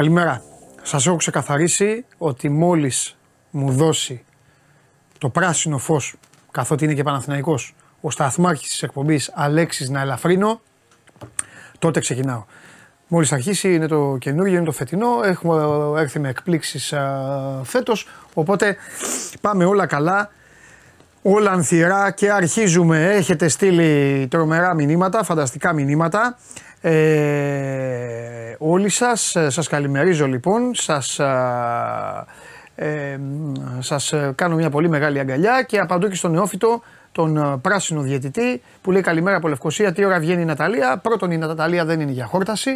Καλημέρα. Σας έχω ξεκαθαρίσει ότι μόλις μου δώσει το πράσινο φως, καθότι είναι και Παναθηναϊκός, ο σταθμάρχης της εκπομπής Αλέξης να ελαφρύνω, τότε ξεκινάω. Μόλις αρχίσει είναι το καινούργιο, είναι το φετινό, έχουμε έρθει με εκπλήξεις α, φέτος, οπότε πάμε όλα καλά, όλα ανθυρά και αρχίζουμε. Έχετε στείλει τρομερά μηνύματα, φανταστικά μηνύματα. Ε, όλοι σας, ε, σας καλημερίζω λοιπόν, σας, ε, σας κάνω μια πολύ μεγάλη αγκαλιά και απαντώ και στον νεόφυτο τον ε, πράσινο διαιτητή που λέει καλημέρα από Λευκοσία, τι ώρα βγαίνει η Ναταλία. Πρώτον η Ναταλία δεν είναι για χόρταση.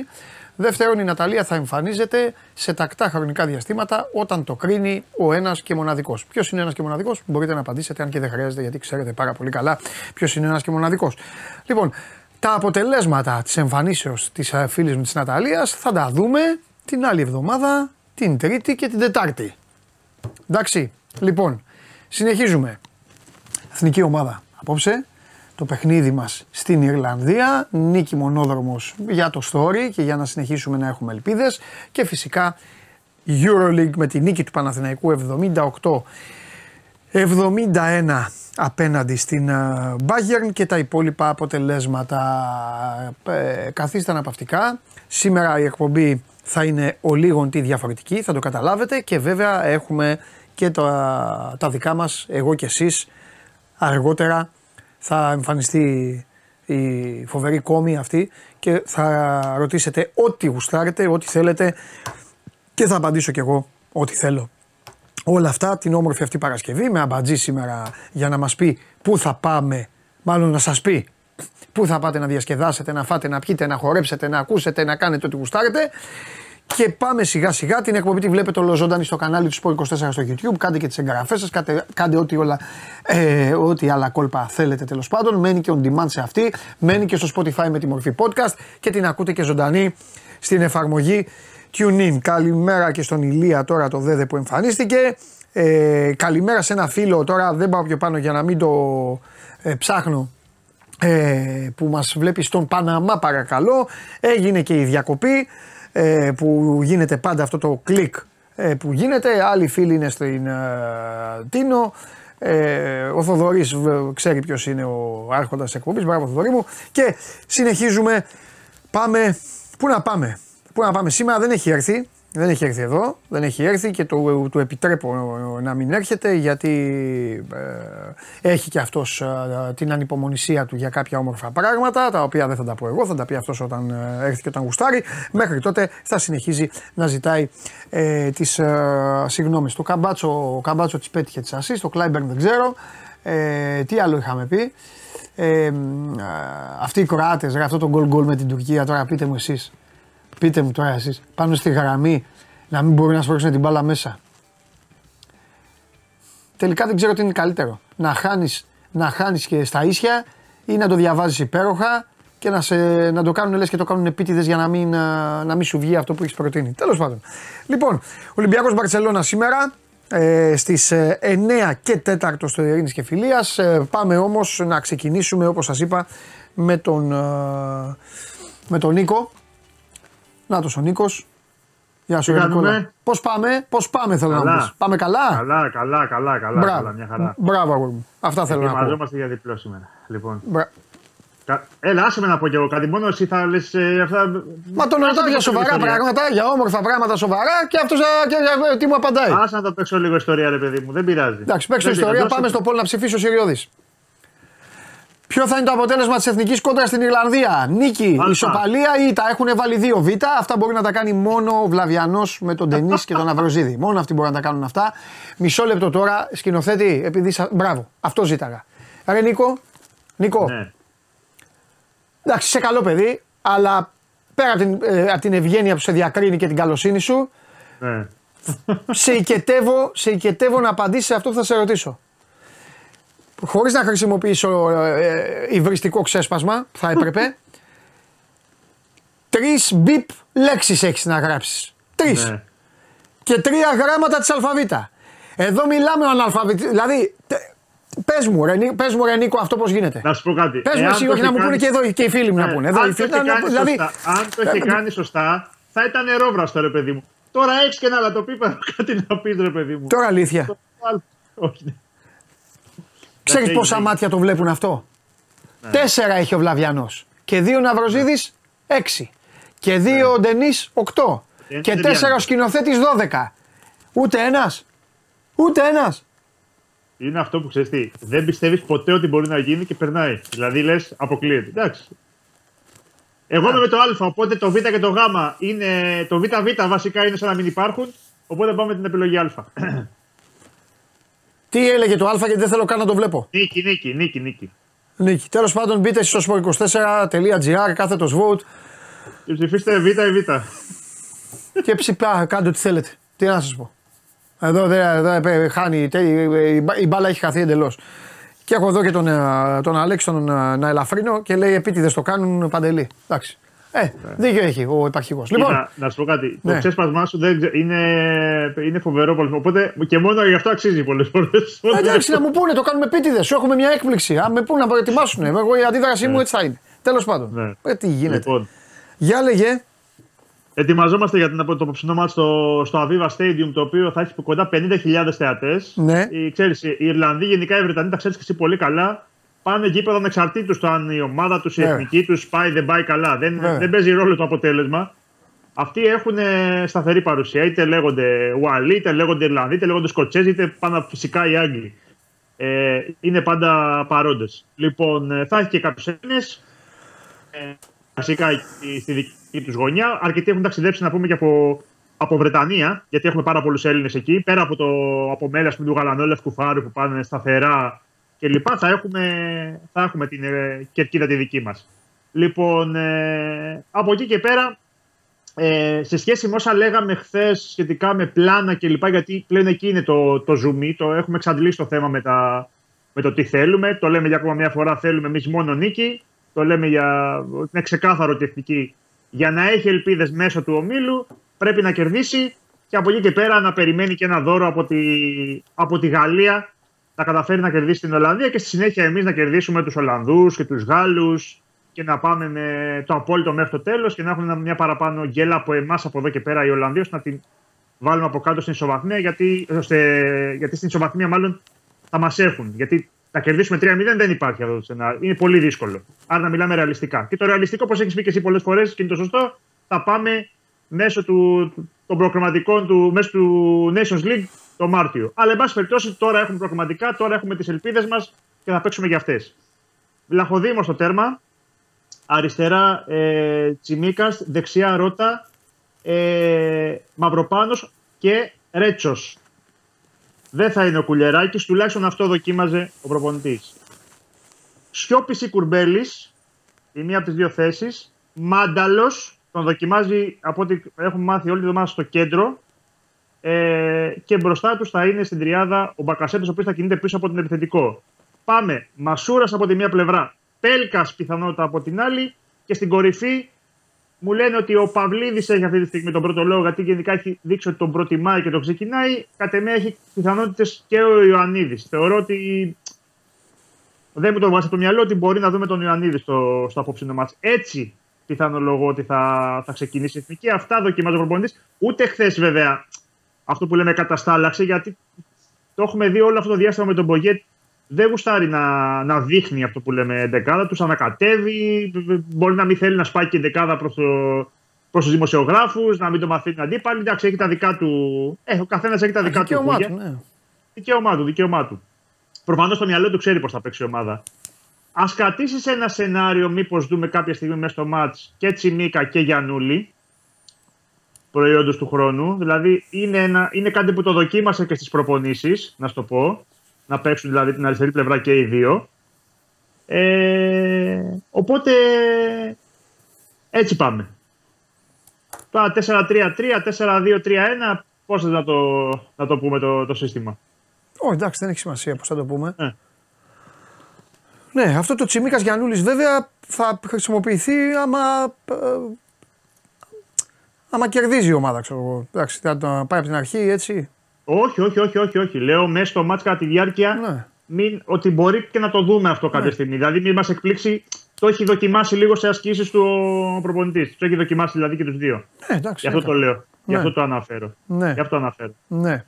Δεύτερον, η Ναταλία θα εμφανίζεται σε τακτά χρονικά διαστήματα όταν το κρίνει ο ένας και μοναδικός. Ποιος είναι ένας και μοναδικός, μπορείτε να απαντήσετε, αν και δεν χρειάζεται, γιατί ξέρετε πάρα πολύ καλά ποιος είναι ένας και μοναδικός. Λοιπόν, τα αποτελέσματα της εμφανίσεως της ε, φίλης μου της Ναταλίας θα τα δούμε την άλλη εβδομάδα, την Τρίτη και την Τετάρτη. Εντάξει, λοιπόν, συνεχίζουμε. Εθνική ομάδα απόψε. Το παιχνίδι μας στην Ιρλανδία, νίκη μονόδρομος για το story και για να συνεχίσουμε να έχουμε ελπίδες και φυσικά Euroleague με τη νίκη του Παναθηναϊκού 78-71 απέναντι στην ε, Bayern και τα υπόλοιπα αποτελέσματα. Ε, καθίστε αναπαυτικά. Σήμερα η εκπομπή θα είναι ο λίγον τι διαφορετική, θα το καταλάβετε και βέβαια έχουμε και τα, τα δικά μας, εγώ και εσείς, αργότερα θα εμφανιστεί η φοβερή κόμη αυτή και θα ρωτήσετε ό,τι γουστάρετε, ό,τι θέλετε και θα απαντήσω κι εγώ ό,τι θέλω. Όλα αυτά την όμορφη αυτή Παρασκευή με αμπατζή σήμερα για να μας πει πού θα πάμε, μάλλον να σας πει πού θα πάτε να διασκεδάσετε, να φάτε, να πιείτε, να χορέψετε, να ακούσετε, να κάνετε ό,τι γουστάρετε και πάμε σιγά σιγά. Την εκπομπή τη βλέπετε ολοζώντανη στο κανάλι του Sport 24 στο YouTube. Κάντε και τις εγγραφές σας, κάντε, κάντε ό,τι, όλα, ε, ό,τι άλλα κόλπα θέλετε τέλος πάντων. Μένει και on demand σε αυτή. Μένει και στο Spotify με τη μορφή podcast και την ακούτε και ζωντανή στην εφαρμογή TuneIn. Καλημέρα και στον Ηλία τώρα το δέδε που εμφανίστηκε. Ε, καλημέρα σε ένα φίλο τώρα, δεν πάω πιο πάνω για να μην το ε, ψάχνω ε, που μας βλέπει στον Παναμά παρακαλώ. Έγινε και η διακοπή ε, που γίνεται πάντα αυτό το κλικ ε, που γίνεται. Άλλοι φίλοι είναι στην ε, Τίνο. Ε, ο Θοδωρής ξέρει ποιος είναι ο άρχοντας της εκπομπής. Μπράβο Θοδωρή μου. Και συνεχίζουμε. Πάμε. Πού να πάμε; Πού να πάμε. Σήμερα δεν έχει έρθει. Δεν έχει έρθει εδώ, δεν έχει έρθει και του, του επιτρέπω να μην έρχεται γιατί ε, έχει και αυτός ε, την ανυπομονησία του για κάποια όμορφα πράγματα τα οποία δεν θα τα πω εγώ, θα τα πει αυτός όταν ε, έρθει και όταν γουστάρει. Μέχρι τότε θα συνεχίζει να ζητάει ε, τις ε, συγγνώμες. Το καμπάτσο, ο καμπάτσο της πέτυχε της Ασής, το Κλάιμπερν δεν ξέρω. Ε, τι άλλο είχαμε πει. Ε, αυτοί οι Κροάτες, αυτό το γκολ γκολ με την Τουρκία, τώρα πείτε μου εσείς. Πείτε μου τώρα εσείς, πάνω στη γραμμή να μην μπορεί να σπρώξουν την μπάλα μέσα. Τελικά δεν ξέρω τι είναι καλύτερο. Να χάνεις, να χάνεις και στα ίσια ή να το διαβάζεις υπέροχα και να, σε, να το κάνουν λες και το κάνουν επίτηδες για να μην, να μην σου βγει αυτό που έχεις προτείνει. Τέλος πάντων. Λοιπόν, Ολυμπιακός Μπαρσελόνα σήμερα ε, στις 9 ε, και 4 στο Ειρήνης και Φιλίας. Ε, πάμε όμως να ξεκινήσουμε όπως σας είπα με τον, ε, με τον Νίκο να το ο Νίκος. Γεια σου, Νικόλα. Πώς πάμε, πώς πάμε, θέλω καλά. να πεις. Πάμε καλά; Καλά, καλά, καλά, καλά. Μπράβο, καλά μια χαρά. Μπράβο, αγόρι μου. Αυτά θέλω να πω. Μαζόμαστε για διπλό σήμερα. Λοιπόν. Μπρα... Έλα, άσε με να πω κι εγώ κάτι. Μόνο εσύ θα λες ε, αυτά. Μα τον ρωτάω για σοβαρά πράγματα, για όμορφα πράγματα σοβαρά και αυτός τι μου απαντάει. Άσε να το παίξω λίγο ιστορία, ρε παιδί μου. Δεν πειράζει. Εντάξει, παίξω ιστορία. Πάμε στο πόλο να ψηφίσει ο Σιριώδη. Ποιο θα είναι το αποτέλεσμα της εθνικής κόντρας στην Ιρλανδία; Νίκη, Αλφα. ισοπαλία ή τα έχουν βάλει δύο β; Αυτά μπορεί να τα κάνει μόνο ο Βλαβιανός με τον Ντενή και τον Αυροζίδη. Μόνο αυτοί μπορούν να τα κάνουν αυτά. Μισό λεπτό τώρα, σκηνοθέτη, επειδή. Σα... Μπράβο, αυτό ζήταγα. Ρε Νίκο, Νίκο. Ναι. Εντάξει, είσαι καλό παιδί, αλλά πέρα από την, ε, από την ευγένεια που σε διακρίνει και την καλοσύνη σου, ναι. σε, οικετεύω, σε οικετεύω να απαντήσεις σε αυτό που θα σε ρωτήσω χωρίς να χρησιμοποιήσω ε, ε, υβριστικό ξέσπασμα, θα έπρεπε. Τρεις μπιπ λέξεις έχεις να γράψεις. Τρεις. Ναι. Και τρία γράμματα της αλφαβήτα. Εδώ μιλάμε ο αναλφαβητή. Δηλαδή, πες μου, ρε, πες μου, ρε Νίκο, αυτό πώς γίνεται. Να σου πω κάτι. Πες μου, εσύ, όχι να μου πούνε και εδώ και οι φίλοι μου να ναι. πούνε. Εδώ αν, οι φίλοι, το δηλαδή, αν το έχει κάνει σωστά, θα ήταν νερόβραστο, ρε παιδί μου. Τώρα έχεις και ένα λατοπίπεδο κάτι να πεις, ρε παιδί μου. Τώρα αλήθεια. Όχι. Ναι. Ξέρεις πόσα μάτια το βλέπουν αυτό; Ναι. Τέσσερα έχει ο Βλαβιανός. Και δύο Ναυροζίδης, έξι. Και δύο ο Ντενής, οκτώ. Και τέσσερα ο σκηνοθέτης, δώδεκα. Ούτε ένας. Ούτε ένας. Είναι αυτό που ξέρεις τι. Δεν πιστεύεις ποτέ ότι μπορεί να γίνει και περνάει. Δηλαδή λες, αποκλείεται. Εντάξει. Εγώ είμαι με το Α, οπότε το Β και το Γ είναι. Το ΒΒ βασικά είναι σαν να μην υπάρχουν. Οπότε πάμε την επιλογή Α. Τι έλεγε το Α γιατί δεν θέλω καν να το βλέπω. Νίκη, νίκη, νίκη, νίκη. Νίκη. Τέλος πάντων, μπείτε στο sport24.gr, κάθετος vote. Και ψηφίστε Β ή Β. και ψηπά, κάντε ό,τι θέλετε. Τι να σας πω. Εδώ, εδώ, εδώ χάνει, η μπάλα έχει χαθεί εντελώς. Και έχω εδώ και τον, ε, τον Αλέξη τον ε, να ελαφρύνω και λέει επίτηδες το κάνουν παντελή. Εντάξει. Ε, ναι. δίκιο έχει ο υπαρχηγό. Λοιπόν, να, να σου πω κάτι. Ναι. Το ξέσπασμά σου δεν, είναι, είναι φοβερό πολύ. Οπότε και μόνο γι' αυτό αξίζει πολλές φορές. Ε, εντάξει, να μου πούνε, το κάνουμε επίτηδε. Σου έχουμε μια έκπληξη. Αν με πούνε να προετοιμάσουν. Εγώ η αντίδρασή μου έτσι θα είναι. Τέλος πάντων. Ναι. Ε, τι γίνεται. Λοιπόν. Για λέγε. Ετοιμαζόμαστε για το απόψινό μάτι στο, στο Aviva Stadium, το οποίο θα έχει κοντά 50.000 θεατές. Ναι. Οι, ξέρεις, οι Ιρλανδοί, γενικά οι Βρετανοί, τα ξέρεις και εσύ πολύ καλά, πάνε γήπεδο ανεξαρτήτως το αν η ομάδα τους, η ναι. εθνική τους πάει δεν πάει καλά. Δεν, ναι. δεν παίζει ρόλο το αποτέλεσμα. Αυτοί έχουν σταθερή παρουσία. Είτε λέγονται Ουαλοί, είτε λέγονται Ιρλανδοί, είτε λέγονται Σκοτσέζοι, είτε πάντα φυσικά οι Άγγλοι. Ε, είναι πάντα παρόντες. Λοιπόν, ε, θα έχει και κάποιους Έλληνες. Ε, βασικά στη δική τους γωνιά. Αρκετοί έχουν ταξιδέψει να πούμε και από, από Βρετανία, γιατί έχουμε πάρα πολλούς Έλληνες εκεί. Πέρα από το από μέλη του Γαλανόλευ Κουφάρου που πάνε σταθερά κλπ. Θα έχουμε, θα έχουμε την ε, κερκίδα τη δική μας. Λοιπόν, ε, από εκεί και πέρα, ε, σε σχέση με όσα λέγαμε χθες σχετικά με πλάνα κλπ. Γιατί πλέον εκεί είναι το, το zoom, το έχουμε εξαντλήσει το θέμα με, τα, με το τι θέλουμε. Το λέμε για ακόμα μια φορά, θέλουμε εμείς μόνο νίκη. Το λέμε για. Είναι ξεκάθαρο ότι εθνική για να έχει ελπίδες μέσω του ομίλου πρέπει να κερδίσει και από εκεί και πέρα να περιμένει και ένα δώρο από τη, από τη Γαλλία να καταφέρει να κερδίσει την Ολλανδία και στη συνέχεια εμείς να κερδίσουμε τους Ολλανδούς και τους Γάλλους και να πάμε με το απόλυτο μέχρι το τέλος και να έχουν μια παραπάνω γκέλα από εμάς από εδώ και πέρα οι Ολλανδοί ώστε να την βάλουμε από κάτω στην ισοβαθμία γιατί, γιατί στην ισοβαθμία μάλλον θα μας έχουν. Γιατί να κερδίσουμε 3-0 δεν υπάρχει αυτό το σενάριο. Είναι πολύ δύσκολο. Άρα να μιλάμε ρεαλιστικά. Και το ρεαλιστικό, όπως έχεις πει και εσύ πολλές φορές και είναι το σωστό, θα πάμε μέσω του, των προκριματικών του, μέσω του Nations League το Μάρτιο. Αλλά, εν πάση περιπτώσει, τώρα έχουμε προκριματικά, τώρα έχουμε τις ελπίδες μας και θα παίξουμε για αυτές. Λαχοδήμο στο τέρμα. Αριστερά ε, Τσιμίκας, δεξιά Ρότα, ε, Μαυροπάνος και Ρέτσος δεν θα είναι ο Κουλεράκη, τουλάχιστον αυτό δοκίμαζε ο προπονητής. Σιώπης ή Κουρμπέλης, η μία από τις δύο θέσεις. Μάνταλος, τον δοκιμάζει από ό,τι έχουμε μάθει όλη τη εβδομάδα στο κέντρο. Ε, και μπροστά τους θα είναι στην τριάδα ο Μπακασέτο, ο οποίος θα κινείται πίσω από τον επιθετικό. Πάμε. Μασούρας από τη μία πλευρά. Πέλκας πιθανότητα από την άλλη. Και στην κορυφή μου λένε ότι ο Παυλίδης έχει αυτή τη στιγμή τον πρώτο λόγο, γιατί γενικά έχει δείξει ότι τον προτιμάει και τον ξεκινάει. Κατ' εμέ έχει πιθανότητες και ο Ιωαννίδης. Θεωρώ ότι. Δεν μου το βάζει στο μυαλό ότι μπορεί να δούμε τον Ιωαννίδη στο, στο απόψινο μα. Έτσι πιθανολογώ ότι θα, θα ξεκινήσει η εθνική. Αυτά δοκιμάζει ο προπονητής. Ούτε χθες βέβαια αυτό που λέμε καταστάλαξε, γιατί το έχουμε δει όλο αυτό το διάστημα με τον Μπογέτ δεν γουστάρει να, να δείχνει αυτό που λέμε δεκάδα, τους ανακατεύει. Μπορεί να μην θέλει να σπάει και δεκάδα προς το, προς τους δημοσιογράφους, να μην το μαθαίνει αντίπαλοι. Εντάξει, έχει τα δικά του. Ε, ο καθένας έχει τα δικά του. Δικαίωμά ναι. Δικαίωμά του, δικαίωμά του. Προφανώς το μυαλό του ξέρει πώς θα παίξει η ομάδα. Α κρατήσεις ένα σενάριο, μήπως δούμε κάποια στιγμή μέσα στο μάτς και Τσιμίκα και Γιανούλη προϊόντος του χρόνου. Δηλαδή είναι, ένα, είναι κάτι που το δοκίμασε και στις προπονήσεις, να σου το πω να παίξουν δηλαδή την αριστερή πλευρά και οι δύο. Ε, οπότε έτσι πάμε. Τώρα 4-3-3, 4-2-3-1, πώς θα να το, να το πούμε το, το σύστημα; Όχι, εντάξει, δεν έχει σημασία πώς θα το πούμε. Ναι, ναι αυτό το Τσιμίκας Γιαννούλης βέβαια θα χρησιμοποιηθεί άμα, ε, άμα κερδίζει η ομάδα, ξέρω εγώ. Εντάξει, θα πάει από την αρχή έτσι. Όχι, όχι, όχι, όχι, όχι. Λέω μέσα στο μάτς κατά τη διάρκεια ναι. μην, ότι μπορεί και να το δούμε αυτό κάποια ναι. στιγμή. Δηλαδή μην μας εκπλήξει το έχει δοκιμάσει λίγο σε ασκήσεις του ο προπονητής. Το έχει δοκιμάσει δηλαδή και τους δύο. Ναι, εντάξει. Γι' αυτό το λέω. Ναι. Γι' αυτό το αναφέρω. Ναι. Γι' αυτό αναφέρω. Ναι.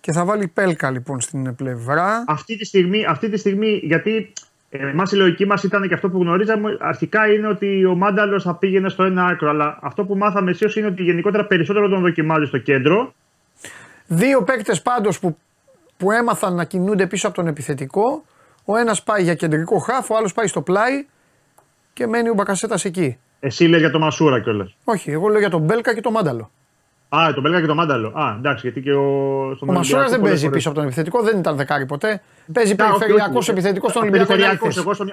Και θα βάλει Πέλκα λοιπόν στην πλευρά. Αυτή τη στιγμή, αυτή τη στιγμή γιατί Εμάς η λογική μας ήταν και αυτό που γνωρίζαμε αρχικά είναι ότι ο Μάνταλος θα πήγαινε στο ένα άκρο. Αλλά αυτό που μάθαμε αισίω είναι ότι γενικότερα περισσότερο τον δοκιμάζει στο κέντρο. Δύο παίκτες πάντως που, που έμαθαν να κινούνται πίσω από τον επιθετικό. Ο ένας πάει για κεντρικό χάφ, ο άλλος πάει στο πλάι και μένει ο Μπακασέτας εκεί. Εσύ λέει για το Μασούρα κιόλας. Όχι, εγώ λέω για τον Μπέλκα και τον Μάνταλο. Α, τον Μπέλκα και τον Μάνταλο. Α, εντάξει, γιατί και ο. ο Μασούρας δεν παίζει πίσω από τον επιθετικό, δεν ήταν δεκάρι ποτέ. Παίζει περιφερειακός επιθετικός στον Ολυμπιακό.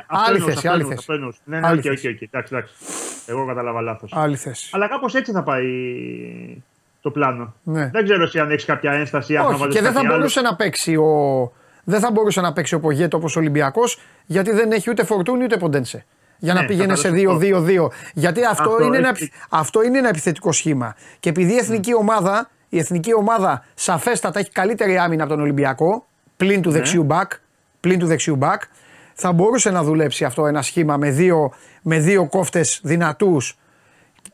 Άλλη θέση. Άλλη θέση. Ναι, ναι, όχι, όχι, όχι. Εντάξει, εντάξει. Εγώ κατάλαβα λάθος. Άλλη θέση. Αλλά κάπως έτσι θα πάει το πλάνο. Ναι. Δεν ξέρω αν έχεις κάποια ένσταση. Όχι, αν και δεν θα μπορούσε να παίξει ο. Δεν θα μπορούσε να παίξει ο Πογέτ όπως ο Ολυμπιακός γιατί δεν έχει ούτε φορτούνι ούτε ποντένσε για να ναι, πήγαινε σε 2-2-2. Γιατί αυτό, αυτό, είναι ένα, αυτό είναι ένα επιθετικό σχήμα. Και επειδή η εθνική mm. ομάδα, η εθνική ομάδα σαφέστατα έχει καλύτερη άμυνα από τον Ολυμπιακό, πλην του ναι. δεξιού μπακ, πλην του δεξιού μπακ, θα μπορούσε να δουλέψει αυτό ένα σχήμα με δύο, με δύο κόφτες δυνατούς,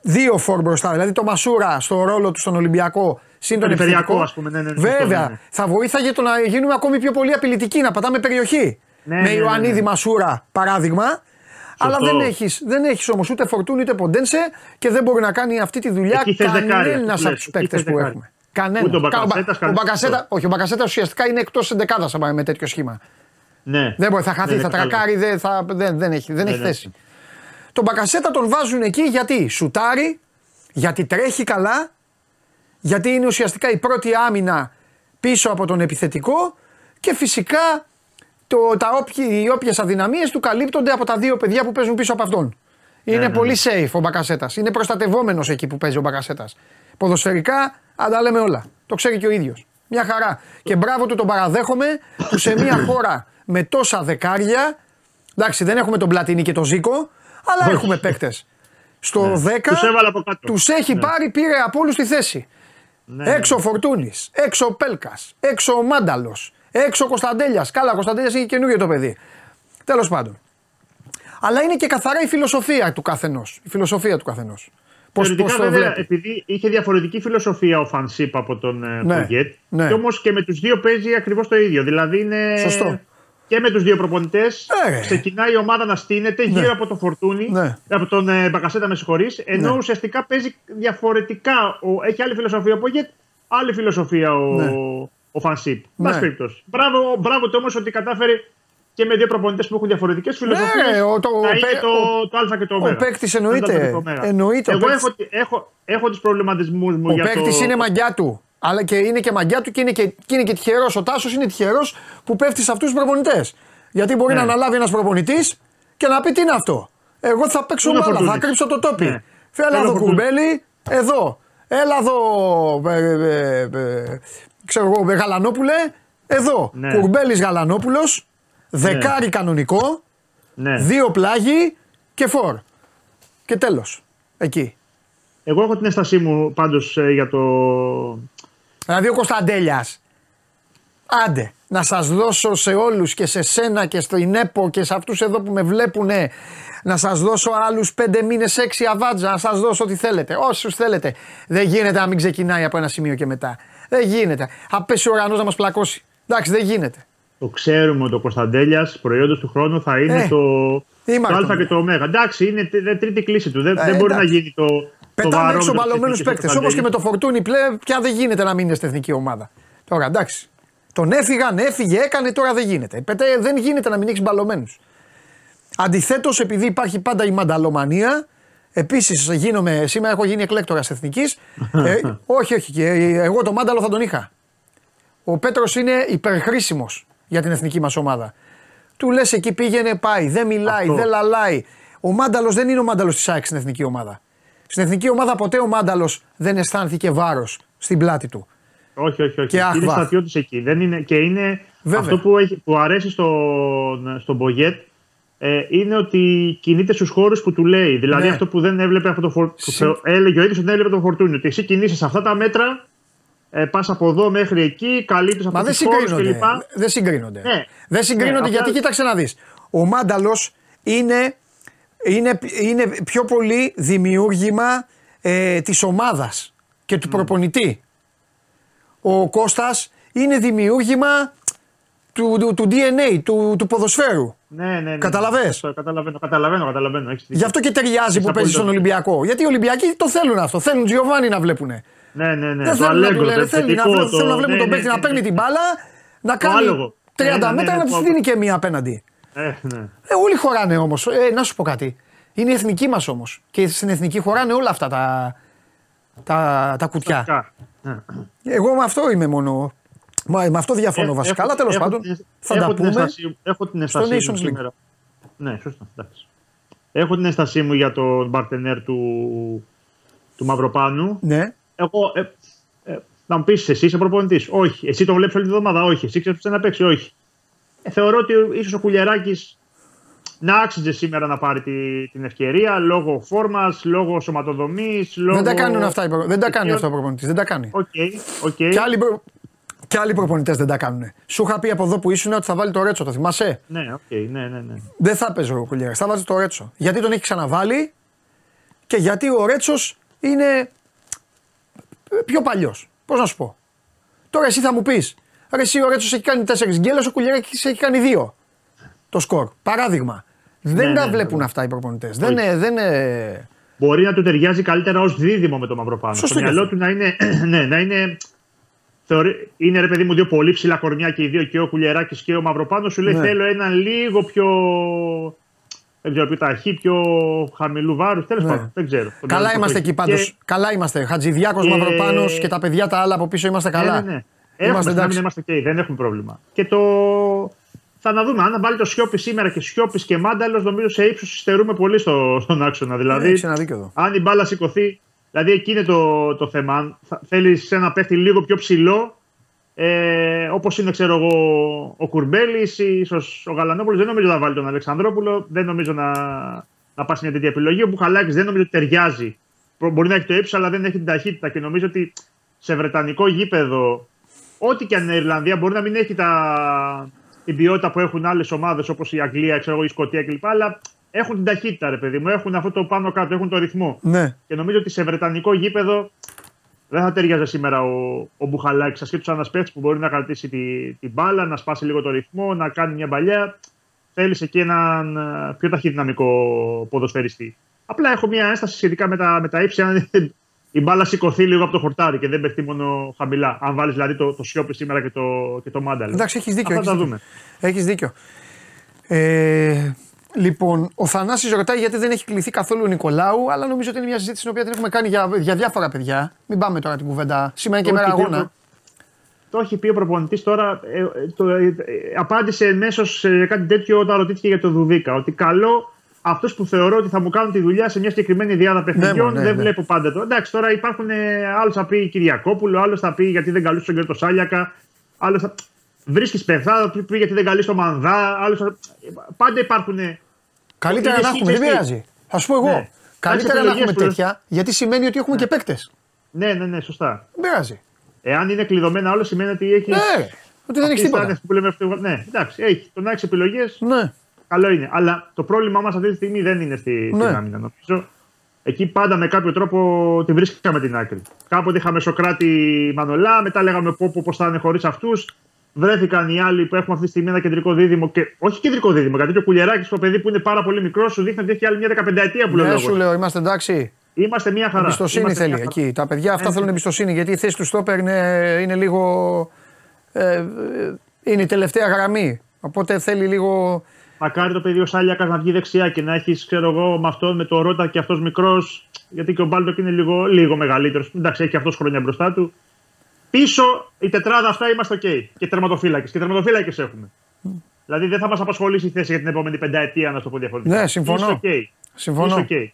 δύο φόρ μπροστά, δηλαδή το Μασούρα στο ρόλο του στον Ολυμπιακό, συν τον επιθετικό. Ας πούμε, ναι, ναι, ναι, Βέβαια, ναι, θα βοήθαγε το να γίνουμε ακόμη πιο πολύ απειλητικοί, να πατάμε περιοχή. με Ιωαννίδη Μασούρα παράδειγμα, αλλά δεν έχεις δεν έχεις όμως ούτε φορτούν ούτε ποντένσε και δεν μπορεί να κάνει αυτή τη δουλειά κανένα από τους παίκτες που έχουμε. Κανένα. Ο Μπακασέτα, όχι, ο Μπακασέτα ουσιαστικά είναι εκτός εντεκάδας με τέτοιο σχήμα. Ναι. Δεν μπορεί, θα χαθεί, θα τρακάρει, δεν, θα, δεν, δεν έχει, δεν έχει θέση. Τον Μπακασέτα τον βάζουν εκεί γιατί σουτάρει, γιατί τρέχει καλά, γιατί είναι ουσιαστικά η πρώτη άμυνα πίσω από τον επιθετικό και φυσικά το, τα όποιε οι όποιες αδυναμίες του καλύπτονται από τα δύο παιδιά που παίζουν πίσω από αυτόν. Είναι ναι, ναι πολύ ναι. safe ο Μπακασέτας. Είναι προστατευόμενος εκεί που παίζει ο Μπακασέτας. Ποδοσφαιρικά, αν τα λέμε όλα. Το ξέρει και ο ίδιος. Μια χαρά. Και μπράβο του τον παραδέχομαι που σε μια χώρα με τόσα δεκάρια. Εντάξει, δεν έχουμε τον Πλατινί και τον Ζήκο, αλλά έχουμε παίκτες. Στο ναι. 10 τους έχει ναι. πάρει, πήρε από όλους τη θέση. Ναι, έξω ο Φορτούνης, έξω ο Πέλκας, έξω ο Μάνταλος, Έξω ο Κωνσταντέλιας. Καλά, ο Κωνσταντέλιας είναι καινούριο το παιδί. Τέλος πάντων. Αλλά είναι και καθαρά η φιλοσοφία του καθενός. Η φιλοσοφία του καθενός. Πώ το βέβαια, επειδή είχε διαφορετική φιλοσοφία ο Φανσίπ από τον ε, ναι, Πογκέτ. Ναι. Και όμως και με τους δύο παίζει ακριβώς το ίδιο. Δηλαδή είναι. Σωστό. Και με τους δύο προπονητές ναι. ξεκινάει η ομάδα να στείνεται ναι. γύρω από τον Φορτούνη, ναι. από τον ε, Μπακασέτα, με συγχωρείς. Ενώ ναι. ουσιαστικά παίζει διαφορετικά. Ο, έχει άλλη φιλοσοφία ο Πογκέτ, άλλη φιλοσοφία ο, ναι ο Φανσίπ. Ναι. περιπτώσει. Μπράβο, μπράβο το όμως ότι κατάφερε και με δύο προπονητές που έχουν διαφορετικές φιλοσοφίες. Ναι, το, το, το, το, Α και το Ω. Ο παίκτης εννοείται. εννοείται. Εγώ έχω, έχω, έχω τους προβληματισμούς μου ο για το. Ο παίκτη είναι μαγιά του. Αλλά και είναι και μαγιά του και είναι και, και, είναι και τυχερός. Ο Τάσος είναι τυχερός που πέφτει σε αυτούς τους προπονητές. Γιατί μπορεί ναι. να αναλάβει ένας προπονητής και να πει τι είναι αυτό; Εγώ θα παίξω μπάλα, θα κρύψω το τόπι. Ναι. Φέλα εδώ κουμπέλι, εδώ. Έλα εδώ. Ε, ε, ε, ξέρω εγώ, Γαλανόπουλε, εδώ. Ναι. Κουρμπέλης Γαλανόπουλος, δεκάρι ναι. κανονικό, ναι. δύο πλάγι και φορ. Και τέλος. Εκεί. Εγώ έχω την έστασή μου πάντως ε, για το. Δηλαδή ο Κωνσταντέλιας. Άντε, να σας δώσω σε όλους και σε σένα και στην ΕΠΟ και σε αυτούς εδώ που με βλέπουν να σας δώσω άλλους πέντε μήνες έξι αβάτζα, να σας δώσω ό,τι θέλετε, όσους θέλετε. Δεν γίνεται να μην ξεκινάει από ένα σημείο και μετά. Δεν γίνεται. Θα πέσει ο ουρανός να μας πλακώσει. Εντάξει, δεν γίνεται. Το ξέρουμε ότι ο Κωνσταντέλιας προϊόντος του χρόνου θα είναι ε, το, το Α και το Ω. Εντάξει, είναι τρίτη κλίση του. Δεν, ε, δεν μπορεί να γίνει το. Πετάμε έξω μπαλωμένους παίκτες. Όπως και με το φορτούνι πλέον, πια δεν γίνεται να μείνει στην εθνική ομάδα. Τώρα εντάξει. Τον έφυγαν, έφυγε, έκανε, τώρα δεν γίνεται. Πετέ, δεν γίνεται να μην έχεις μπαλωμένους. Αντιθέτως, επειδή υπάρχει πάντα η μανταλομανία, Επίσης, γίνομαι, σήμερα έχω γίνει εκλέκτορας εθνικής. ε, όχι, όχι, και εγώ το μάνταλο θα τον είχα. Ο Πέτρος είναι υπερχρήσιμος για την εθνική μας ομάδα. Του λες εκεί πήγαινε, πάει, δεν μιλάει, δεν λαλάει. Ο μάνταλος δεν είναι ο μάνταλος της ΑΕΚ στην εθνική ομάδα. Στην εθνική ομάδα ποτέ ο μάνταλος δεν αισθάνθηκε βάρος στην πλάτη του. Όχι, όχι, όχι. Και είναι στρατιώτης εκεί. Δεν είναι, και είναι αυτό που, έχει, που αρέσει στον, στον Μπογιέτ ε, είναι ότι κινείται στους χώρους που του λέει. Δηλαδή ναι. αυτό που δεν έβλεπε από το φορτούνι. Έλεγε ο ίδιος ότι δεν έβλεπε το φορτούνι. Ότι εσύ κινείσαι σε αυτά τα μέτρα, ε, πας από εδώ μέχρι εκεί, καλύπτεις από τι χώρε κλπ. Δεν συγκρίνονται. Ναι. Δεν συγκρίνονται ναι, γιατί αυτά... κοίταξε να δεις. Ο Μάνταλος είναι, είναι, είναι πιο πολύ δημιούργημα ε, της ομάδας και του προπονητή. Ο Κώστας είναι δημιούργημα του, του, του DNA, του, του ποδοσφαίρου. Ναι, ναι, ναι. Καταλαβες; Καταλαβαίνω, καταλαβαίνω, καταλαβαίνω. Έχεις Γι' αυτό και ταιριάζει που παίζεις στον Ολυμπιακό. Γιατί οι Ολυμπιακοί το θέλουν αυτό. Θέλουν Τζιοβάνι να βλέπουν. Ναι, ναι, ναι. Δεν το θέλουν να του αλέγκρο, λένε. το Θέλουν να, επιθετικό, θέλουν να βλέπουν ναι, τον ναι, παίκτη ναι, να παίρνει ναι. την μπάλα, να κάνει άλογο. 30 Ναι, ναι, ναι, μέτρα ναι, να του το- δίνει και μία απέναντι. Ε, ναι. Ε, όλοι χωράνε όμως. Ε, να σου πω κάτι. Είναι η εθνική μας όμως. Και στην εθνική χωράνε όλα αυτά τα, τα, τα κουτιά. Κα. Ναι. Εγώ με αυτό είμαι μόνο. Μα, με αυτό διαφωνώ Ε, βασικά. έχω- Αλλά τέλος έχω πάντων την- θα έχω τα την πούμε. αισθάση- Έχω την στο αισθάση Nations μου League. σήμερα. Ναι, σωστά. εντάξει. Έχω την αίσθασή μου για τον παρτενέρ του, του Μαυροπάνου. Ναι. Εγώ, ε, ε, να μου πεις, εσύ είσαι προπονητής. Όχι. Εσύ τον βλέπεις όλη τη εβδομάδα. Όχι. Εσύ ξέρεις να παίξει. Όχι. Ε, θεωρώ ότι ίσως ο Κουλιεράκης να άξιζε σήμερα να πάρει τη, την ευκαιρία λόγω φόρμας, λόγω σωματοδομής. Λόγω... Δεν τα κάνουν αυτά. οι προ- Δεν τα κάνει Ποιο- αυτό ο προπονητής. Δεν τα κάνει. OK, OK. Και άλλοι, προ... και άλλοι προπονητές δεν τα κάνουν. Σου είχα πει από εδώ που ήσουν ότι θα βάλει το Ρέτσο, το θυμάσαι; Ναι, οκ, ναι, ναι, ναι. Δεν θα παίζει ο Κουλιέρα. Θα βάζει το Ρέτσο. Γιατί τον έχει ξαναβάλει και γιατί ο Ρέτσος είναι πιο παλιός. Πώς να σου πω; Τώρα εσύ θα μου πεις, ρε εσύ ο Ρέτσος έχει κάνει 4 γκέλες, ο Κουλιέρα έχει κάνει 2. Το σκορ. Παράδειγμα. Δεν Ναι, τα ναι, βλέπουν ναι. αυτά οι προπονητές. Δεν, είναι- δεν είναι. Μπορεί να του ταιριάζει καλύτερα ως δίδυμο με το Μαυροπάνο. Σωστό Στο και μυαλό αυτό. του να είναι. ναι, να είναι θεωρεί, είναι ρε παιδί μου δύο πολύ ψηλά κορμιά και οι δύο και ο Κουλιεράκη και ο Μαυροπάνος. Σου λέει Ναι. θέλω έναν λίγο πιο. Δεν ξέρω, πιο ταχύ, πιο χαμηλού βάρους. Τέλος Ναι. πάντων, δεν ξέρω. Το Καλά μυαλό του είμαστε το εκεί έχει. πάντως. Και- Καλά είμαστε. Χατζηδιάκος, και- Μαυροπάνος και τα παιδιά τα άλλα από πίσω είμαστε καλά. Ναι, ναι, ναι. Έχουμε, Είμαστε να μην εντάξει. είμαστε και δεν έχουμε πρόβλημα. Και το. Θα να δούμε. Αν βάλει το Σιώπη σήμερα και Σιώπης και Μάνταλος, νομίζω σε ύψος υστερούμε πολύ στο, στον άξονα. Δηλαδή, Έχει ένα δίκιο εδώ. αν η μπάλα σηκωθεί. Δηλαδή εκεί είναι το, το θέμα. Αν θέλεις ένα παίχτη λίγο πιο ψηλό, ε, όπως είναι ξέρω εγώ, ο Κουρμπέλης ή ίσως ο Γαλανόπουλος, δεν νομίζω να βάλει τον Αλεξανδρόπουλο. Δεν νομίζω να, να πάσει μια τέτοια επιλογή. Ο Μπουχαλάκης δεν νομίζω ότι ταιριάζει. Προ- Μπορεί να έχει το ύψος, αλλά δεν έχει την ταχύτητα και νομίζω ότι σε βρετανικό γήπεδο, ό,τι και αν είναι η Ιρλανδία, μπορεί να μην έχει τα, την ποιότητα που έχουν άλλες ομάδες όπως η Αγγλία, ξέρω εγώ, η Σκωτία κλπ. Αλλά έχουν την ταχύτητα, ρε παιδί μου. Έχουν αυτό το πάνω κάτω, έχουν το ρυθμό. Ναι. Και νομίζω ότι σε βρετανικό γήπεδο δεν θα ταιριάζει σήμερα ο, ο Μπουχαλάκης. Ασχέτω ένας παίχτη που μπορεί να κρατήσει τη, την μπάλα, να σπάσει λίγο το ρυθμό, να κάνει μια παλιά. Θέλει εκεί έναν ε, πιο ταχυδυναμικό ποδοσφαιριστή. Απλά έχω μια ένσταση σχετικά με τα, με τα ύψη. Αν η μπάλα σηκωθεί λίγο από το χορτάρι και δεν παιχτεί μόνο χαμηλά. Αν βάλεις δηλαδή το, το σιόπι σήμερα και το, και το μάνταλο. Εντάξει, έχεις δίκιο. Αυτά έχεις τα δίκιο. δούμε. Έχεις δίκιο. Ε, λοιπόν, ο Θανάσης ρωτάει γιατί δεν έχει κληθεί καθόλου ο Νικολάου, αλλά νομίζω ότι είναι μια συζήτηση την οποία την έχουμε κάνει για, για διάφορα παιδιά. Μην πάμε τώρα την κουβέντα. Σήμερα είναι και Το μέρα έχει πει αγώνα. ο- Το έχει πει ο προπονητής τώρα. ε, ε, το, ε, ε, απάντησε μέσω σε κάτι τέτοιο όταν ρωτήθηκε για το Δουδίκα. Ότι καλό αυτού που θεωρώ ότι θα μου κάνουν τη δουλειά σε μια συγκεκριμένη διάδα παιχνιδιών. ναι, ναι, δεν ναι. βλέπω πάντα το. Εντάξει, τώρα υπάρχουν. Άλλος θα πει Κυριακόπουλο, άλλος θα πει γιατί δεν καλούσε τον κύριο Σάλιακα. Άλλος θα. Βρίσκεις παιχτά, θα πει γιατί δεν καλείς το Μανδά. Άλλος θα... Πάντα υπάρχουν. Καλύτερα Είναι να έχουμε, δεν σχήση. πειράζει. Θα σου πω εγώ. Ναι. Καλύτερα Κάνεις να έχουμε επιλογές που- τέτοια, γιατί σημαίνει ότι έχουμε και παίκτες. Ναι, ναι, ναι, σωστά. Δεν πειράζει. Εάν είναι κλειδωμένα όλα, σημαίνει ότι έχεις. Ναι, ότι δεν έχεις τίποτα. Που λέμε, αυτό- ναι, εντάξει, έχει. Το να έχεις επιλογές Ναι. Καλό είναι. Αλλά το πρόβλημά μας αυτή τη στιγμή δεν είναι στη, Ναι. στην άμυνα. Νομίζω εκεί πάντα με κάποιο τρόπο τη βρίσκαμε την άκρη. Κάποτε είχαμε Σοκράτη Μανολά, μετά λέγαμε πω, πω, πώς θα είναι χωρίς αυτούς. Βρέθηκαν οι άλλοι που έχουμε αυτή τη στιγμή ένα κεντρικό δίδυμο. Και, όχι κεντρικό δίδυμο, γιατί και ο Κουλιαράκη, το παιδί που είναι πάρα πολύ μικρό, σου δείχνει ότι έχει άλλη μια 15 ετία που λέει ο Ναι, λόγος. σου λέω, είμαστε εντάξει. Είμαστε μια χαρά. Εμπιστοσύνη Είμαστε θέλει μια χαρά. εκεί. Τα παιδιά αυτά Ναι, θέλουν ναι. εμπιστοσύνη γιατί η θέση του στόπερ είναι, είναι λίγο. Ε, ε, είναι η τελευταία γραμμή. Οπότε θέλει λίγο. Μακάρι το παιδί ο Σάλιακας να βγει δεξιά και να έχεις, ξέρω εγώ, με αυτόν με το Ρότα και αυτός μικρός. Γιατί και ο Μπάλτοκ είναι λίγο, λίγο μεγαλύτερος. Εντάξει, έχει αυτός χρόνια μπροστά του. Πίσω η τετράδα αυτά είμαστε οκ. Και τερματοφύλακες. Και τερματοφύλακες έχουμε. Δηλαδή δεν θα μας απασχολήσει η θέση για την επόμενη πενταετία, να το πω διαφορετικά. Ναι, συμφωνώ. Είσαι οκ. Συμφωνώ. Είσαι οκ.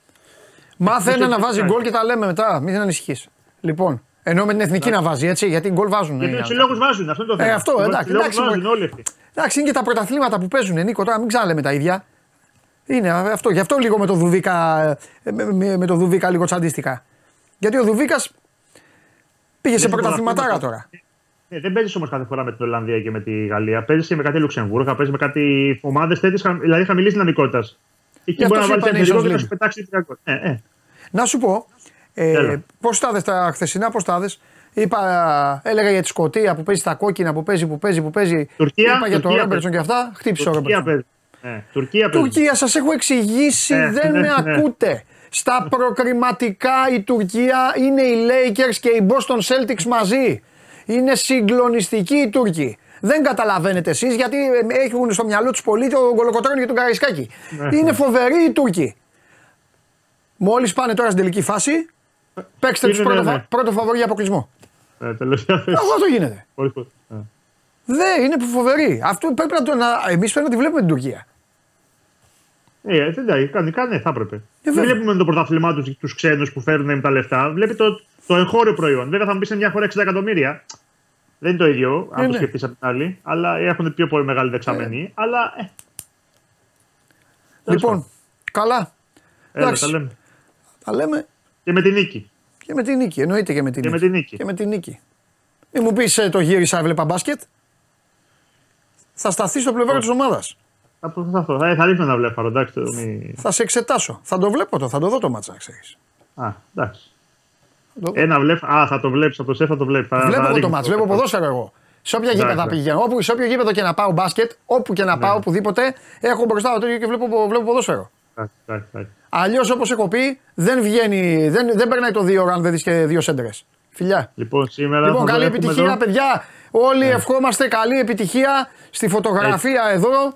Μάθε ένα Είσαι να βάζει έτσι. γκολ και τα λέμε μετά. Μην ανησυχείς. Λοιπόν, ενώ με την εθνική να βάζει έτσι, γιατί γκολ βάζουν. Γιατί ε, τους συλλόγους βάζουν, αυτό είναι το θέμα. Ε, αυτό, Τους εντάξει, συλλόγους εντάξει, βάζουν μπορεί. όλοι αυτοί. Εντάξει, είναι και τα πρωταθλήματα που παίζουν, Νίκο. Τώρα μην ξαναλέμε τα ίδια. Είναι αυτό. Γι' αυτό λίγο με το Δουβίκα, ε, με, με, με το Δουβίκα λίγο τσαντίστηκα. Γιατί ο Δουβίκας πήγες σε Δεν πρωταθληματάρα μπορώ τώρα. Ε, δεν παίζεις όμως κάθε φορά με την Ολλανδία και με τη Γαλλία. Παίζεις και με κάτι Λουξεμβούργο, παίζεις με κάτι ομάδες τέτοιες, δηλαδή χαμηλής δυναμικότητας. Εκεί μπορεί να βάλεις ένα λίγο και να σου πετάξει 3 Ε, ε. Να σου πω, ε, πώς τα τα χθεσινά, πώς τα Είπα, έλεγα για τη Σκωτία που παίζει τα κόκκινα, που παίζει, που παίζει, που παίζει. Τουρκία, είπα για τον Ρόμπερτσον και αυτά. Χτύπησε ο Ρόμπερτσον. Ε, Τουρκία, Τουρκία σας έχω εξηγήσει, ε, δεν ναι, με ναι. ακούτε. Στα προκριματικά η Τουρκία είναι οι Lakers και οι Boston Celtics μαζί. Είναι συγκλονιστικοί οι Τούρκοι. Δεν καταλαβαίνετε εσείς γιατί έχουν στο μυαλό τους πολύ τον Κολοκοτρόνη και τον Καραϊσκάκη. Ναι. Είναι φοβεροί οι Τούρκοι. Μόλις πάνε τώρα στην τελική φάση, παίξτε τους πρώτο, ναι. πρώτο φαβορή αποκλεισμό. Ε, τελευταία Αυτό γίνεται. Δεν είναι φοβερή. Αυτό πρέπει να το. Να... Εμείς πρέπει να τη βλέπουμε την Τουρκία. Ε, εντάξει, κανονικά ναι, θα έπρεπε. Ε, δεν βλέπουμε το πρωτάθλημά τους τους ξένους που φέρνουν τα λεφτά. Βλέπει το, το εγχώριο προϊόν. Βέβαια θα μου πεις σε μια χώρα 60 εκατομμύρια. Δεν είναι το ίδιο, αν ε, το ναι. σκεφτείς από την άλλη. Αλλά έχουν πιο πολύ μεγάλη δεξαμενή. Ε. Αλλά. Ε. Λοιπόν, καλά. Έλα, τα λέμε. Τα λέμε. Και με την νίκη. Και με την νίκη, εννοείται και με την, και νίκη. Με την νίκη. Και με την νίκη. Μην μου πεις ε, το γύρισα, έβλεπα μπάσκετ. Θα σταθεί στο πλευρό της ομάδας. Θα προσπαθώ. Θα, θα ρίχνω να βλέπω. Εντάξει, μη... Θα σε εξετάσω. Θα το βλέπω το, θα το δω το μάτσα, ξέρεις. Α, εντάξει. Ένα βλέπω. Α, θα το βλέπεις, θα το σε, θα το βλέπεις. Βλέπω θα το μάτσα, βλέπω ποδόσφαιρο εγώ. Σε όποια γήπεδα πηγαίνω, όπου, σε όποιο γήπεδο και να πάω μπάσκετ, όπου και να ναι. πάω, οπουδήποτε, έχω μπροστά το ίδιο και βλέπω, βλέπω ποδόσφαιρο. Αλλιώς όπως έχω πει, δεν βγαίνει, δεν, δεν περνάει το δύο ώρα αν δεν δεις και δύο σέντρε. Φιλιά. Λοιπόν, σήμερα. Λοιπόν, καλή επιτυχία, εδώ. παιδιά. Όλοι ναι. ευχόμαστε καλή επιτυχία στη φωτογραφία Έτσι. εδώ.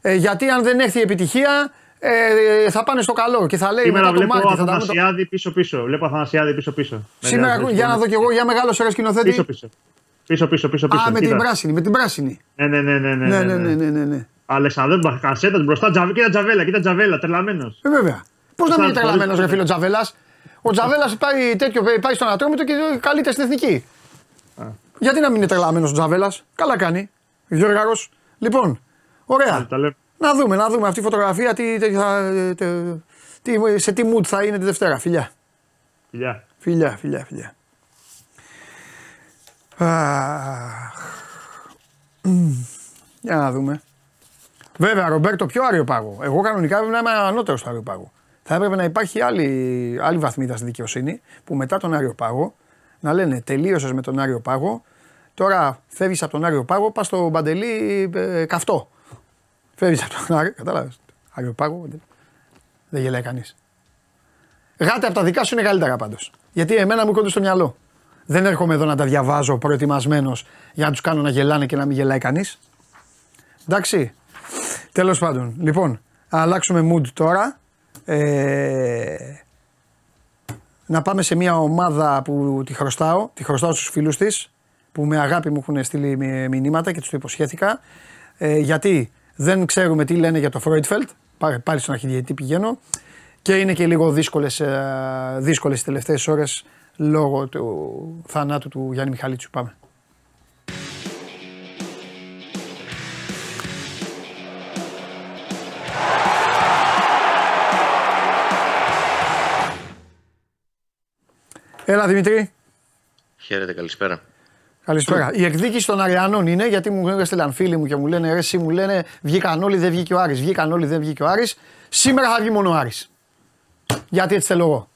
Ε, γιατί αν δεν έρθει η επιτυχία, ε, θα πάνε στο καλό και θα λέει Σήμερα μετά το Μάρτι. Θα Αθανασιάδη πίσω-πίσω. Βλέπω Αθανασιάδη πίσω-πίσω. Σήμερα, για να δω κι εγώ, για μεγάλο σειρά σκηνοθέτη. Πίσω-πίσω. Πίσω-πίσω. Πίσω, πίσω, Α, με την πράσινη. Με την πράσινη. Ναι, ναι, ναι. ναι, ναι, ναι, ναι, ναι, ναι. Αλεξανδρό Κασέτα μπροστά, τζαβ, κοίτα τζαβέλα, κοίτα τζαβέλα, τρελαμένος. Ε, βέβαια. Πώς να μην είναι τρελαμένος, ρε φίλο Τζαβέλας; Ο Τζαβέλας πάει, τέτοιο, πάει στον ατρόμητο και καλείται στην εθνική. Α. Γιατί να μην είναι τρελαμένος ο Τζαβέλας; Καλά κάνει. Γιώργο. Λοιπόν, ωραία. Να δούμε, να δούμε αυτή η φωτογραφία τι, τι, τι, σε τι mood θα είναι τη Δευτέρα. Φιλιά. Φιλιά. Φιλιά, φιλιά, φιλιά. Για να δούμε. Βέβαια, Ρομπέρτο, πιο άριο πάγο. Εγώ κανονικά έπρεπε να είμαι ανώτερος στο άριο πάγο. Θα έπρεπε να υπάρχει άλλη, άλλη βαθμίδα στη δικαιοσύνη που μετά τον άριο πάγο να λένε τελείωσες με τον άριο πάγο. Τώρα φεύγεις από τον άριο πάγο, πας στο μπαντελή ε, καυτό. Φεύγεις από τον άριο. Κατάλαβες. Άριο πάγο. Δεν γελάει κανείς. Γάτε από τα δικά σου είναι καλύτερα πάντως. Γιατί εμένα μου κόντου στο μυαλό. Δεν έρχομαι εδώ να τα διαβάζω προετοιμασμένος για να τους κάνω να γελάνε και να μην γελάει κανείς. Εντάξει. Τέλος πάντων. Λοιπόν, αλλάξουμε mood τώρα. Ε, να πάμε σε μια ομάδα που τη χρωστάω. Τη χρωστάω στους φίλους της που με αγάπη μου έχουν στείλει μηνύματα και τους το υποσχέθηκα. Ε, γιατί δεν ξέρουμε τι λένε για το Φρόιτφελτ. Πάλι στον αρχιδιαιτή πηγαίνω. Και είναι και λίγο δύσκολες, ε, δύσκολες τις τελευταίες ώρες λόγω του θανάτου του Γιάννη Μιχαλίτσου. Πάμε. Έλα Δημήτρη. Χαίρετε, καλησπέρα. Καλησπέρα. Η εκδίκηση των Αριανών είναι γιατί μου έστειλαν φίλοι μου και μου λένε ρε, εσύ μου λένε βγήκαν όλοι, δεν βγήκε ο Άρης. Βγήκαν όλοι, δεν βγήκε ο Άρης. Σήμερα θα βγει μόνο ο Άρης. Γιατί έτσι θέλω εγώ.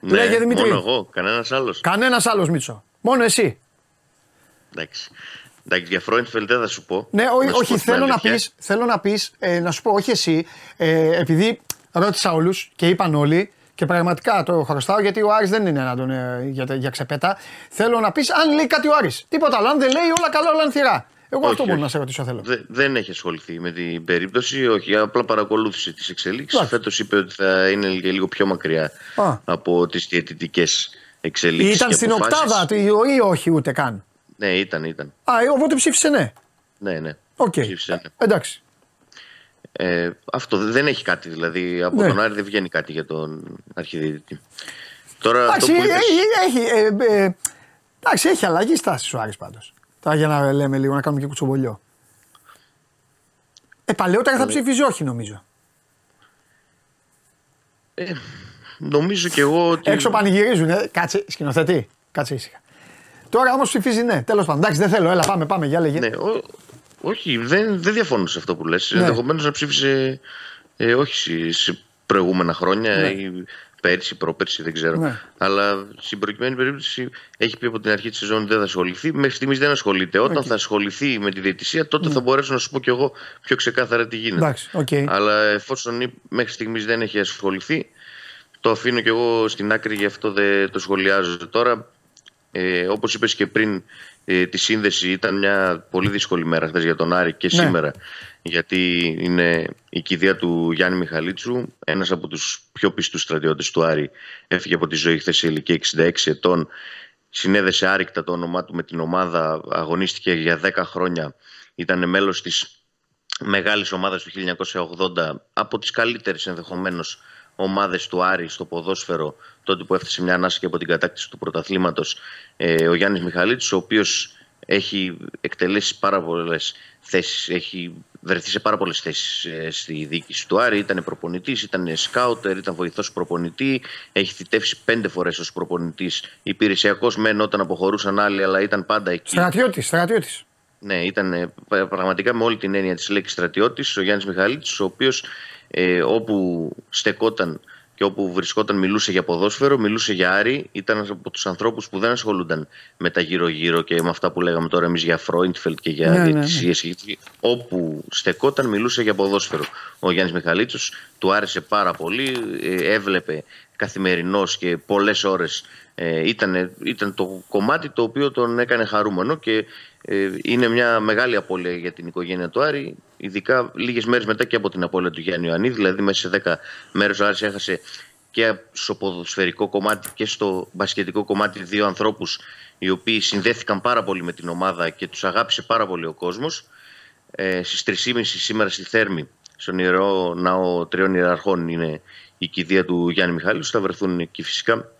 Ναι, Λέγε Δημήτρη. Μόνο εγώ, κανένας άλλος. Κανένας άλλος Μίτσο. Μόνο εσύ. Εντάξει. Εντάξει, για Φρόιντφελντ δεν θα σου πω. Ναι, ό, όχι, θέλω να, πεις, θέλω να πεις, ε, να σου πω, όχι εσύ, ε, επειδή ρώτησα όλους και είπαν όλοι, και πραγματικά το χρωστάω γιατί ο Άρης δεν είναι να τον, ε, για, για ξεπέτα. Θέλω να πεις αν λέει κάτι ο Άρης. Τίποτα άλλο. Αν δεν λέει όλα καλά, όλα ανθυρά. Εγώ όχι, αυτό μπορώ να σε ρωτήσω θέλω. Δε, δεν έχει ασχοληθεί με την περίπτωση, όχι. Απλά παρακολούθησε τις εξελίξεις. Φέτος είπε ότι θα είναι και λίγο πιο μακριά Α. από τις διαιτητικές εξελίξεις. Ήταν στην οκτάδα ή όχι ούτε καν. Ναι, ήταν, ήταν. Α, οπότε ψήφισε ναι. Ναι, ναι. Okay. Ψήφισε, ναι. Εντάξει. Ε, αυτό δεν έχει κάτι δηλαδή. Από ναι. τον Άρη δεν βγαίνει κάτι για τον αρχιδιετή. Τώρα εντάξει, το που είπες... έχει, ε, ε, εντάξει, έχει αλλαγή στάση ο Άρης πάντως. Τώρα για να λέμε λίγο, να κάνουμε και κουτσομπολιό. Ε, παλαιότερα θα ε, ψηφίζει όχι νομίζω. Ε, νομίζω και εγώ ότι... Έξω πανηγυρίζουν, ε. κάτσε σκηνοθετή, κάτσε ήσυχα. Τώρα όμως ψηφίζει ναι, τέλος πάντων. Εντάξει, δεν θέλω, έλα πάμε, πάμε, για λέγε. Ναι, ο, όχι, δεν, δεν διαφωνώ σε αυτό που λες. Ναι. Ενδεχομένως να ψήφισε Ε, όχι σε προηγούμενα χρόνια ναι. ή πέρσι, πρόπερσι, δεν ξέρω. Ναι. Αλλά στην προκειμένη περίπτωση έχει πει από την αρχή της σεζόν ότι δεν θα ασχοληθεί. Μέχρι στιγμής δεν ασχολείται. Όταν θα ασχοληθεί με τη διαιτησία, τότε ναι. θα μπορέσω να σου πω κι εγώ πιο ξεκάθαρα τι γίνεται. Εντάξει, okay. Αλλά εφόσον μέχρι στιγμής δεν έχει ασχοληθεί, το αφήνω κι εγώ στην άκρη, γι' αυτό δεν το σχολιάζω. Τώρα, ε, όπως είπες και πριν, ε, τη σύνδεση ήταν μια πολύ δύσκολη μέρα χθες για τον Άρη και ναι. σήμερα γιατί είναι η κηδεία του Γιάννη Μιχαλίτσου, ένας από τους πιο πιστούς στρατιώτες του Άρη, έφυγε από τη ζωή χθες σε ηλικία 66 ετών, συνέδεσε άρρηκτα το όνομά του με την ομάδα, αγωνίστηκε για 10 χρόνια, ήταν μέλος της μεγάλης ομάδας του 1980, από τις καλύτερες ενδεχομένως ομάδες του Άρη στο ποδόσφαιρο, τότε που έφτασε μια ανάσα και από την κατάκτηση του πρωταθλήματος, ε, ο Γιάννης Μιχαλίτσος, ο οποίος έχει εκτελέσει πάρα πολλές θέσεις, έχει βρεθεί σε πάρα πολλές θέσεις ε, στη διοίκηση του Άρη. Ήταν προπονητής, ήταν σκάουτερ, ήταν βοηθός προπονητή. Έχει θητεύσει πέντε φορές ως προπονητής. Υπηρεσιακός μεν όταν αποχωρούσαν άλλοι, αλλά ήταν πάντα εκεί. Στρατιώτης, στρατιώτης. Ναι, ήταν ε, πραγματικά με όλη την έννοια της λέξης στρατιώτης ο Γιάννης Μιχαλίτης, ο οποίος ε, όπου στεκόταν και όπου βρισκόταν μιλούσε για ποδόσφαιρο, μιλούσε για Άρη. Ήταν από τους ανθρώπους που δεν ασχολούνταν με τα γύρω-γύρω και με αυτά που λέγαμε τώρα εμείς για Φρόιντφελτ και για ναι, ναι, ναι. Όπου στεκόταν, μιλούσε για ποδόσφαιρο. Ο Γιάννης Μιχαλίτσος του άρεσε πάρα πολύ, ε, έβλεπε καθημερινώς και πολλές ώρες ε, ήταν, ήταν το κομμάτι το οποίο τον έκανε χαρούμενο και ε, είναι μια μεγάλη απώλεια για την οικογένεια του Άρη, ειδικά λίγες μέρες μετά και από την απώλεια του Γιάννη Ιωαννίδη, δηλαδή μέσα σε 10 μέρες ο Άρης έχασε και στο ποδοσφαιρικό κομμάτι και στο μπασκετικό κομμάτι δύο ανθρώπους οι οποίοι συνδέθηκαν πάρα πολύ με την ομάδα και τους αγάπησε πάρα πολύ ο κόσμος. Ε, στις 3.30 σήμερα στη Θέρμη, στον Ιερό Ναό Τριών Ιεραρχών είναι η κηδεία του Γιάννη Μιχάλη. Θα βρεθούν εκεί φυσικά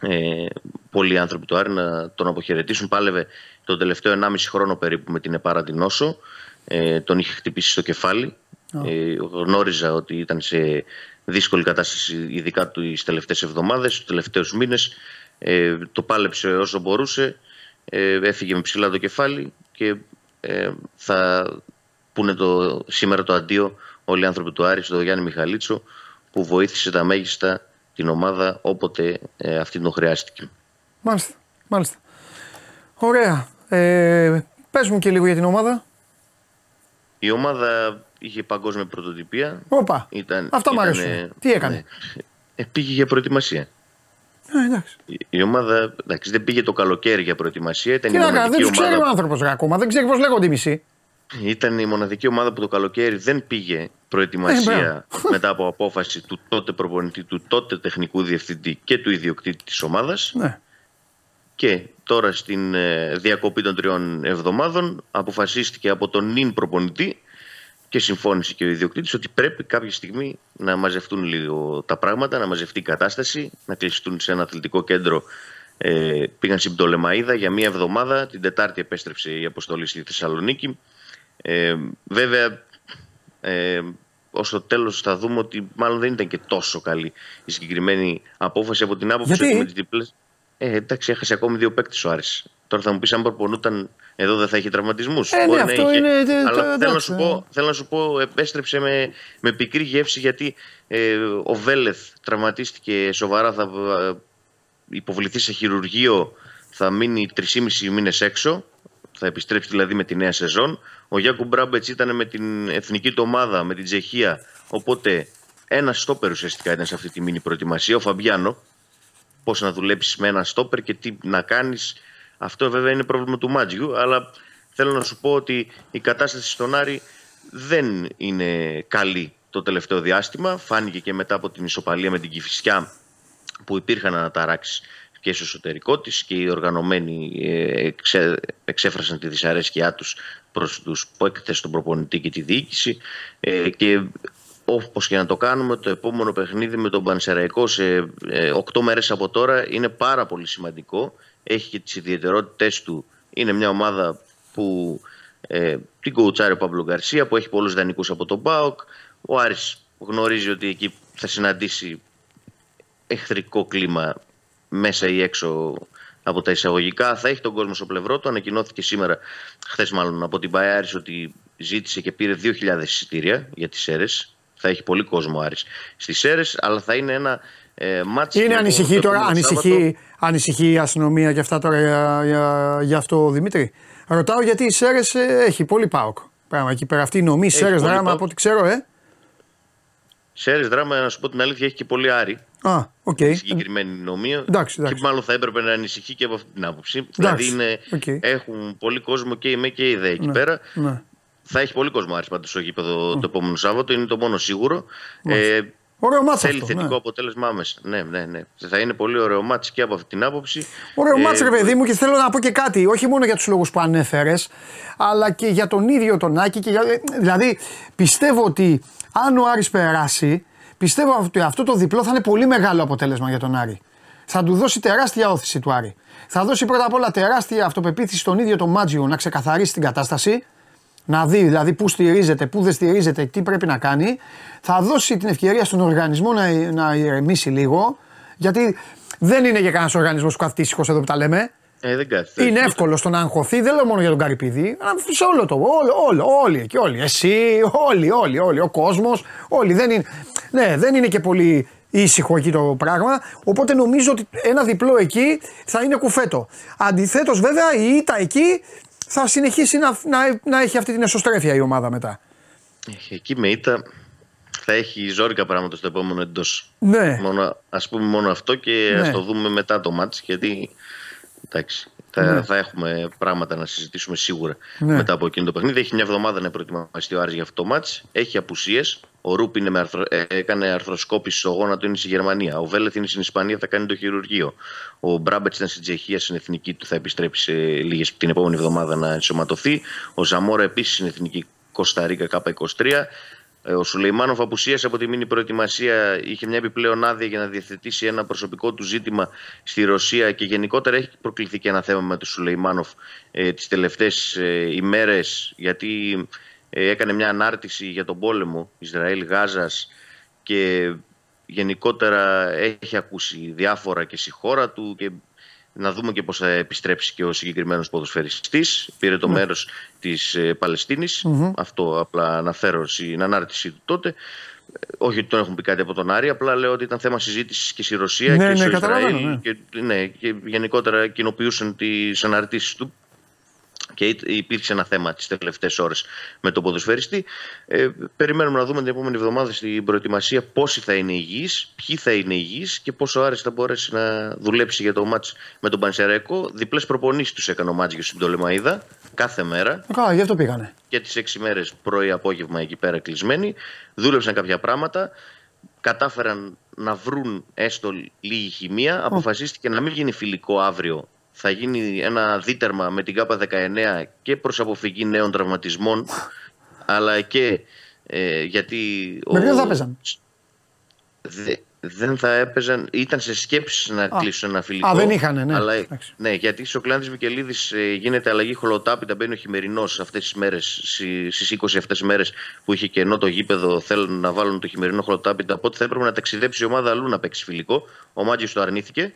ε, πολλοί άνθρωποι του Άρη να τον αποχαιρετήσουν. Πάλευε τον τελευταίο 1,5 χρόνο περίπου με την Επάρα την Όσο. Ε, τον είχε χτυπήσει στο κεφάλι. Ε, γνώριζα ότι ήταν σε δύσκολη κατάσταση, ειδικά τις τελευταίες εβδομάδες, τους τελευταίους μήνες. Ε, το πάλεψε όσο μπορούσε. Ε, έφυγε με ψηλά το κεφάλι και ε, θα πούνε το, σήμερα το αντίο όλοι οι άνθρωποι του Άρη, στον Γιάννη Μιχαλίτσο, που βοήθησε τα μέγιστα την ομάδα όποτε ε, αυτή τον χρειάστηκε. Μάλιστα, μάλιστα. Ωραία. Ε, πες μου και λίγο για την ομάδα. Η ομάδα είχε παγκόσμια πρωτοτυπία. Όπα, ήταν, αυτά μου αρέσουν. Τι έκανε; Ναι, ε, πήγε για προετοιμασία. Ε, εντάξει. Η, ομάδα εντάξει, δεν πήγε το καλοκαίρι για προετοιμασία. Ήταν Τι να κάνει, δεν του ξέρει ο άνθρωπος ακόμα, δεν ξέρει πώς λέγονται οι μισοί. Ήταν η μοναδική ομάδα που το καλοκαίρι δεν πήγε προετοιμασία ε, μετά από απόφαση του τότε προπονητή, του τότε τεχνικού διευθυντή και του ιδιοκτήτη της ομάδας. Ναι. Και τώρα στην ε, διακοπή των τριών εβδομάδων αποφασίστηκε από τον νυν προπονητή και συμφώνησε και ο ιδιοκτήτης ότι πρέπει κάποια στιγμή να μαζευτούν λίγο τα πράγματα, να μαζευτεί η κατάσταση, να κλειστούν σε ένα αθλητικό κέντρο. Ε, πήγαν στην Πτολεμαίδα για μία εβδομάδα. Την Τετάρτη επέστρεψε η αποστολή στη Θεσσαλονίκη. Ε, βέβαια, ε, ως το τέλος θα δούμε ότι μάλλον δεν ήταν και τόσο καλή η συγκεκριμένη απόφαση από την άποψη ότι με τις διπλέ. Ε, εντάξει, έχασε ακόμη δύο παίκτες ο Άρης. Τώρα θα μου πεις αν προπονούταν εδώ δεν θα είχε τραυματισμούς. Ε, ναι, αυτό είχε. είναι. Αλλά θέλω, να σου πω, θέλω να σου πω, επέστρεψε με, με πικρή γεύση γιατί ε, ο Βέλεθ τραυματίστηκε σοβαρά. Θα ε, υποβληθεί σε χειρουργείο, θα μείνει 3,5 μήνες έξω. Θα επιστρέψει δηλαδή με τη νέα σεζόν. Ο Γιάκου Μπράμπετς ήταν με την εθνική του ομάδα, με την Τσεχία. Οπότε ένα στόπερ ουσιαστικά ήταν σε αυτή τη μήνυ προετοιμασία. Ο Φαμπιάνο. Πώς να δουλέψεις με ένα στόπερ και τι να κάνεις. Αυτό βέβαια είναι πρόβλημα του Μάτζιου. Αλλά θέλω να σου πω ότι η κατάσταση στον Άρη δεν είναι καλή το τελευταίο διάστημα. Φάνηκε και μετά από την ισοπαλία με την Κηφισιά που υπήρχαν αναταράξεις και στο εσωτερικό της και οι οργανωμένοι ε, εξέφρασαν τη δυσαρέσκειά τους προς τους παίκτες, τον προπονητή και τη διοίκηση ε, και όπως και να το κάνουμε το επόμενο παιχνίδι με τον Πανσεραϊκό σε 8 ε, μέρες από τώρα είναι πάρα πολύ σημαντικό έχει και τις ιδιαιτερότητες του είναι μια ομάδα που ε, την κοουτσάρει ο Παύλο Γκαρσία που έχει πολλούς δανεικούς από τον ΠΑΟΚ ο Άρης γνωρίζει ότι εκεί θα συναντήσει εχθρικό κλίμα μέσα ή έξω από τα εισαγωγικά. Θα έχει τον κόσμο στο πλευρό του. Ανακοινώθηκε σήμερα, χθες μάλλον, από την Μπαϊάρη ότι ζήτησε και πήρε 2.000 εισιτήρια για τις αίρες. Θα έχει πολύ κόσμο Άρης στις Σέρες, αλλά θα είναι ένα ε, μάτς... Είναι ανησυχεί τώρα, ανησυχεί, ανησυχεί η αστυνομία και αυτά τώρα για, για, για αυτό Δημήτρη. Ρωτάω γιατί η Σέρες ε, έχει πολύ ΠΑΟΚ. Πράγμα εκεί πέρα αυτοί οι νομοί Σέρρες Δράμα από ό,τι ξέρω, ε. Σέρρες Δράμα, να σου πω την αλήθεια, έχει και πολύ Άρη. Α, OK. Okay. Συγκεκριμένοι νομοί. Εντάξει, εντάξει. Και μάλλον θα έπρεπε να ανησυχεί και από αυτή την άποψη. Δηλαδή είναι, okay. έχουν πολύ κόσμο και οι μεν και οι δε εκεί ναι, πέρα. Ναι. Θα έχει πολύ κόσμο Άρης πάντως στο γήπεδο mm. το επόμενο Σάββατο, είναι το μόνο σίγουρο. Ε, Ωραίο μάτς Θέλει αυτό, θετικό ναι. αποτέλεσμα άμεσα. Ναι, ναι, ναι. Θα είναι πολύ ωραίο μάτς και από αυτή την άποψη. Ωραίο ε, μάτς ρε παιδί μου και θέλω να πω και κάτι, όχι μόνο για τους λόγους που ανέφερες, αλλά και για τον ίδιο τον Άκη. Και για... Δηλαδή πιστεύω ότι αν ο Άρης περάσει, πιστεύω ότι αυτό το διπλό θα είναι πολύ μεγάλο αποτέλεσμα για τον Άρη. Θα του δώσει τεράστια όθηση του Άρη. Θα δώσει πρώτα απ' όλα τεράστια αυτοπεποίθηση στον ίδιο τον Μάτζιο να ξεκαθαρίσει την κατάσταση. Να δει δηλαδή πού στηρίζεται, πού δεν στηρίζεται, τι πρέπει να κάνει. Θα δώσει την ευκαιρία στον οργανισμό να, να ηρεμήσει λίγο. Γιατί δεν είναι για κανένας οργανισμός που κάθεται ήσυχο εδώ που τα λέμε. Ε, δεν κάθεται. Είναι εύκολο στο να αγχωθεί, δεν λέω μόνο για τον Καρυπίδη, αλλά σε όλο το. Όλο, όλο, όλοι και όλοι. Εσύ, όλοι, όλοι, όλοι. Ο κόσμος, όλοι. Δεν είναι, ναι, δεν είναι και πολύ ήσυχο εκεί το πράγμα. Οπότε νομίζω ότι ένα διπλό εκεί θα είναι κουφέτο. Αντιθέτως, βέβαια, η ήττα εκεί θα συνεχίσει να, να, να έχει αυτή την εσωστρέφεια η ομάδα μετά. Εκεί με ήττα θα έχει ζόρικα πράγματα στο επόμενο εντός. Ναι. Μόνο, ας πούμε μόνο αυτό και Ναι. ας το δούμε μετά το μάτς γιατί εντάξει, θα, Ναι. θα έχουμε πράγματα να συζητήσουμε σίγουρα Ναι. μετά από εκείνο το παιχνίδι. Έχει μια εβδομάδα να προετοιμαστεί ο Άρης για αυτό το μάτς. Έχει απουσίες. Ο Ρούπ είναι με αρθρο... ε, έκανε αρθροσκόπηση στο γόνατο, είναι στη Γερμανία. Ο Βέλεθ είναι στην Ισπανία, θα κάνει το χειρουργείο. Ο Μπράμπετς ήταν στην Τσεχία, στην εθνική του, θα επιστρέψει σε λίγες, την επόμενη εβδομάδα να ενσωματωθεί. Ο Ζαμόρα επίσης στην εθνική Κωνσταντίνα K23. Ε, Ο Σουλεϊμάνοφ απουσίασε από τη μήνυ προετοιμασία, είχε μια επιπλέον άδεια για να διευθετήσει ένα προσωπικό του ζήτημα στη Ρωσία και γενικότερα έχει προκληθεί και ένα θέμα με τον Σουλεϊμάνοφ ε, τις τελευταίες ε, ημέρες γιατί ε, έκανε μια ανάρτηση για τον πόλεμο Ισραήλ-Γάζας και γενικότερα έχει ακούσει διάφορα και στη χώρα του και να δούμε και πώς θα επιστρέψει και ο συγκεκριμένος ποδοσφαιριστής. Πήρε το μέρος της ε, παλαιστινης Αυτό απλά αναφέρως στην ανάρτησή του τότε. Ε, Όχι ότι τον έχουν πει κάτι από τον Άρη, απλά λέω ότι ήταν θέμα συζήτησης και στη Ρωσία Ναι, και ναι, στο καταλαβαίνω, Ισραήλ ναι. και, ναι, και γενικότερα κοινοποιούσαν τις αναρτήσεις του και υ- υπήρξε ένα θέμα τις τελευταίες ώρες με τον ποδοσφαιριστή. Ε, περιμένουμε να δούμε την επόμενη εβδομάδα στην προετοιμασία πόσοι θα είναι υγιείς, ποιοι θα είναι υγιείς και πόσο Άρης θα μπορέσει να δουλέψει για το μάτς με τον Πανσεραϊκό. Διπλές προπονήσεις τους έκανε ο Μάτζιος στην Τολεμαίδα κάθε μέρα Καλά, γι' αυτό πήγανε. και τις 6 μέρες πρωί-απόγευμα εκεί πέρα κλεισμένοι. Δούλεψαν κάποια πράγματα, κατάφεραν να βρουν έστω λίγη χημεία. Αποφασίστηκε να μην γίνει φιλικό αύριο. Θα γίνει ένα δίτερμα με την ΚΑΠΑ 19 και προς αποφυγή νέων τραυματισμών, αλλά και ε, γιατί... Με ποιον θα παίζαν. Δε- δεν θα έπαιζαν, ήταν σε σκέψη να κλείσουν ένα φιλικό. Α, δεν είχανε, ναι. Αλλά, Εντάξει. ναι, γιατί στο Κλάνδη Μικελίδης γίνεται αλλαγή χολοτάπητα, μπαίνει ο χειμερινό αυτές τις μέρες, στις 20 αυτές μέρες που είχε κενό το γήπεδο. Θέλουν να βάλουν το χειμερινό χολοτάπητα. Οπότε θα έπρεπε να ταξιδέψει η ομάδα αλλού να παίξει φιλικό. Ο Μάτζιο το αρνήθηκε.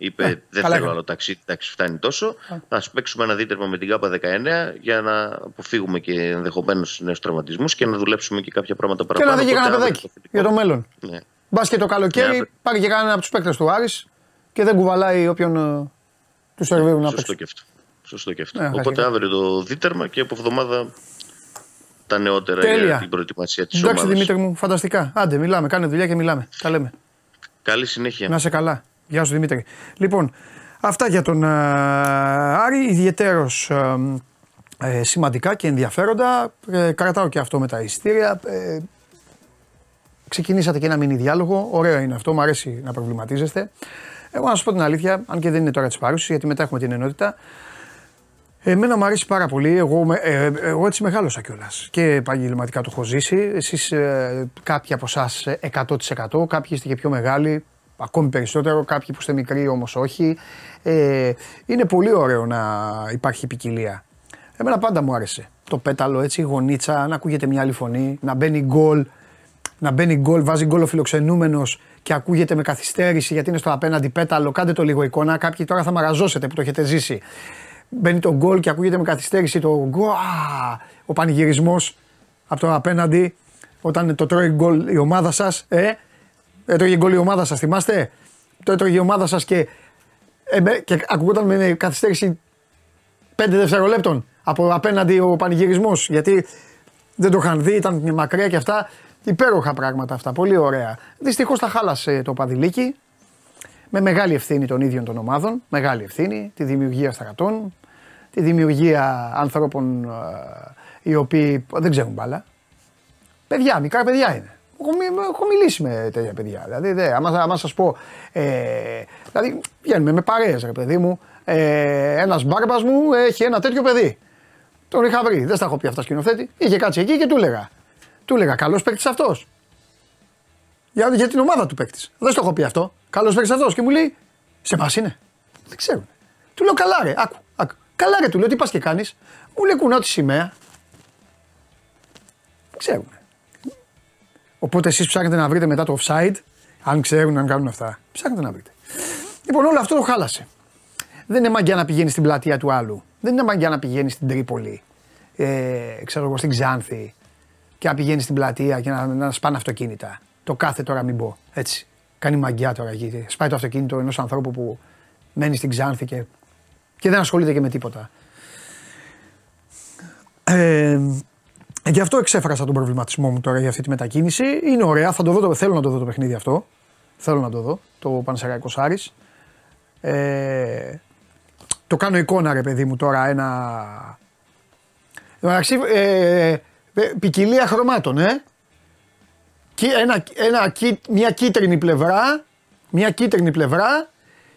Είπε: Ε, Δεν καλά θέλω έκανε. άλλο ταξίδι, εντάξει, φτάνει τόσο. Α παίξουμε ένα δίτερμα με την ΚΑΠΑ 19 για να αποφύγουμε και ενδεχομένως νέους τραυματισμούς και να δουλέψουμε και κάποια πράγματα Και παραπάνω. να δει και Οπότε κανένα αύριο παιδάκι το φιλικό- για το μέλλον. Ναι. Μπας και το καλοκαίρι Ναι, πάρει και κανένα από τους παίκτες του Άρης και δεν κουβαλάει όποιον ε, τους σερβίρουν να Σωστό παίξει. και αυτό. Σωστό και αυτό. Ναι, Οπότε αρχικά. αύριο το δίτερμα και από εβδομάδα τα νεότερα Τέλεια. για την προετοιμασία της Εντάξει ομάδας. Δημήτρη μου, φανταστικά. Άντε, μιλάμε, κάνε δουλειά και μιλάμε. Τα λέμε. Καλή συνέχεια. Να είσαι καλά. Γεια σου Δημήτρη. Λοιπόν, αυτά για τον ε, Άρη, ιδιαιτέρως ε, ε, σημαντικά και ενδιαφέροντα. Ε, κρατάω και αυτό με τα εισιτήρια. Ε, ξεκινήσατε και ένα μίνι διάλογο. Ωραίο είναι αυτό, μου αρέσει να προβληματίζεστε. Εγώ να σου πω την αλήθεια, αν και δεν είναι τώρα της παρούσης, γιατί μετά έχουμε την ενότητα. Εμένα μου αρέσει πάρα πολύ. Εγώ, με- ε, εγώ έτσι μεγάλωσα κιόλας. Και επαγγελματικά το έχω ζήσει. Εσείς ε, κάποιοι από εσάς 100%, κάποιοι είστε και πιο μεγάλοι, ακόμη περισσότερο. Κάποιοι που είστε μικροί όμως όχι. Ε, είναι πολύ ωραίο να υπάρχει ποικιλία. Εμένα πάντα μου άρεσε. Το πέταλο έτσι, η γονίτσα, να ακούγεται μια άλλη φωνή, να μπαίνει γκολ. Να μπαίνει γκολ, βάζει γκολ ο φιλοξενούμενος και ακούγεται με καθυστέρηση γιατί είναι στο απέναντι πέταλο. Κάντε το λίγο εικόνα. Κάποιοι τώρα θα μαραζώσετε που το έχετε ζήσει. Μπαίνει το γκολ και ακούγεται με καθυστέρηση το γκολ. Ο πανηγυρισμός από το απέναντι. Όταν το τρώει γκολ η ομάδα σας, ε, έτρωγε γκολ η ομάδα σας, θυμάστε; Το έτρωγε η ομάδα σας και, ε, και ακουγόταν με καθυστέρηση 5 δευτερολέπτων από απέναντι ο πανηγυρισμός. Γιατί δεν το είχαν δει, ήταν μακριά και αυτά. Υπέροχα πράγματα αυτά, πολύ ωραία. Δυστυχώς τα χάλασε το παδιλίκι. Με μεγάλη ευθύνη των ίδιων των ομάδων. Μεγάλη ευθύνη, τη δημιουργία στρατών, τη δημιουργία ανθρώπων ε, οι οποίοι δεν ξέρουν μπάλα. Παιδιά, μικρά παιδιά είναι. Έχω, έχω μιλήσει με τέτοια παιδιά. Δηλαδή, δε, άμα, άμα σας πω. Ε, δηλαδή, βγαίνουμε με παρέες, ρε παιδί μου. Ε, ένας μπάρμπας μου έχει ένα τέτοιο παιδί. Τον είχα βρει. Δεν στα έχω πει αυτά σκηνοθέτη. Είχε κάτσει εκεί και του έλεγα. Του έλεγα, καλός παίκτης αυτός. Για, για την ομάδα του παίκτης. Δεν στο έχω πει αυτό. Καλός παίκτης αυτός. Και μου λέει, σε μα είναι. Δεν ξέρω. Του λέω, καλά ρε, άκου. άκου. Καλά ρε, του λέω, τι πας και κάνεις. Μου λέει, κουνάω τη σημαία. Ξέρουν. Οπότε εσείς ψάχνετε να βρείτε μετά το offside, αν ξέρουν αν κάνουν αυτά. Ψάχνετε να βρείτε. Λοιπόν, όλο αυτό το χάλασε. Δεν είναι μαγκιά να πηγαίνει στην πλατεία του άλλου. Δεν είναι μαγκιά να πηγαίνει στην Τρίπολη. Ε, ξέρω εγώ στην Ξάνθη και να πηγαίνει στην πλατεία και να, να σπάνε αυτοκίνητα. Το κάθε τώρα μην πω. Έτσι. Κάνει μαγκιά τώρα εκεί. Σπάει το αυτοκίνητο ενός ανθρώπου που μένει στην Ξάνθη και, και δεν ασχολείται και με τίποτα. Ε, Γι' αυτό εξέφρασα τον προβληματισμό μου τώρα για αυτή τη μετακίνηση. Είναι ωραία, θα το δω, θέλω να το δω το παιχνίδι αυτό. Θέλω να το δω, το Πανσεραϊκός Άρης. Ε, το κάνω εικόνα ρε παιδί μου τώρα ένα... Εντάξει, ε, ε, ποικιλία χρωμάτων, ε. Ένα, ένα, μια κίτρινη πλευρά, μια κίτρινη πλευρά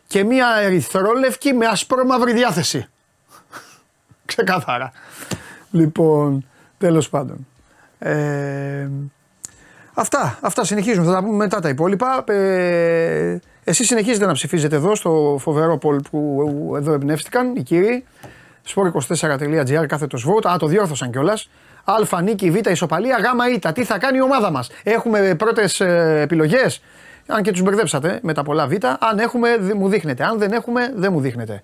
και μια ερυθρόλευκη με ασπρόμαυρη διάθεση. Ξεκάθαρα. Λοιπόν, Τέλος πάντων. Ε, αυτά, αυτά συνεχίζουν. Θα τα πούμε μετά τα υπόλοιπα. Ε, εσείς συνεχίζετε να ψηφίζετε εδώ στο φοβερό πόλ που εδώ εμπνεύστηκαν οι κύριοι. sport24.gr κάθετος vote. Α, το διόρθωσαν κιόλας. Α, νίκη, Β, ισοπαλία, Γ, Ήτα. Τι θα κάνει η ομάδα μας. Έχουμε πρώτες επιλογές. Αν και τους μπερδέψατε με τα πολλά Β. Αν έχουμε, μου δείχνετε. Αν δεν έχουμε, δεν μου δείχνετε.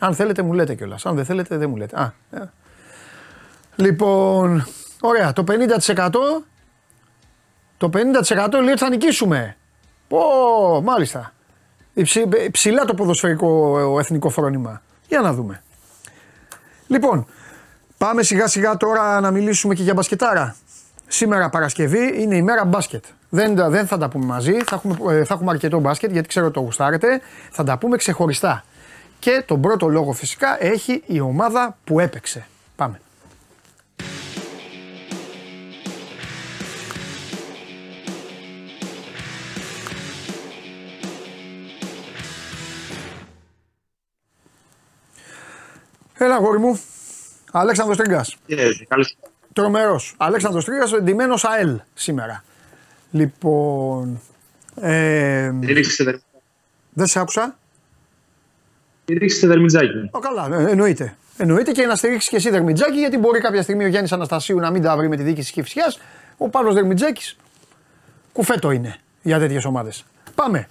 Αν θέλετε, μου λέτε κιόλας. Αν δεν θέλετε, δεν μου λέτε. Α, ε. Λοιπόν, ωραία, το 50% το 50% λέει ότι θα νικήσουμε. Πω, μάλιστα. Υψη, ψηλά το ποδοσφαιρικό εθνικό φρόνημα. Για να δούμε. Λοιπόν, πάμε σιγά σιγά τώρα να μιλήσουμε και για μπασκετάρα. Σήμερα Παρασκευή είναι η μέρα μπάσκετ. Δεν, δεν θα τα πούμε μαζί, θα έχουμε, ε, θα έχουμε αρκετό μπάσκετ γιατί ξέρω ότι το γουστάρετε. Θα τα πούμε ξεχωριστά. Και τον πρώτο λόγο φυσικά έχει η ομάδα που έπαιξε. Πάμε. Έλα, γόρι μου. Αλέξανδρος Τρίγκας. Yeah, Τρομερός. Αλέξανδρος Τρίγκας, εντυμένος ΑΕΛ σήμερα. Λοιπόν... Ε, δεν σε άκουσα. Στηρίξτε Δερμιτζάκη. Ο, καλά, ε, εννοείται. Εννοείται και να στηρίξεις και εσύ Δερμιτζάκη, γιατί μπορεί κάποια στιγμή ο Γιάννης Αναστασίου να μην τα βρει με τη διοίκηση Κυφσιά. Ο Παύλος Δερμιτζάκη κουφέτο είναι για τέτοιες ομάδες. Πάμε.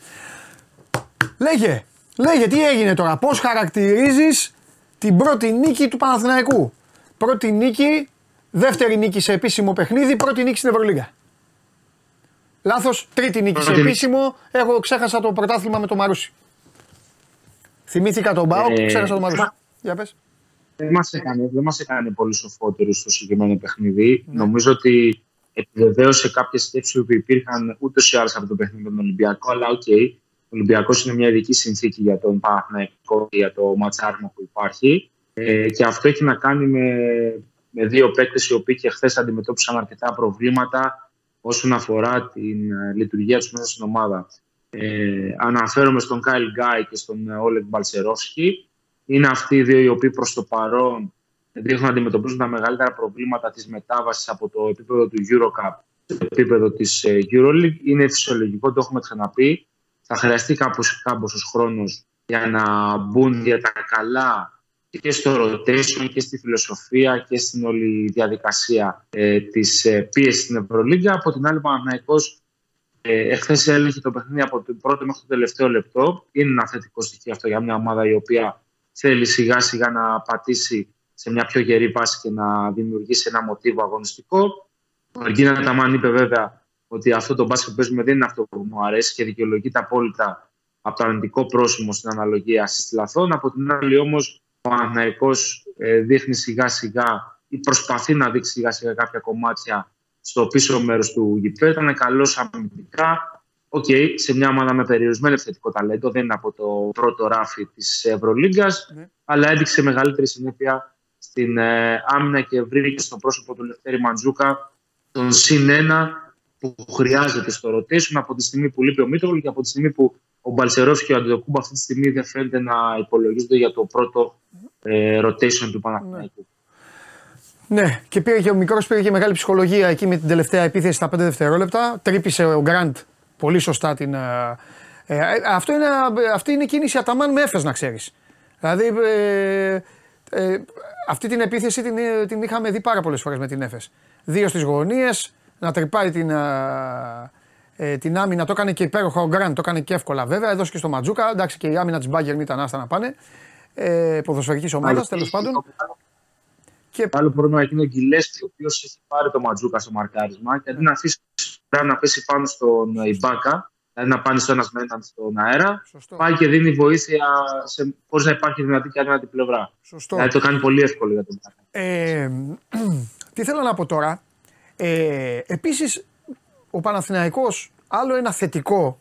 Λέγε, λέγε τι έγινε τώρα, πώς χαρακτηρίζεις την πρώτη νίκη του Παναθηναϊκού. Πρώτη νίκη, δεύτερη νίκη σε επίσημο παιχνίδι, πρώτη νίκη στην Ευρωλίγα. Λάθος, τρίτη νίκη σε επίσημο, εγώ ξέχασα το πρωτάθλημα με το Μαρούσι. Θυμήθηκα τον ΠΑΟΚ, ε, ξέχασα τον Μαρούσι. Για πες. Δεν μας έκανε, δεν μας έκανε πολύ σοφότερους στο συγκεκριμένο παιχνίδι. Ναι. Νομίζω ότι επιβεβαίωσε κάποιες σκέψεις που υπήρχαν ούτως ή άλλως από το παιχνίδι με τον Ολυμπιακό. Αλλά OK, okay, ο Ολυμπιακός είναι μια ειδική συνθήκη για τον Παναθηναϊκό και για το ματσάρμα που υπάρχει. Ε, και αυτό έχει να κάνει με, με δύο παίκτες οι οποίοι και χθες αντιμετώπισαν αρκετά προβλήματα όσον αφορά την ε, λειτουργία τους μέσα στην ομάδα. Ε, αναφέρομαι στον Κάιλ Γκάι και στον Όλεγκ Μπαλσερόφσκι. Είναι αυτοί οι δύο οι οποίοι προς το παρόν δείχνουν να αντιμετωπίζουν τα μεγαλύτερα προβλήματα της μετάβασης από το επίπεδο του Eurocup στο επίπεδο της ε, Euroleague. Είναι φυσιολογικό, το έχουμε ξαναπεί θα χρειαστεί κάπως, κάμποσος χρόνος για να μπουν για τα καλά και στο rotation και στη φιλοσοφία και στην όλη διαδικασία ε, της ε, πίεσης στην Ευρωλίγκα. Από την άλλη, ο Παναθηναϊκός ε, εχθές έλεγε το παιχνίδι από το πρώτο μέχρι το τελευταίο λεπτό. Είναι ένα θετικό στοιχείο αυτό για μια ομάδα η οποία θέλει σιγά σιγά να πατήσει σε μια πιο γερή βάση και να δημιουργήσει ένα μοτίβο αγωνιστικό. Ο Αργίνα Ταμάν είπε βέβαια ότι αυτό το μπάσκετ που παίζουμε δεν είναι αυτό που μου αρέσει και δικαιολογείται απόλυτα από το αρνητικό πρόσημο στην αναλογία ασίστ λαθών. Από την άλλη όμως ο Παναθηναϊκός ε, δείχνει σιγά σιγά ή προσπαθεί να δείξει σιγά σιγά κάποια κομμάτια στο πίσω μέρος του γηπέδου. Ήταν καλός αμυντικά. OK, okay, σε μια ομάδα με περιορισμένο επιθετικό ταλέντο, δεν είναι από το πρώτο ράφι της Ευρωλίγκας, ναι. αλλά έδειξε μεγαλύτερη συνέπεια στην ε, άμυνα και βρήκε στο πρόσωπο του Λευτέρη Μαντζούκα τον συν ένα που χρειάζεται στο rotation από τη στιγμή που λείπει ο Μήτρογλου και από τη στιγμή που ο Μπαλσερόφ και ο Αντιδοκούμπα αυτή τη στιγμή δεν φαίνεται να υπολογίζονται για το πρώτο ε, rotation του Παναθηναϊκού. Ναι, και πήρε και ο μικρός πήρε και μεγάλη ψυχολογία εκεί με την τελευταία επίθεση στα 5 δευτερόλεπτα. Τρύπησε ο Γκραντ πολύ σωστά την. Ε, ε, αυτό είναι, αυτή είναι κίνηση Αταμάν με έφε, να ξέρεις. Δηλαδή, ε, ε, αυτή την επίθεση την, την είχαμε δει πάρα πολλές φορές με την έφες. Δύο στις γωνίες, να τρυπάει την, ε, την άμυνα. Το έκανε και υπέροχα ο Γκραντ, το έκανε και εύκολα βέβαια. Έδωσε και στο Ματζούκα. Εντάξει και η άμυνα της Μπάγκερ ήταν άστα να πάνε. Ε, Ποδοσφαιρικής ομάδας τέλος πάντων. Και... Άλλο πρόβλημα είναι ο Γκυλέστη, ο οποίος έχει πάρει το Ματζούκα στο μαρκάρισμα και αντί να αφήσει να πέσει πάνω στον Ιμπάκα, δηλαδή να πάνε στο ένας με έναν στον αέρα, Σωστό. πάει και δίνει βοήθεια σε πώ να υπάρχει δυνατή και άλλη πλευρά. Σωστό. Δηλαδή το κάνει πολύ εύκολο για τον Ιμπάκα. Ε, τι θέλω να πω τώρα. Ε, Επίσης, ο Παναθηναϊκός άλλο ένα θετικό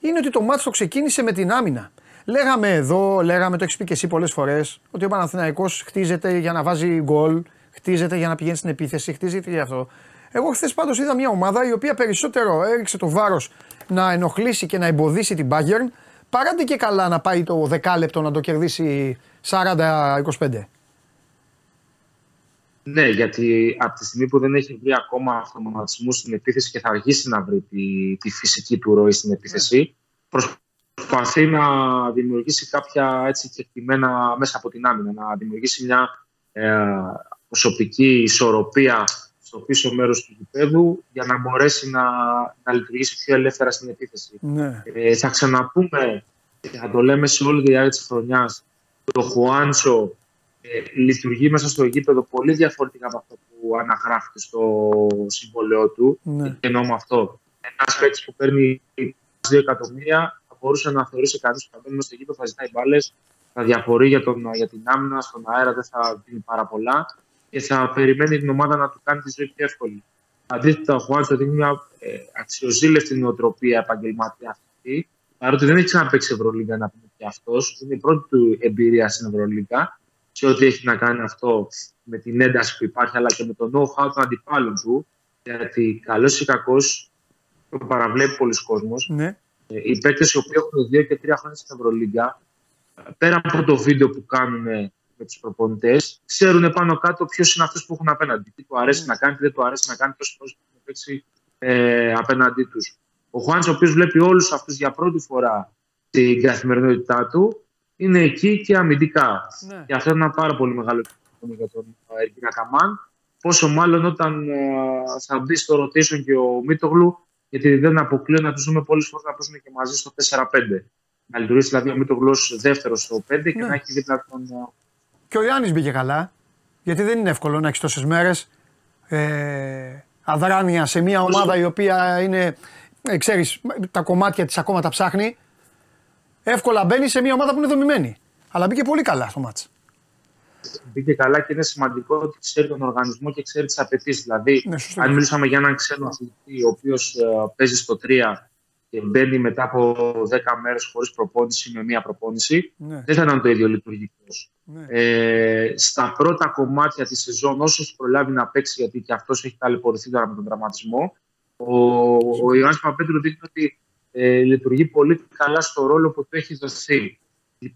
είναι ότι το μάτι το ξεκίνησε με την άμυνα. Λέγαμε εδώ, λέγαμε, το έχεις πει και εσύ πολλές φορές, ότι ο Παναθηναϊκός χτίζεται για να βάζει γκολ, χτίζεται για να πηγαίνει στην επίθεση, χτίζεται για αυτό. Εγώ χθες πάντως είδα μια ομάδα η οποία περισσότερο έριξε το βάρος να ενοχλήσει και να εμποδίσει την Bayern παρά και καλά να πάει το δεκάλεπτο να το κερδίσει 40-25. Ναι, γιατί από τη στιγμή που δεν έχει βρει ακόμα αυτοματισμούς στην επίθεση και θα αργήσει να βρει τη, τη φυσική του ροή στην επίθεση, προσπαθεί να δημιουργήσει κάποια έτσι κεκτημένα μέσα από την άμυνα, να δημιουργήσει μια ε, προσωπική ισορροπία στο πίσω μέρος του γηπέδου για να μπορέσει να, να λειτουργήσει πιο ελεύθερα στην επίθεση. Ναι. Ε, θα ξαναπούμε, θα το λέμε σε όλη τη διάρκεια της χρονιάς, το Χουάντσο ε, λειτουργεί μέσα στο γήπεδο πολύ διαφορετικά από αυτό που αναγράφεται στο συμβολέο του. Ναι. Και εννοώ με αυτό. Ένας παίκτης που παίρνει 2 εκατομμύρια θα μπορούσε να θεωρήσει κανείς που θα μπαίνει μέσα στο γήπεδο, θα ζητάει μπάλες, θα διαφορεί για, τον, για την άμυνα, στον αέρα δεν θα δίνει πάρα πολλά και θα περιμένει την ομάδα να του κάνει τη ζωή πιο εύκολη. Αντίθετα, ο Χουάντσο δίνει μια ε, αξιοζήλευτη νοοτροπία επαγγελματία αυτή, παρότι δεν έχει ξαναπέξει Ευρωλίγκα να πούμε και αυτός. Είναι η πρώτη του εμπειρία στην Ευρωλίγκα σε ό,τι έχει να κάνει αυτό με την ένταση που υπάρχει, αλλά και με το know-how των αντιπάλων του. Γιατί καλός ή κακός το παραβλέπει πολλοί κόσμος. Ναι. Ε, οι παίκτες οι οποίοι έχουν δύο και τρία χρόνια στην Ευρωλίγκα, πέρα από το βίντεο που κάνουν με τους προπονητές, ξέρουν πάνω κάτω ποιος είναι αυτός που έχουν απέναντι. Τι του αρέσει ναι. να κάνει, τι δεν του αρέσει να κάνει, πόσες φορές έχουν παίξει ε, απέναντί τους. Ο Χουάντ, ο οποίος βλέπει όλους αυτούς για πρώτη φορά στην καθημερινότητά του, είναι εκεί και αμυντικά. Ναι. Και αυτό είναι ένα πάρα πολύ μεγάλο πρόβλημα για τον Εργίνα Καμάν. Πόσο μάλλον όταν ε, θα μπει στο rotation και ο Μίτογλου, γιατί δεν αποκλείω να τους δούμε πολλές φορές να παίζουν και μαζί στο 4-5. Να λειτουργήσει δηλαδή ο Μίτογλου δεύτερος στο 5 και ναι. να έχει δίπλα τον. Ε, και ο Ιωάννη μπήκε καλά. Γιατί δεν είναι εύκολο να έχεις τόσες μέρες ε, αδράνεια σε μια ομάδα η οποία είναι. Ε, ξέρεις, τα κομμάτια της ακόμα τα ψάχνει εύκολα μπαίνει σε μια ομάδα που είναι δομημένη. Αλλά μπήκε πολύ καλά στο μάτς. Μπήκε καλά και είναι σημαντικό ότι ξέρει τον οργανισμό και ξέρει τις απαιτήσεις. Δηλαδή, ναι, αν μιλούσαμε για έναν ξένο αθλητή, ο οποίος ε, παίζει στο 3 και μπαίνει μετά από 10 μέρες χωρίς προπόνηση με μία προπόνηση, ναι. δεν θα ήταν το ίδιο λειτουργικός. Ναι. Ε, στα πρώτα κομμάτια της σεζόν, όσο προλάβει να παίξει, γιατί και αυτός έχει ταλαιπωρηθεί τώρα με τον τραυματισμό, ο, ο Ιωάννης Παπέτρου δείχνει ότι ε, λειτουργεί πολύ καλά στο ρόλο που του έχει δοθεί.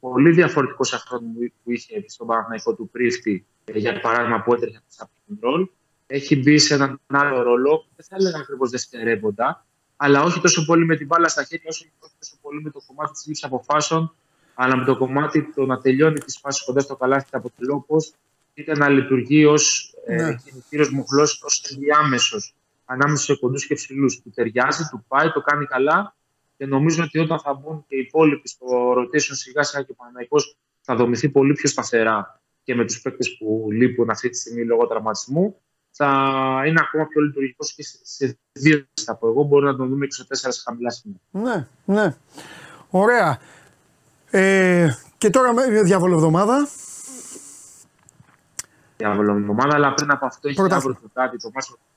Πολύ διαφορετικός σε αυτό που είχε στον Παναγενικό του Πρίφτη, ε, για παράδειγμα, που έτρεχε από τον ρόλ. Έχει μπει σε έναν άλλο ρόλο, δεν θα έλεγα ακριβώς δευτερεύοντα, αλλά όχι τόσο πολύ με την μπάλα στα χέρια, όσο τόσο πολύ με το κομμάτι της λήψης αποφάσεων, αλλά με το κομμάτι το να τελειώνει τις φάσεις κοντά στο καλάθι από το λόγο, είτε να λειτουργεί ως ε, ναι. κινητήριο μοχλό, ως ενδιάμεσος ανάμεσα σε κοντούς και ψηλούς. Του ταιριάζει, του πάει, το κάνει καλά και νομίζω ότι όταν θα μπουν και οι υπόλοιποι στο rotation σιγά σιγά και ο Παναγικός θα δομηθεί πολύ πιο σταθερά και με τους παίκτες που λείπουν αυτή τη στιγμή λόγω τραυματισμού θα είναι ακόμα πιο λειτουργικός και σε δύο θα πω εγώ. Μπορεί να τον δούμε 24 σε χαμηλά σημεία. Ναι, ναι. Ωραία. Ε, και τώρα με διαβολοβδομάδα. Διαβολοβδομάδα, αλλά πριν από αυτό έχει αύριο το κάτι το μάσο ε,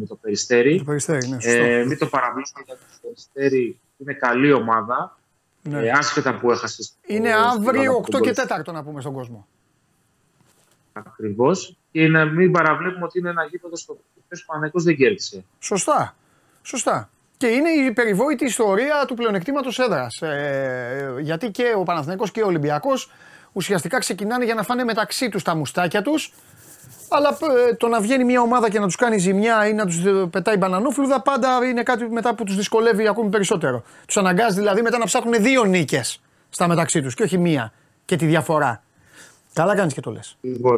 με το Περιστέρι. Το Περιστέρι, ναι, ε, μην το παραβλέψουμε γιατί το Περιστέρι είναι καλή ομάδα. Ναι. Ε, άσχετα που έχασες. Είναι αύριο 8 και 4 να πούμε στον κόσμο. Ακριβώς. Και να μην παραβλέπουμε ότι είναι ένα γήπεδο στο οποίο ο Παναγικό δεν κέρδισε. Σωστά. Σωστά. Και είναι η περιβόητη ιστορία του πλεονεκτήματος έδρας. Ε, γιατί και ο Παναθηναϊκός και ο Ολυμπιακός ουσιαστικά ξεκινάνε για να φάνε μεταξύ τους τα μουστάκια τους. Αλλά ε, το να βγαίνει μια ομάδα και να τους κάνει ζημιά ή να τους πετάει μπανανόφλουδα πάντα είναι κάτι μετά που τους δυσκολεύει ακόμη περισσότερο. Τους αναγκάζει δηλαδή μετά να ψάχνουν δύο νίκες στα μεταξύ τους και όχι μία και τη διαφορά. Καλά κάνεις και το λες. Ακριβώ.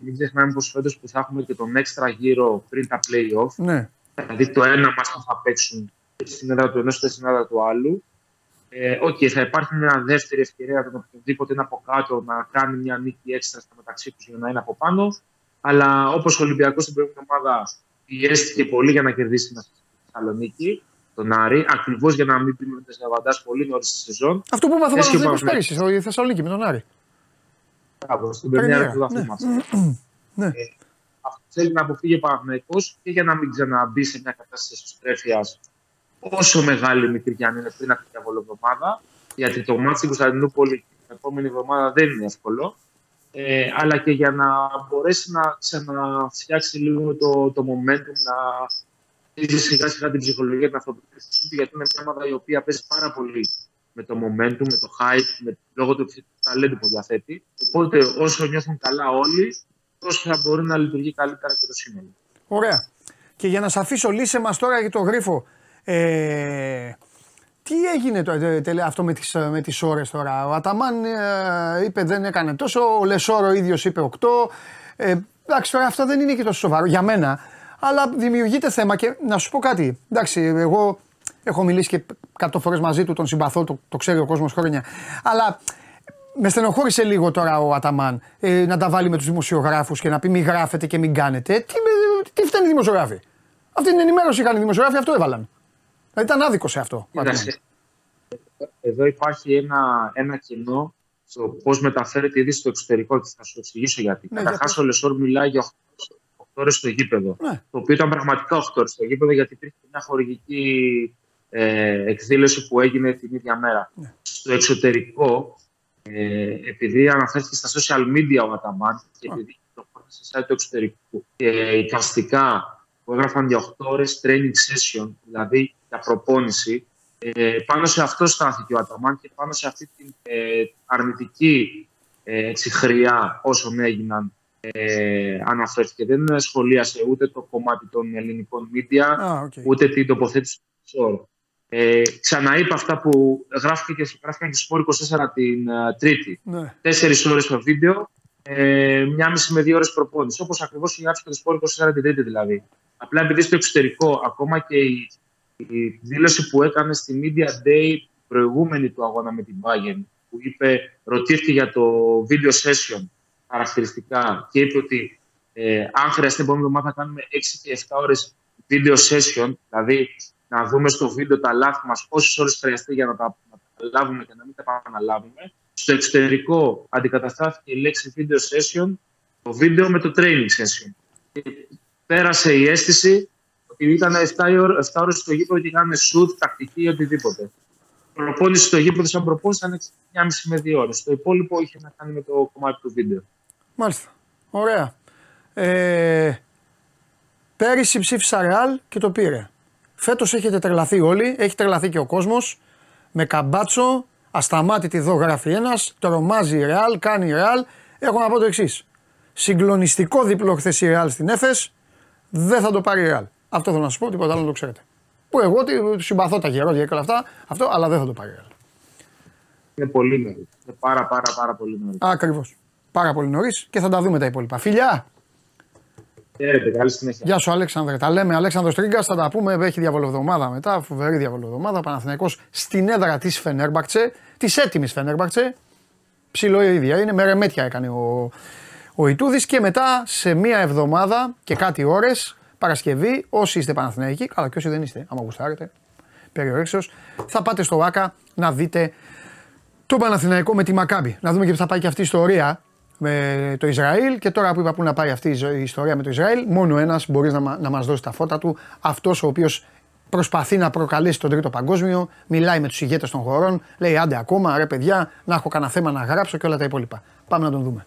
Μην ξεχνάμε πως φέτος που θα έχουμε και τον έξτρα γύρο πριν τα playoff. Ναι. Δηλαδή το ένα μα θα παίξουν στην έδρα του ενός και στην έδρα του άλλου. Ε, okay, θα υπάρχει μια δεύτερη ευκαιρία για τον οποιοδήποτε είναι από κάτω να κάνει μια νίκη έξτρα στα μεταξύ τους για να είναι από πάνω. Αλλά όπως ο Ολυμπιακός στην προηγούμενη ομάδα πιέστηκε πολύ για να κερδίσει την Θεσσαλονίκη, τον Άρη, ακριβώς για να μην πει με πολύ νωρίς στη σεζόν. Αυτό που είπα ο πέρυσι, η Θεσσαλονίκη με τον Άρη. Μπράβο, στην πρεμιέρα του βαθμού Ναι. Ε, αυτό θέλει να αποφύγει ο Παναγενικό και για να μην ξαναμπεί σε μια κατάσταση στρέφεια όσο μεγάλη μικρή και αν είναι πριν από την εβδομάδα. Γιατί το μάτι στην Κωνσταντινούπολη την επόμενη εβδομάδα δεν είναι εύκολο. Ε, αλλά και για να μπορέσει να ξαναφτιάξει λίγο το, το momentum, να στήσει σιγά σιγά την ψυχολογία την αυτοπεποίθηση γιατί είναι μια ομάδα η οποία παίζει πάρα πολύ με το momentum, με το hype, με, λόγω του ταλέντου που διαθέτει. Οπότε όσο νιώθουν καλά όλοι, τόσο θα μπορεί να λειτουργεί καλύτερα και το σύνολο. Ωραία. Και για να σας αφήσω λύσε μας τώρα για το γρίφο. Ε, τι έγινε το, τε, αυτό με τις, με τις ώρες τώρα; Ο Αταμάν ε, είπε δεν έκανε τόσο, ο Λεσόρ ο ίδιος είπε 8. Ε, εντάξει τώρα αυτό δεν είναι και τόσο σοβαρό για μένα. Αλλά δημιουργείται θέμα και να σου πω κάτι. Εντάξει, εγώ Έχω μιλήσει και κάτω φορές μαζί του, τον συμπαθώ, το, το ξέρει ο κόσμος χρόνια. Αλλά με στενοχώρησε λίγο τώρα ο Αταμάν ε, να τα βάλει με τους δημοσιογράφους και να πει μην γράφετε και μην κάνετε. Τι, τι φταίνει οι δημοσιογράφοι; Αυτή την ενημέρωση είχαν οι δημοσιογράφοι, αυτό έβαλαν. Δηλαδή ήταν άδικο σε αυτό. Εδώ υπάρχει ένα, ένα κενό στο πώς μεταφέρεται ήδη στο εξωτερικό και θα σου εξηγήσω γιατί. Ναι, Καταρχάς, ο Λεσόρ μιλάει για 8 ώρες στο γήπεδο. Ναι. Το οποίο ήταν πραγματικά 8 ώρες στο γήπεδο γιατί υπήρχε μια χορηγική ε, εκδήλωση που έγινε την ίδια μέρα. Ναι. Στο εξωτερικό, ε, επειδή αναφέρθηκε στα social media ο Αταμάν και επειδή το σε site του εξωτερικού και εικαστικά που έγραφαν για 8 ώρες training session, δηλαδή για προπόνηση, ε, πάνω σε αυτό στάθηκε ο Αταμάν και πάνω σε αυτή την ε, αρνητική ε, χρειά όσων έγιναν ε, αναφέρθηκε. Δεν σχολίασε ούτε το κομμάτι των ελληνικών media, ah, ούτε την τοποθέτηση του ε, ξαναείπα αυτά που γράφτηκε και γράφτηκαν και στο 24 την uh, Τρίτη. Ναι. Τέσσερις ώρες το βίντεο, ε, μία μισή με δύο ώρες προπόνηση. Όπως ακριβώς είχε γράψει και το Σπόρ 24 την Τρίτη δηλαδή. Απλά επειδή στο εξωτερικό, ακόμα και η, η δήλωση που έκανε στη Media Day προηγούμενη του αγώνα με την Bayern, που είπε, ρωτήθηκε για το video session χαρακτηριστικά και είπε ότι ε, αν χρειαστεί την επόμενη εβδομάδα θα κάνουμε 6 και 7 ώρες video session, δηλαδή να δούμε στο βίντεο τα λάθη μας, όσες ώρες χρειαστεί για να τα, να λάβουμε και να μην τα επαναλάβουμε. Στο εξωτερικό αντικαταστάθηκε η λέξη video session, το βίντεο με το training session. Και πέρασε η αίσθηση ότι ήταν 7 ώρε στο γήπεδο και είχαν shoot, τακτική ή οτιδήποτε. Προπόνηση στο γήπεδο σαν προπόνηση ήταν 1,5 με 2 ώρες. Το υπόλοιπο είχε να κάνει με το κομμάτι του βίντεο. Μάλιστα. Ωραία. Ε, πέρυσι ψήφισα Ρεάλ και το πήρε. Φέτος έχετε τρελαθεί όλοι, έχει τρελαθεί και ο κόσμος. Με καμπάτσο, ασταμάτητη εδώ γράφει ένας, τρομάζει η Ρεάλ, κάνει η Ρεάλ. Έχω να πω το εξής. Συγκλονιστικό διπλό χθες η Ρεάλ στην Έφες, δεν θα το πάρει η Ρεάλ. Αυτό θέλω να σα πω, τίποτα άλλο να το ξέρετε. Που εγώ συμπαθώ τα γερόδια και όλα αυτά, αυτό, αλλά δεν θα το πάρει η Ρεάλ. Είναι πολύ νωρίς. Είναι πάρα, πάρα, πάρα πολύ νωρίς. Ακριβώς. Πάρα πολύ νωρίς και θα τα δούμε τα υπόλοιπα. Φιλιά! Χαίρετε, καλή συνέχεια. Γεια σου, Αλέξανδρε. Τα λέμε. Αλέξανδρος Τρίγκας, θα τα πούμε. Έχει διαβολοβδομάδα μετά. Φοβερή διαβολοβδομάδα. Παναθυναϊκό στην έδρα της Φενέρμπακτσε, της έτοιμης Φενέρμπακτσε. Ψηλό η ίδια είναι. Με ρεμέτια έκανε ο, ο Ιτούδης και μετά σε μία εβδομάδα και κάτι ώρες, Παρασκευή, όσοι είστε Παναθηναϊκοί, καλά και όσοι δεν είστε, άμα γουστάρετε, περιορίσεως, θα πάτε στο ΆΚΑ να δείτε το Παναθηναϊκό με τη Μακάμπη. Να δούμε και θα πάει και αυτή η ιστορία με το Ισραήλ. Και τώρα που είπα που να πάει αυτή η ιστορία με το Ισραήλ, μόνο ένας μπορείς να, να μας δώσει τα φώτα του. Αυτός ο οποίος προσπαθεί να προκαλέσει τον Τρίτο Παγκόσμιο, μιλάει με τους ηγέτες των χωρών, λέει άντε ακόμα, ρε παιδιά, να έχω κανένα θέμα να γράψω και όλα τα υπόλοιπα. Πάμε να τον δούμε.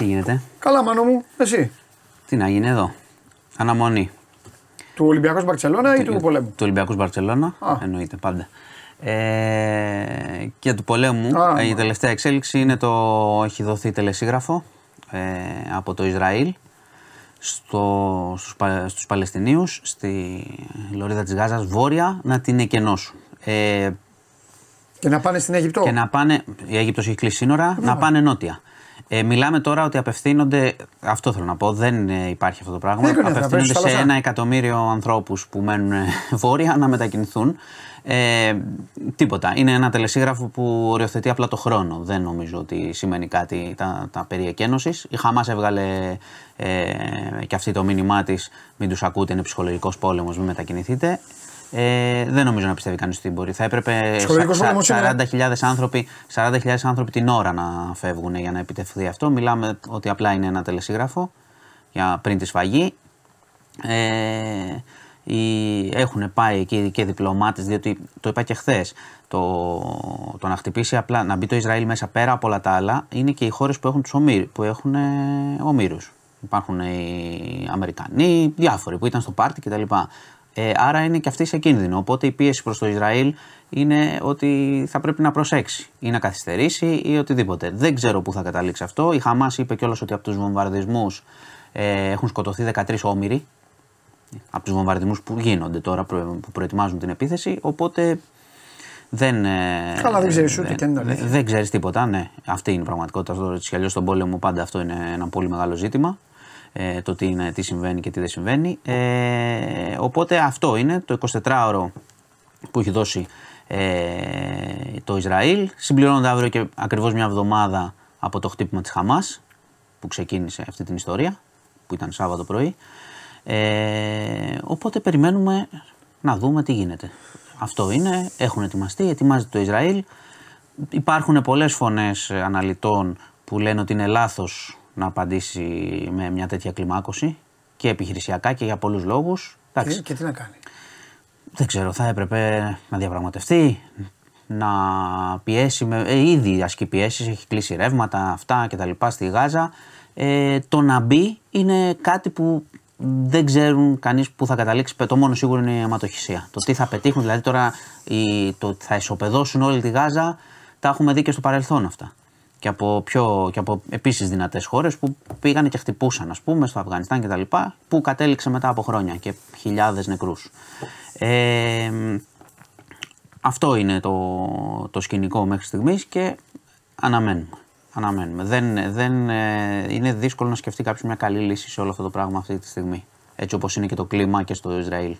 Τι γίνεται; Καλά, μάνο μου, εσύ. Τι να γίνει εδώ; Αναμονή. Του Ολυμπιακού Μπαρσελόνα ή του πολέμου; Του Ολυμπιακούς Μπαρσελόνα. Εννοείται πάντα. Ε, και του πολέμου Α, η τελευταία εξέλιξη είναι το έχει δοθεί τελεσίγραφο ε, από το Ισραήλ στο, στους, στους Παλαιστινίους στη Λωρίδα της Γάζας βόρεια να την εκενώσουν. Ε, και να πάνε στην Αίγυπτο; Και να πάνε, η Αίγυπτος έχει κλείσει σύνορα, να πάνε νότια. Ε, μιλάμε τώρα ότι απευθύνονται, αυτό θέλω να πω, δεν ε, υπάρχει αυτό το πράγμα. απευθύνονται σε ένα εκατομμύριο ανθρώπους που μένουν ε, βόρεια να μετακινηθούν. Ε, τίποτα. Είναι ένα τελεσίγραφο που οριοθετεί απλά το χρόνο. Δεν νομίζω ότι σημαίνει κάτι τα, τα περί εκένωσης. Η Χαμάς έβγαλε ε, και αυτή το μήνυμά της: Μην τους ακούτε, είναι ψυχολογικός πόλεμος, μην μετακινηθείτε. Ε, δεν νομίζω να πιστεύει κανείς ότι μπορεί. Θα έπρεπε 40.000 άνθρωποι, 40 άνθρωποι την ώρα να φεύγουν για να επιτευχθεί αυτό. Μιλάμε ότι απλά είναι ένα τελεσίγραφο για πριν τη σφαγή. Ε, έχουν πάει εκεί και διπλωμάτες, διότι το είπα και χθες. Το, το να χτυπήσει απλά, να μπει το Ισραήλ μέσα πέρα από όλα τα άλλα, είναι και οι χώρες που έχουν τους ομήρου, που έχουν ε, ομήρους. Υπάρχουν οι Αμερικανοί, διάφοροι που ήταν στο πάρτι κτλ. Ε, άρα είναι και αυτή σε κίνδυνο. Οπότε η πίεση προς το Ισραήλ είναι ότι θα πρέπει να προσέξει ή να καθυστερήσει ή οτιδήποτε. Δεν ξέρω πού θα καταλήξει αυτό. Η Χαμάς είπε κιόλας ότι από τους βομβαρδισμούς ε, έχουν σκοτωθεί 13 όμοιροι. Από τους βομβαρδισμούς που γίνονται τώρα, που προετοιμάζουν την επίθεση. Οπότε δεν. Ε, Καλά, δεν ξέρεις ούτε και είναι Δεν ξέρεις τίποτα, ναι. Αυτή είναι η πραγματικότητα. Έτσι κι αλλιώς στον πόλεμο πάντα αυτό είναι ένα πολύ μεγάλο ζήτημα ε, το τι, είναι, τι συμβαίνει και τι δεν συμβαίνει. Ε, οπότε αυτό είναι το 24ωρο που έχει δώσει ε, το Ισραήλ. Συμπληρώνονται αύριο και ακριβώς μια εβδομάδα από το χτύπημα της Χαμάς που ξεκίνησε αυτή την ιστορία που ήταν Σάββατο πρωί. Ε, οπότε περιμένουμε να δούμε τι γίνεται. Αυτό είναι, έχουν ετοιμαστεί, ετοιμάζεται το Ισραήλ. Υπάρχουν πολλές φωνές αναλυτών που λένε ότι είναι λάθος να απαντήσει με μια τέτοια κλιμάκωση και επιχειρησιακά και για πολλούς λόγους. Και, και τι να κάνει; Δεν ξέρω, θα έπρεπε να διαπραγματευτεί, να πιέσει, με, ε, ήδη ασκεί πιέσεις, έχει κλείσει ρεύματα, αυτά και τα λοιπά στη Γάζα. Ε, το να μπει είναι κάτι που δεν ξέρουν κανείς που θα καταλήξει. Το μόνο σίγουρο είναι η αιματοχυσία. Το τι θα πετύχουν, δηλαδή τώρα η, το θα ισοπεδώσουν όλη τη Γάζα, τα έχουμε δει και στο παρελθόν αυτά και από, πιο, και από επίσης δυνατές χώρες που πήγαν και χτυπούσαν ας πούμε στο Αφγανιστάν και τα λοιπά που κατέληξε μετά από χρόνια και χιλιάδες νεκρούς. Ε, αυτό είναι το, το σκηνικό μέχρι στιγμής και αναμένουμε. αναμένουμε. Δεν, δεν, ε, είναι δύσκολο να σκεφτεί κάποιος μια καλή λύση σε όλο αυτό το πράγμα αυτή τη στιγμή. Έτσι όπως είναι και το κλίμα και στο Ισραήλ.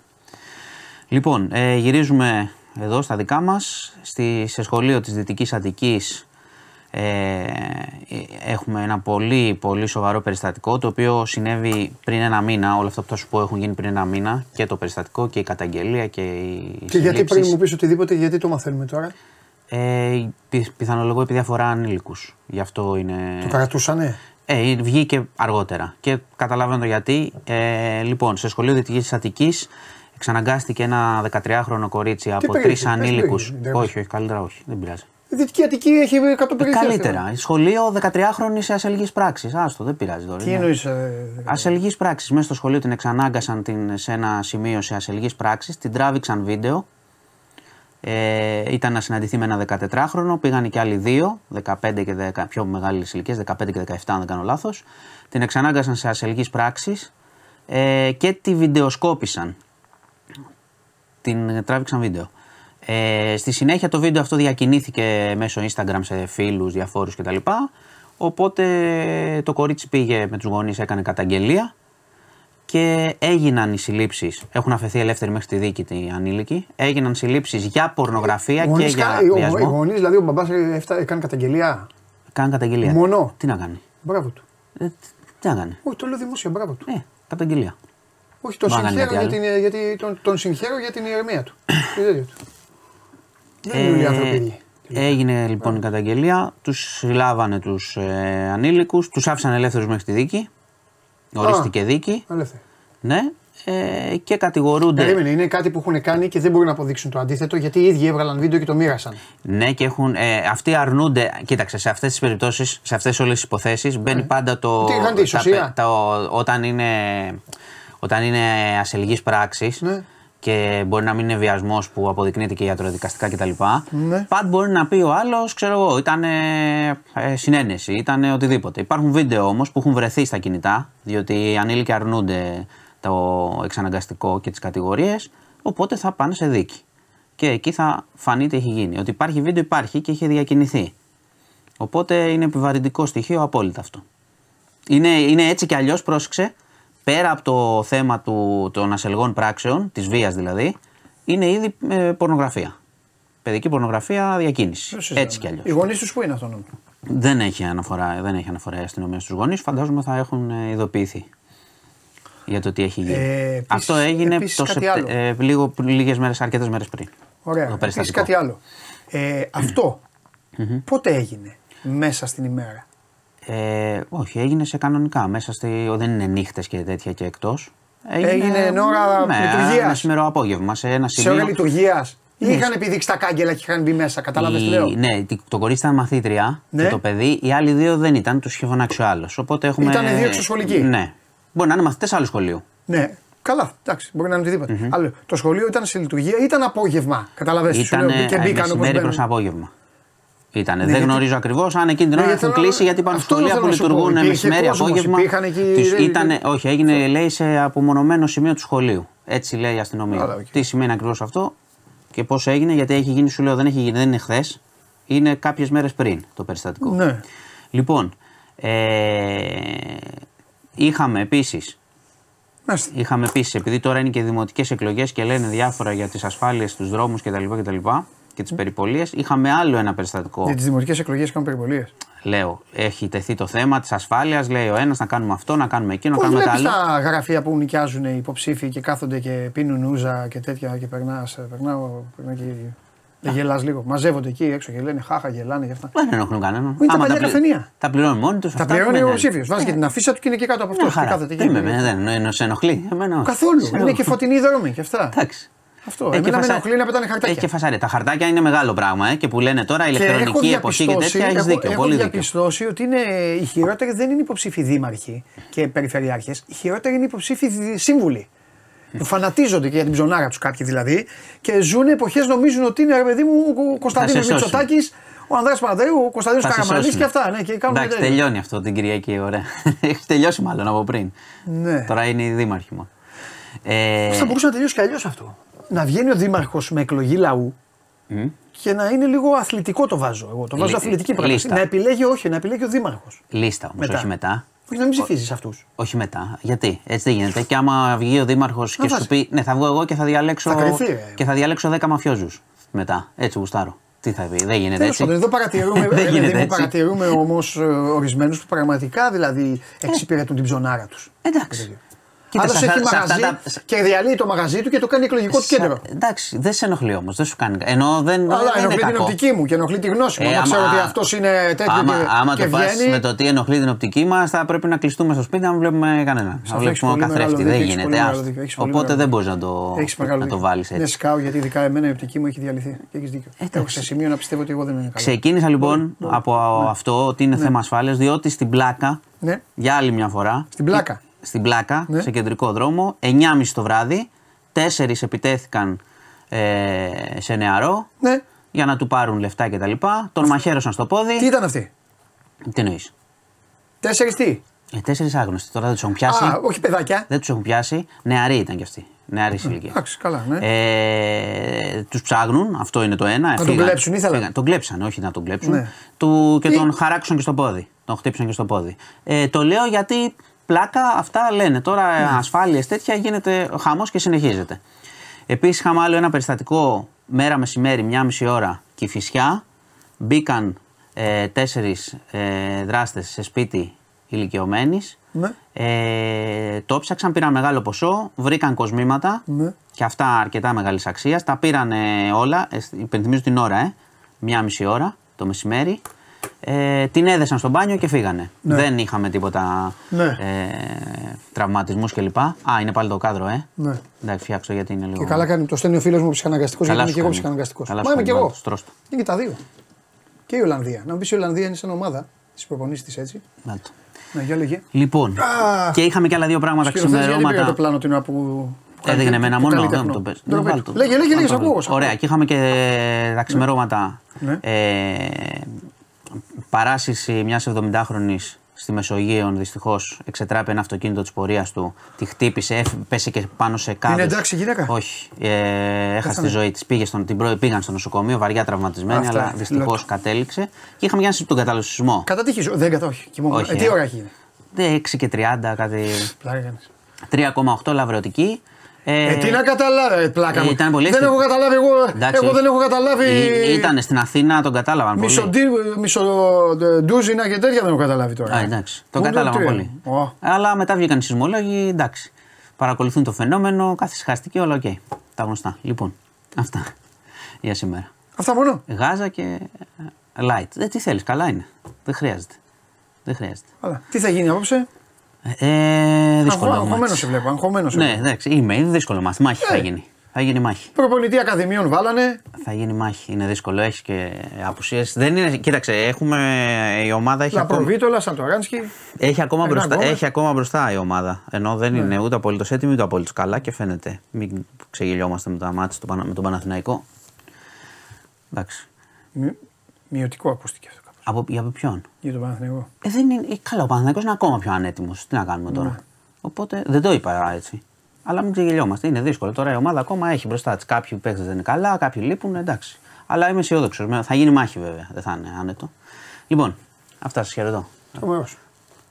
Λοιπόν, ε, γυρίζουμε εδώ στα δικά μας, στη, σε σχολείο της Δυτικής Αττικής ε, έχουμε ένα πολύ πολύ σοβαρό περιστατικό το οποίο συνέβη πριν ένα μίνα. Όλα αυτά που θα σου πω έχουν γίνει πριν ένα μήνα και το περιστατικό και η καταγγελία και οι Και γιατί πριν μου πεις οτιδήποτε, γιατί το μαθαίνουμε τώρα; Ε, πιθανολογώ επειδή αφορά ανήλικους. Γι' αυτό είναι. Το κρατούσανε; Ε, βγήκε αργότερα. Και καταλαβαίνω το γιατί. Ε, λοιπόν, σε σχολείο Δυτική Αττικής εξαναγκάστηκε ένα 13χρονο κορίτσι από τρεις ανήλικους. Όχι, όχι, καλύτερα όχι. Δεν πειράζει. Η Δυτική Αττική έχει 100 ε, Καλύτερα. Σχολείο 13χρονη σε ασελγής πράξης. Άστο, δεν πειράζει τώρα. Τι εννοείς. Ε, ασελγής πράξης. Μέσα στο σχολείο την εξανάγκασαν την, σε ένα σημείο σε ασελγής πράξης, την τράβηξαν βίντεο. Ε, ήταν να συναντηθεί με ένα 14χρονο, πήγαν και άλλοι δύο, 15 και 10, πιο μεγάλες ηλικίες, 15 και 17, αν δεν κάνω λάθος. Την εξανάγκασαν σε ασελγής πράξης ε, και τη βιντεοσκόπησαν. Την τράβηξαν βίντεο. Ε, στη συνέχεια το βίντεο αυτό διακινήθηκε μέσω Instagram σε φίλους, διαφόρους κτλ. Οπότε το κορίτσι πήγε με τους γονείς, έκανε καταγγελία και έγιναν οι συλλήψεις. Έχουν αφαιθεί ελεύθεροι μέχρι τη δίκη οι ανήλικοι. Έγιναν συλλήψεις για πορνογραφία και για βιασμό. Οι γονείς, δηλαδή ο μπαμπάς έκανε καταγγελία; Κάνει καταγγελία. Μόνο; Τι να κάνει; Μπράβο του. Ε, τι να κάνει; Όχι, το λέω δημόσια, μπράβο του. Ε, καταγγελία. Όχι, τον συγχαίρω, για την, γιατί, τον, τον συγχαίρω για την ηρεμία του. Δεν είναι όλοι οι άνθρωποι Έγινε λοιπόν η καταγγελία, τους συλλάβανε τους ε, ανήλικους, τους άφησαν ελεύθερους μέχρι τη δίκη. Ορίστηκε δίκη. Ελεύθερη. Ναι, ε, και κατηγορούνται. Περίμενε, είναι κάτι που έχουν κάνει και δεν μπορούν να αποδείξουν το αντίθετο γιατί οι ίδιοι έβγαλαν βίντεο και το μοίρασαν. Ναι, και έχουν, ε, αυτοί αρνούνται. Κοίταξε, σε αυτές τις περιπτώσεις, σε αυτές όλες τις υποθέσεις μπαίνει ναι. πάντα το. Τι είχαν τη τα, όταν είναι, όταν είναι ασελγής πράξης. Ναι και μπορεί να μην είναι βιασμός που αποδεικνύεται και ιατροδικαστικά κτλ. Ναι. Πάντα μπορεί να πει ο άλλος, ξέρω εγώ, ήταν ε, συνένεση, ήταν οτιδήποτε. Υπάρχουν βίντεο όμως που έχουν βρεθεί στα κινητά, διότι οι ανήλικοι αρνούνται το εξαναγκαστικό και τις κατηγορίες, οπότε θα πάνε σε δίκη. Και εκεί θα φανεί τι έχει γίνει. Ότι υπάρχει βίντεο, υπάρχει και έχει διακινηθεί. Οπότε είναι επιβαρυντικό στοιχείο απόλυτα αυτό. Είναι, είναι έτσι κι αλλιώς, πρόσεξε, πέρα από το θέμα του, των ασελγών πράξεων, της βίας δηλαδή, είναι ήδη ε, πορνογραφία. Παιδική πορνογραφία διακίνηση. Έτσι κι αλλιώς. Οι γονείς τους που είναι αυτόν. Δεν έχει αναφορά, δεν έχει αναφορά η αστυνομία στους γονείς. Φαντάζομαι θα έχουν ε, ειδοποιηθεί για το τι έχει γίνει. Ε, Αυτό έγινε το σεπτε... ε, λίγο, λίγες μέρες, αρκετές μέρες πριν. Ωραία. Επίσης κάτι άλλο. Ε, αυτό πότε έγινε μέσα στην ημέρα; Ε, όχι, έγινε σε κανονικά. Μέσα στη, δεν είναι νύχτες και τέτοια και εκτός. Έγινε, έγινε εν ώρα ναι, λειτουργίας. Ένα σήμερα απόγευμα σε ένα σημείο. Σε ώρα λειτουργίας. Ή ναι. είχαν επιδείξει τα κάγκελα και είχαν μπει μέσα, κατάλαβε τι λέω. Ναι, το κορίτσι ήταν μαθήτρια ναι. και το παιδί, οι άλλοι δύο δεν ήταν, τους είχε φωνάξει ο άλλος. Οπότε έχουμε. Ήταν δύο εξωσχολικοί. Ναι. Μπορεί να είναι μαθητές άλλου σχολείου. Ναι. Καλά, εντάξει, μπορεί να είναι οτιδήποτε. Mm-hmm. Αλλά το σχολείο ήταν σε λειτουργία, ήταν απόγευμα. Καταλαβαίνετε. Ήταν και μπήκαν μεσημέρι προς απόγευμα. Ήτανε. Ναι, δεν γνωρίζω ακριβώς αν εκείνη την ναι, ώρα έχουν κλείσει γιατί υπάρχουν σχολεία που λειτουργούν μεσημέρι, απόγευμα. Τους ήτανε, όχι, έγινε λέει σε απομονωμένο σημείο του σχολείου. Έτσι λέει η αστυνομία. okay. Τι σημαίνει ακριβώς αυτό και πώς έγινε, γιατί έχει γίνει, σου λέω, δεν έχει γίνει, δεν είναι χθες. Είναι κάποιες μέρες πριν το περιστατικό. Ναι. Λοιπόν, ε, είχαμε επίση. Είχαμε επίσης, επειδή τώρα είναι και δημοτικές εκλογές και λένε διάφορα για τις ασφάλειες στου δρόμους κτλ και τις περιπολίες. Είχαμε άλλο ένα περιστατικό. Για τις δημοτικέ εκλογές κάνουν περιπολίες. Λέω, έχει τεθεί το θέμα της ασφάλειας. Λέει ο ένας να κάνουμε αυτό, να κάνουμε εκείνο, να κάνουμε τα άλλο. τα γραφεία που νοικιάζουν οι υποψήφοι και κάθονται και πίνουν ούζα και τέτοια και περνάς. Περνάω, περνά και δεν γελάς λίγο. Μαζεύονται εκεί έξω και λένε χάχα, γελάνε και αυτά. Δεν ενοχλούν κανέναν. Είναι τα παλιά καφενεία. Τα πληρώνουν μόνοι τους. Τα πληρώνει ο υποψήφιος. Βάζει και την αφίσα του και είναι και κάτω από αυτό. Δεν σε ενοχλεί. Καθόλου. Είναι και φωτεινή δρόμη και αυτά. Εντάξει. Αυτό. Έχει Εμένα φασα... με ενοχλεί να πετάνε χαρτάκια. Έχει και φασάρια. Τα χαρτάκια είναι μεγάλο πράγμα ε, και που λένε τώρα ηλεκτρονική εποχή και τέτοια. Έχεις δίκιο. Έχω πολύ διαπιστώσει ότι είναι, οι χειρότεροι δεν είναι υποψήφοι δήμαρχοι και περιφερειάρχες. Οι χειρότεροι είναι υποψήφοι σύμβουλοι. Που φανατίζονται και για την ψωνάρα τους κάποιοι δηλαδή και ζουν εποχές νομίζουν ότι είναι ρε παιδί μου ο Κωνσταντίνος Μητσοτάκης, ο Ανδρέας Παπαδρέου, ο Κωνσταντίνος Καραμαλής και αυτά. Ναι, και Εντάξει, τελειώνει αυτό την Κυριακή, ωραία. Έχει τελειώσει μάλλον από πριν. Ναι. Τώρα είναι η δήμαρχη μου. Ε... Θα μπορούσε να τελειώσει κι αλλιώς αυτό να βγαίνει ο Δήμαρχος με εκλογή λαού mm. και να είναι λίγο αθλητικό το βάζω εγώ. Το βάζω αθλητική πρόταση. Να επιλέγει, όχι, να επιλέγει ο Δήμαρχος. Λίστα όμως, όχι μετά. Όχι να μην ψηφίζεις αυτούς. Όχι μετά. Γιατί; Έτσι δεν γίνεται. Και άμα βγει ο Δήμαρχος και σου πει Ναι, θα βγω εγώ και θα διαλέξω, θα κρυφθεί, και θα διαλέξω 10 μαφιόζους μετά. Έτσι γουστάρω. Τι θα πει, δεν γίνεται έτσι. Εδώ παρατηρούμε, δεν γίνεται έτσι. παρατηρούμε όμως ε, ορισμένους που πραγματικά δηλαδή εξυπηρετούν την ψωνάρα τους. Εντάξει. Άλλος έχει μαγαζί τα... και διαλύει το μαγαζί του και το κάνει εκλογικό του κέντρο. Εντάξει, δεν σε ενοχλεί όμως. Δεν σου κάνει. Ενώ δεν. Αλλά δεν ενοχλεί την οπτική μου και ενοχλεί τη γνώση μου. Ε, άμα, ξέρω ότι αυτός είναι τέτοιο άμα, και, άμα και το πας με το τι ενοχλεί την οπτική μας, θα πρέπει να κλειστούμε στο σπίτι να μην βλέπουμε κανέναν. Να βλέπουμε καθρέφτη. Δεν γίνεται. Οπότε δεν μπορείς να το βάλεις έτσι. Ναι, σκάω γιατί ειδικά εμένα η οπτική μου έχει διαλυθεί. Έχεις δίκιο. Έχω σε σημείο να πιστεύω ότι εγώ δεν είμαι καλό. Ξεκίνησα λοιπόν από ναι. αυτό ότι είναι ναι. θέμα ασφάλειας, διότι στην πλάκα για άλλη μια φορά. Στην πλάκα στην πλάκα, ναι. σε κεντρικό δρόμο, 9.30 το βράδυ. Τέσσερις επιτέθηκαν ε, σε νεαρό ναι. για να του πάρουν λεφτά κτλ. Τον μαχαίρωσαν στο πόδι. Τι ήταν αυτοί; Τι εννοείς; Τέσσερις τι; Ε, Τέσσερις άγνωστοι. Τώρα δεν τους έχουν πιάσει. Α, όχι παιδάκια. Δεν τους έχουν πιάσει. Νεαροί ήταν κι αυτοί. Νεαρή ηλικία. Εντάξει, καλά, ναι. Ε, τους ψάχνουν, αυτό είναι το ένα. Να τον κλέψουν, ήθελα. Τον κλέψαν, όχι να τον κλέψουν. Ναι. Του, και τον χαράξουν και στο πόδι. Τον χτύπησαν και στο πόδι. Ε, το λέω γιατί πλάκα αυτά λένε. Τώρα ναι. ασφάλειες τέτοια γίνεται χαμός και συνεχίζεται. Επίσης είχαμε άλλο ένα περιστατικό μέρα μεσημέρι, μία μισή ώρα, κυφισιά. Μπήκαν ε, τέσσερις ε, δράστες σε σπίτι ηλικιωμένης. Ναι. Ε, το ψάξαν, πήραν μεγάλο ποσό, βρήκαν κοσμήματα ναι. και αυτά αρκετά μεγάλης αξίας. Τα πήραν όλα, ε, υπενθυμίζω την ώρα, ε, μία μισή ώρα το μεσημέρι. Ε, την έδεσαν στο μπάνιο και φύγανε. Ναι. Δεν είχαμε τίποτα ναι. ε, τραυματισμούς κλπ. Α, είναι πάλι το κάδρο, ε. Ναι. Εντάξει, φτιάξω γιατί είναι λίγο. Και καλά κάνει το στέλνει ο φίλος μου ψυχαναγκαστικό, γιατί είμαι και εγώ ψυχαναγκαστικό. Μα είμαι και εγώ. Είναι και τα δύο. Και η Ολλανδία. Να μου πεις η Ολλανδία είναι σαν ομάδα της προπονήσει τη έτσι. Να το. Ναι, για λέγε. Λοιπόν, Α, και είχαμε και άλλα δύο πράγματα ξημερώματα. το πλάνο την που Έδειχνε εμένα μόνο. Δεν το πες. Λέγε, λέγε, λέγε, ακούω. Ωραία, και είχαμε και τα ξημερώματα. Ναι. Ε, παράσυση μιας 70χρονη στη Μεσογείο δυστυχώς εξετράπη ένα αυτοκίνητο της πορείας του, τη χτύπησε, πέσε και πάνω σε κάδες. Είναι εντάξει γυναίκα; Όχι. Ε, έχασε τη ζωή της. Πήγε στον, την πήγαν στο νοσοκομείο, βαριά τραυματισμένη, Αυτά, αλλά δυστυχώς κατέληξε. Και είχαμε για τον καταλωσισμό. Κατά τύχη, δεν κατά, όχι. όχι ε, τι ώρα έχει 6 και 30, κάτι. 3,8 λαβρωτική. Ε, ε, τι να καταλάβει, ε, πλάκα μου. Ήταν πολύ δεν έχω καταλάβει εγώ. Εντάξει, εγώ δεν έχω καταλάβει. Ήταν στην Αθήνα, τον κατάλαβαν μισο, πολύ. Μισοδούζινα και τέτοια δεν έχω καταλάβει τώρα. Α, εντάξει, τον κατάλαβαν πολύ. Oh. Αλλά μετά βγήκαν οι σεισμόλογοι, εντάξει. Παρακολουθούν το φαινόμενο, καθησυχαστικοί, όλα OK. Okay. Τα γνωστά. Λοιπόν, αυτά για σήμερα. Αυτά μόνο; Γάζα και light. Δεν τι θέλεις, καλά είναι. Δεν χρειάζεται. Δεν χρειάζεται. Αλλά. Τι θα γίνει απόψε; Ε, δύσκολο. Αγχωμένος σε βλέπω. Αγχωμένος ναι, εντάξει, είμαι. Είναι δύσκολο μάθημα. Μάχη ε. θα γίνει. Θα γίνει μάχη. Προπονητή Ακαδημίων βάλανε. Θα γίνει μάχη. Είναι δύσκολο. Έχεις και απουσίες. Δεν είναι. Κοίταξε, έχουμε. Η ομάδα έχει. Λαπροβίτολα, ακόμα... Σαντοράνσκι. Έχει ακόμα, μπροστά, έχει ακόμα μπροστά η ομάδα. Ενώ δεν ναι. είναι ούτε απολύτως έτοιμη ούτε απολύτως καλά και φαίνεται. Μην ξεγελιόμαστε με τα μάτια με τον Παναθηναϊκό. Εντάξει. Μειωτικό ακούστηκες αυτό. Από, για ποιον; Για τον Παναθηναϊκό. Ε, δεν είναι, ε, καλά, ο Παναθηναϊκός είναι ακόμα πιο ανέτοιμος. Τι να κάνουμε τώρα; Ναι. Οπότε δεν το είπα έτσι. Αλλά μην ξεγελιόμαστε. Είναι δύσκολο. Τώρα η ομάδα ακόμα έχει μπροστά της. Κάποιοι παίχτε δεν είναι καλά, κάποιοι λείπουν. Εντάξει. Αλλά είμαι αισιόδοξος. Θα γίνει μάχη βέβαια. Δεν θα είναι άνετο. Λοιπόν, αυτά σας χαιρετώ.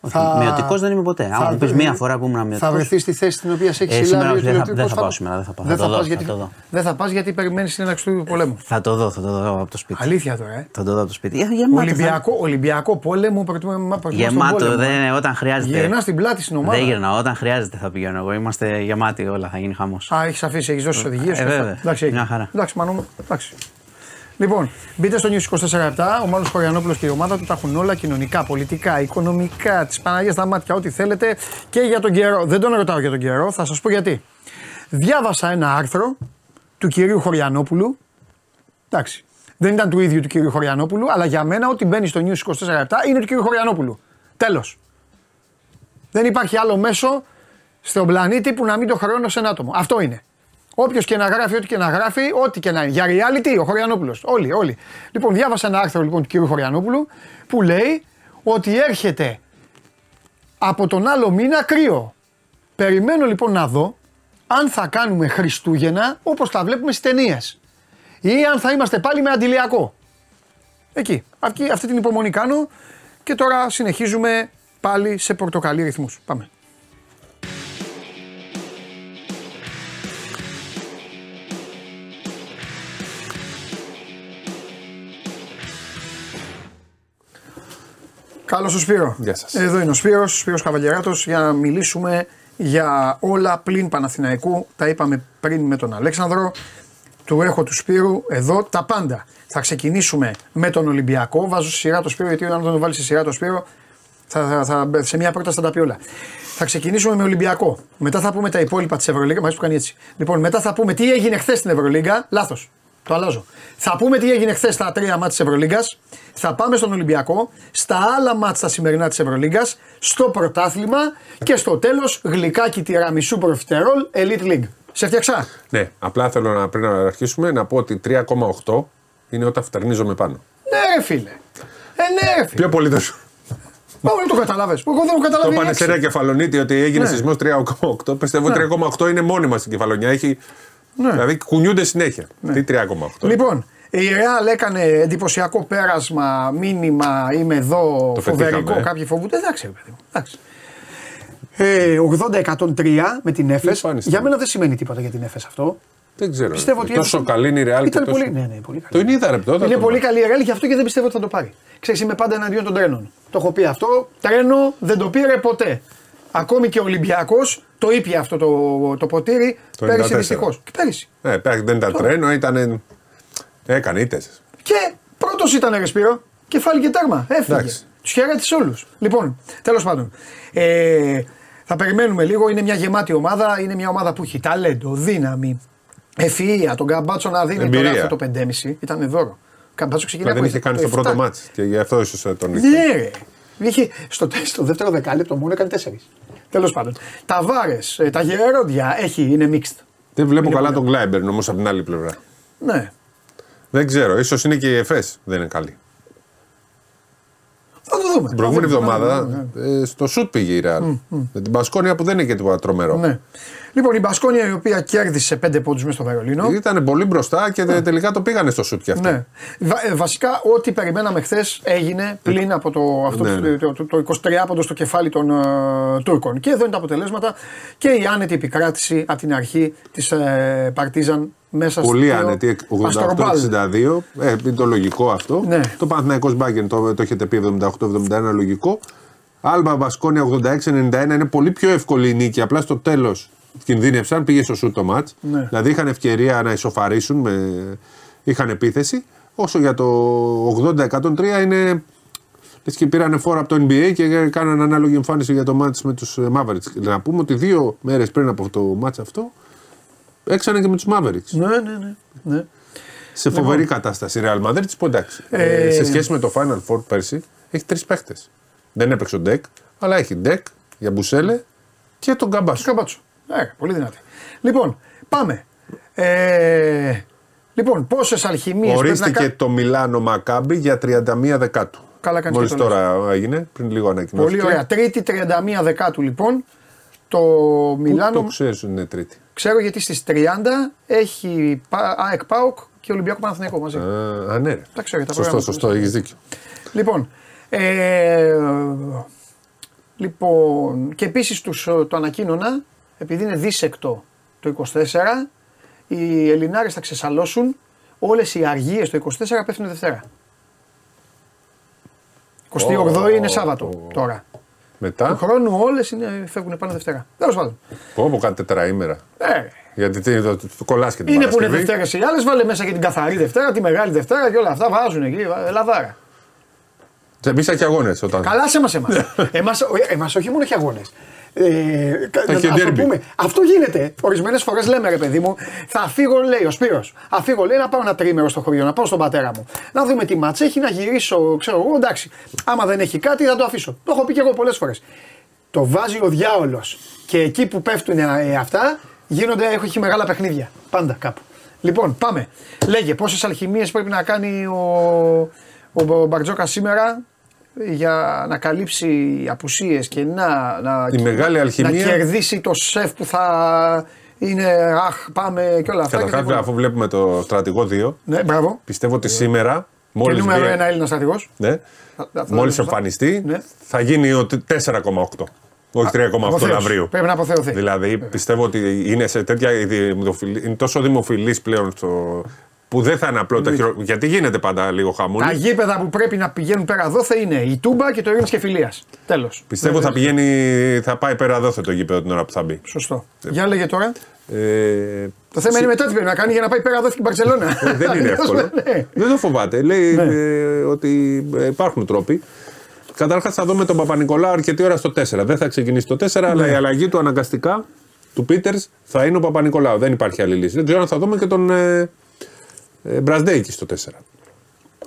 Θα... Μειωτικός δεν είμαι ποτέ. Αν μου πει μία φορά που ήμουν μειωτικός. Θα βρεθείς στη θέση την οποία σε έχει ε, συλλάβει. Δεν, θα, δεν θα πάω σήμερα. Δεν θα πάω. Δεν θα, θα, γιατί, δεν θα πας γιατί περιμένεις την έναρξη του πολέμου. Θα το δω, θα το δω από το σπίτι. Αλήθεια τώρα. Ε. Θα το δω από το σπίτι. Ε, γεμάτο, Ολυμπιακό, θα... Ολυμπιακό πόλεμο Γεμάτο. Δεν, όταν χρειάζεται. Γυρνά στην πλάτη στην ομάδα. Δεν γυρνάω. Όταν χρειάζεται θα πηγαίνω εγώ. Είμαστε γεμάτοι όλα. Θα γίνει χαμός. Α, έχεις αφήσει, έχεις δώσει οδηγίες. Ε, εντάξει, μια χαρά. Εντάξει, Λοιπόν, μπείτε στο News 24 Ο Μάνο Χωριανόπουλος και η ομάδα του τα έχουν όλα κοινωνικά, πολιτικά, οικονομικά, τις Παναγίε στα μάτια, ό,τι θέλετε και για τον καιρό. Δεν τον ρωτάω για τον καιρό, θα σας πω γιατί. Διάβασα ένα άρθρο του κυρίου Χωριανόπουλου. Εντάξει. Δεν ήταν του ίδιου του κυρίου Χωριανόπουλου, αλλά για μένα ό,τι μπαίνει στο News 24 είναι του κυρίου Χωριανόπουλου. Τέλος. Δεν υπάρχει άλλο μέσο στον πλανήτη που να μην το χρεώνω σε ένα άτομο. Αυτό είναι. Όποιος και να γράφει, ό,τι και να γράφει, ό,τι και να είναι. Για reality, ο Χωριανόπουλος. Όλοι, όλοι. Λοιπόν, διάβασα ένα άρθρο λοιπόν του κ. Χωριανόπουλου που λέει ότι έρχεται από τον άλλο μήνα κρύο. Περιμένω λοιπόν να δω αν θα κάνουμε Χριστούγεννα όπως τα βλέπουμε στις ταινίες. Ή αν θα είμαστε πάλι με αντιλιακό. Εκεί. Αυτή, αυτή την υπομονή κάνω και τώρα συνεχίζουμε πάλι σε πορτοκαλί ρυθμούς. Πάμε. Καλώς ο Σπύρο. Γεια σας. Εδώ είναι ο Σπύρος, ο Σπύρος Καβαλιαράτος για να μιλήσουμε για όλα πλην Παναθηναϊκού. Τα είπαμε πριν με τον Αλέξανδρο. Του έχω του Σπύρου εδώ τα πάντα. Θα ξεκινήσουμε με τον Ολυμπιακό. Βάζω στη σειρά το Σπύρο γιατί αν τον βάλεις στη σειρά το Σπύρο θα, θα, θα, σε μια πρόταση θα τα πει όλα. Θα ξεκινήσουμε με Ολυμπιακό. Μετά θα πούμε τα υπόλοιπα της Ευρωλίγκα. Μα που κάνει έτσι. Λοιπόν, μετά θα πούμε τι έγινε χθες στην Ευρωλίγκα. Λάθος. Το αλλάζω. Θα πούμε τι έγινε χθες στα τρία μάτια της Ευρωλίγκας. Θα πάμε στον Ολυμπιακό, στα άλλα μάτια τα σημερινά της Ευρωλίγκας, στο πρωτάθλημα και στο τέλος γλυκάκι τυραμισού προφιτερόλ Elite League. Σε φτιαξά. Ναι, απλά θέλω να πριν να αρχίσουμε να πω ότι 3,8 είναι όταν φτερνίζομαι πάνω. Ναι, ρε φίλε. Ε, ναι, ρε φίλε. Πιο πολύ το Μα δεν το καταλάβει. Εγώ δεν το καταλαβαίνω. Το πάνε σε ένα κεφαλονίτη ότι έγινε ναι. σεισμός 3,8. Πιστεύω ναι. 3,8 είναι μόνιμα στην κεφαλονιά. Έχει ναι. Δηλαδή κουνιούνται συνέχεια. Ναι. Τι 3,8. Λοιπόν, η Ρεάλ έκανε εντυπωσιακό πέρασμα, μήνυμα, είμαι εδώ, το φοβερικό, ε. κάποιοι φοβούνται. Εντάξει, παιδί μου. Εντάξει. Ε, 80-103 με την Έφε. Για μένα δεν σημαίνει τίποτα για την Έφε αυτό. Δεν ξέρω. Πιστεύω ότι τόσο καλή είναι η Real. Ήταν τόσο... πολύ, ναι, ναι, πολύ καλή. Το είδα ρε τότε. Είναι πολύ καλή η Real γι' αυτό και δεν πιστεύω ότι θα το πάρει. Ξέρεις, είμαι πάντα εναντίον των τρένων. Το έχω πει αυτό. Τρένο δεν το πήρε ποτέ. Ακόμη και ο Ολυμπιακός το ήπια αυτό το, το ποτήρι το πέρυσι δυστυχώς. Και πέρυσι. Ε, δεν ήταν τρένο, ήταν. Έκανε ήττες. Και πρώτος ήταν Ρεσπίρο και φάλει και τέρμα. Έφυγε. Τους χαιρέτησε όλους. Λοιπόν, τέλος πάντων. Ε, θα περιμένουμε λίγο. Είναι μια γεμάτη ομάδα. Είναι μια ομάδα που έχει ταλέντο, δύναμη, ευφυα. Τον Καμπάτσο να δίνει τώρα αυτό το 5,5 ήταν δώρο. Καμπάτσο ξεκινάει. Δεν είχε κάνει στο πρώτο μάτι και γι' αυτό ίσως τον Ναι, Είχε, στο, στο δεύτερο δεκάλεπτο μόνο έκανε τέσσερις. Τέλος πάντων. Τα βάρε, ε, τα γερόντια έχει, είναι mixed. Δεν βλέπω είναι καλά τον Γκλάιμπερν όμως από την άλλη πλευρά. Ναι. Δεν ξέρω, ίσως είναι και η ΕΦΕΣ δεν είναι καλή. Θα το δούμε. Την προηγούμενη εβδομάδα ε, στο σουτ πήγε η Ρεάλ. Με την Πασκόνια που δεν είναι και τίποτα τρομερό. Ναι. Λοιπόν, η Μπασκόνια η οποία κέρδισε 5 πόντους μέσα στο Βερολίνο. Ήταν πολύ μπροστά και ναι. τελικά το πήγανε στο σουτ και αυτό. Ναι. Ε, βασικά, ό,τι περιμέναμε χθες έγινε πλην από το, αυτό, ναι. το, το, το 23 πόντο στο κεφάλι των uh, Τούρκων. Και εδώ είναι τα αποτελέσματα και η άνετη επικράτηση από την αρχή της uh, Παρτίζαν μέσα Πολύ στο άνετη, 88-62. Ε, είναι το λογικό αυτό. Ναι. Το Παναθηναϊκός Μπάγκεν το, το έχετε πει 78-71 λογικό. Άλμπα Μπασκόνια 86-91 είναι πολύ πιο εύκολη η νίκη. Απλά στο τέλος κινδύνευσαν, πήγε στο σουτ το μάτς. Ναι. Δηλαδή είχαν ευκαιρία να ισοφαρίσουν, με... είχαν επίθεση. Όσο για το 80-103 είναι. Λες και πήραν φόρα από το NBA και κάνανε ανάλογη εμφάνιση για το μάτς με τους Mavericks. Να πούμε ότι δύο μέρες πριν από το μάτς αυτό έξανε και με τους Mavericks. Ναι, ναι, ναι. ναι. Σε φοβερή λοιπόν. κατάσταση η Real Madrid που εντάξει. Ε... Ε, σε σχέση με το Final Four πέρσι έχει τρεις παίχτες. Δεν έπαιξε ο Ντεκ, αλλά έχει Ντεκ για Μπουσέλε και τον Καμπάτσο. Καμπάτσο. Ε, πολύ δυνατή. Λοιπόν, πάμε. Ε, λοιπόν, πόσες αλχημίες Ορίστηκε να... το Μιλάνο Μακάμπι για 31 Δεκάτου. Καλά κάνεις Μόλις τώρα έγινε, πριν λίγο ανακοινώθηκε. Πολύ ωραία. Τρίτη 31 Δεκάτου λοιπόν. Το Μιλάνο. το ξέρεις ότι είναι Τρίτη; Ξέρω γιατί στις 30 έχει ΑΕΚ ΠΑΟΚ και Ολυμπιακό Παναθηναϊκό μαζί. Α, α ναι. Τα ξέρω, τα σωστό, σωστό, έχεις δίκιο. Λοιπόν, ε, λοιπόν και επίσης το ανακοίνωνα επειδή είναι δίσεκτο το 24, οι Ελληνάρες θα ξεσαλώσουν, όλες οι αργίες το 24 πέφτουν Δευτέρα. 28 είναι Σάββατο τώρα. Μετά; Του χρόνου όλες φεύγουν πάνω Δευτέρα. Τέλος πάντων. Πω, πω κάτι τετραήμερα. Ε. Γιατί τι, το, το, το κολλάς και την Είναι που είναι Δευτέρα οι άλλες, βάλε μέσα και την καθαρή Δευτέρα, τη μεγάλη Δευτέρα και όλα αυτά βάζουν εκεί. Λαδάρα. Εμείς έχει αγώνες όταν. Καλά σε εμάς. Εμάς όχι μόνο έχει αγώνες. Ε, να, πούμε. Αυτό γίνεται. Ορισμένες φορές λέμε ρε παιδί μου, θα φύγω, λέει ο Σπύρος, θα φύγω, λέει να πάω ένα τρίμερο στο χωριό, να πάω στον πατέρα μου. Να δούμε τι μάτσα έχει, να γυρίσω, ξέρω εγώ, εντάξει. Άμα δεν έχει κάτι, θα το αφήσω. Το έχω πει και εγώ πολλές φορές. Το βάζει ο διάολος και εκεί που πέφτουν ε, αυτά γίνονται, έχει μεγάλα παιχνίδια. Πάντα κάπου. Λοιπόν, πάμε. Λέγε πόσες αλχημίες πρέπει να κάνει ο, ο Μπαρτζόκα σήμερα; Για να καλύψει απουσίες και να, να, Η μεγάλη αλχημία... να κερδίσει το σεφ που θα είναι αχ πάμε και όλα αυτά. Καταρχάς αφού βλέπουμε το στρατηγό 2, ναι, μπράβο. πιστεύω ότι σήμερα μόλις και νούμερο ένα Έλληνα στρατηγός. Ναι. Μόλις εμφανιστεί ναι. θα γίνει ο 4,8. Όχι 3,8 Ναυρίου. Πρέπει να αποθεωθεί. Δηλαδή πιστεύω ότι είναι, σε τέτοια, είναι τόσο δημοφιλής πλέον στο, που δεν θα είναι απλό το χειρο... Γιατί γίνεται πάντα λίγο χαμούλη. Τα γήπεδα που πρέπει να πηγαίνουν πέρα εδώ θα είναι η Τούμπα και το Ειρήνης και Φιλίας. Τέλος. Πιστεύω θα πηγαίνει, θα πάει πέρα εδώ το γήπεδο την ώρα που θα μπει. Σωστό. Ε, για λέγε τώρα. Ε... Το θέμα είναι μετά τι πρέπει να κάνει για να πάει πέρα εδώ στην Παρσελώνα. Ε, δεν είναι εύκολο. ναι. Δεν το φοβάται. Λέει ναι. ε, ότι ε, υπάρχουν τρόποι. Καταρχάς θα δούμε τον Παπα-Νικολάου αρκετή ώρα στο 4. Δεν θα ξεκινήσει το 4, ναι. αλλά η αλλαγή του αναγκαστικά του Πίτερς θα είναι ο Παπα-Νικολάου. Δεν υπάρχει άλλη λύση. Δεν ξέρω αν θα δούμε και τον ε, ε, Μπραζδέικη στο 4.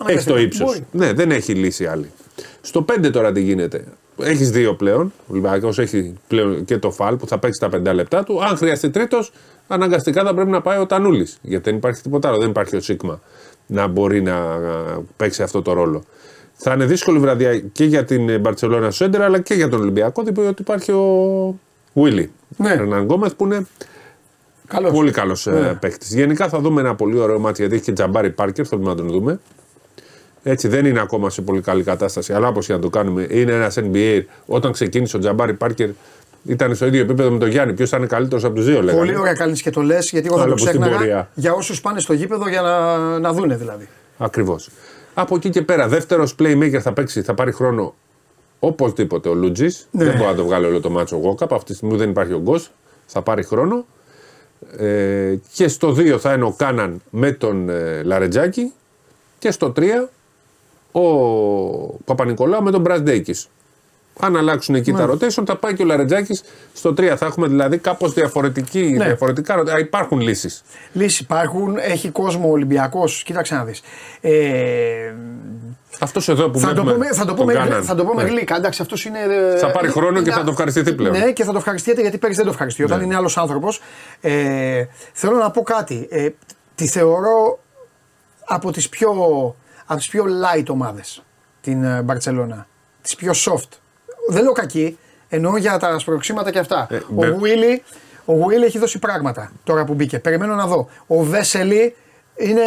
Έχει το ύψος. Ναι, δεν έχει λύση άλλη. Στο 5 τώρα τι γίνεται. Έχεις δύο πλέον. Ο Ολυμπιακό έχει πλέον και το φαλ που θα παίξει τα 5 λεπτά του. Αν χρειαστεί τρίτος, αναγκαστικά θα πρέπει να πάει ο Τανούλης. Γιατί δεν υπάρχει τίποτα άλλο. Δεν υπάρχει ο Σίγμα να μπορεί να παίξει αυτό το ρόλο. Θα είναι δύσκολη βραδιά και για την Μπαρσελόνα Σέντερ αλλά και για τον Ολυμπιακό, διότι υπάρχει ο Βίλι. Ναι. που είναι Καλώς. Πολύ καλός ε, ναι. παίκτης. Γενικά θα δούμε ένα πολύ ωραίο μάτι γιατί έχει και τζαμπάρι Πάρκερ, θέλουμε να τον δούμε. Έτσι δεν είναι ακόμα σε πολύ καλή κατάσταση, αλλά όπως και να το κάνουμε, είναι ένας NBA. Όταν ξεκίνησε ο Τζαμπάρι Πάρκερ, Ήταν στο ίδιο επίπεδο με τον Γιάννη. Ποιος ήταν καλύτερος από τους δύο, λέγανε. Πολύ ωραία κάνει και το λες, γιατί εγώ θα Αλλά το πως την ξέχναγα. πορεία. Για όσους πάνε στο γήπεδο για να, να δούνε δηλαδή. Ακριβώς. Από εκεί και πέρα, δεύτερος playmaker θα παίξει, θα πάρει χρόνο οπωσδήποτε ο Λούτζη. Ναι. Δεν μπορεί να το βγάλει όλο το μάτσο ο Γόκαπ. Αυτή τη στιγμή δεν υπάρχει ο Γκος. Θα πάρει χρόνο. Ε, και στο 2 θα είναι ο Κάναν με τον ε, Λαρετζάκη. Και στο 3 ο Παπα-Νικολάου με τον Μπραντέκη. Αν αλλάξουν εκεί Ναι. τα rotation, θα πάει και ο Λαρετζάκης στο 3. Θα έχουμε δηλαδή κάπως διαφορετική. Ναι. Διαφορετικά, α, υπάρχουν λύσεις. Λύσεις υπάρχουν, έχει κόσμο Ολυμπιακός. Κοίταξε να δεις. Ε, Αυτός εδώ που θα, το βλέπουμε, πούμε, θα το τον πούμε, Κάναν. θα το πούμε Ναι. γλύκα. Εντάξει, αυτός είναι. Θα πάρει χρόνο και είναι- θα το ευχαριστηθεί πλέον. Ναι, και θα το ευχαριστιέται γιατί πέρυσι δεν το ευχαριστεί. Όταν Ναι. είναι άλλος άνθρωπος. Ε, θέλω να πω κάτι. Ε, τη θεωρώ από τις πιο, από τις πιο light ομάδες την ε, Μπαρσελόνα. Τις πιο soft. Δεν λέω κακή, εννοώ για τα σπροξήματα και αυτά. Ε, ο μπε- Βίλι ο Willy έχει δώσει πράγματα τώρα που μπήκε. Περιμένω να δω. Ο Βέσελη είναι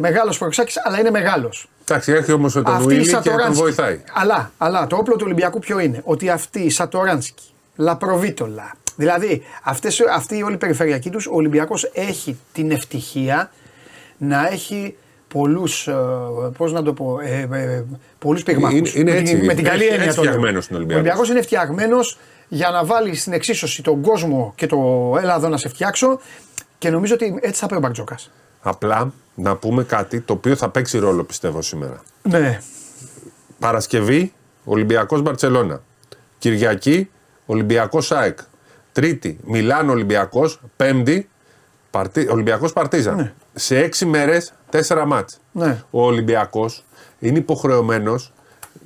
μεγάλος προξάκη, αλλά είναι μεγάλος. Εντάξει, έχει όμως τον Αυτή η Ουίλι και τον Σατοράνσκι. βοηθάει. Αλλά, αλλά το όπλο του Ολυμπιακού ποιο είναι; Ότι αυτή η Σατοράνσκι, Λαπροβίτολα, δηλαδή αυτές, αυτοί οι όλοι περιφερειακοί τους, ο Ολυμπιακός έχει την ευτυχία να έχει πολλούς. Πώς να το πω. Ε, ε, πολλούς πυγμάχους. Είναι- είναι με, έτσι, την- με την καλή έτσι έννοια το λέω. φτιαγμένος είναι ο Ο Ολυμπιακός. Ολυμπιακό είναι φτιαγμένος για να βάλει στην εξίσωση τον κόσμο και το έλα εδώ να σε φτιάξω. Και νομίζω ότι έτσι θα πάει ο Μπαρτζόκας. Απλά να πούμε κάτι το οποίο θα παίξει ρόλο πιστεύω σήμερα. Ναι. Παρασκευή Ολυμπιακός Μπαρσελόνα. Κυριακή Ολυμπιακός ΑΕΚ. Τρίτη Μιλάνο Ολυμπιακός. Πέμπτη Παρτί... Ολυμπιακός Παρτίζαν. Σε έξι μέρες τέσσερα μάτς. Ναι. Ο Ολυμπιακός είναι υποχρεωμένος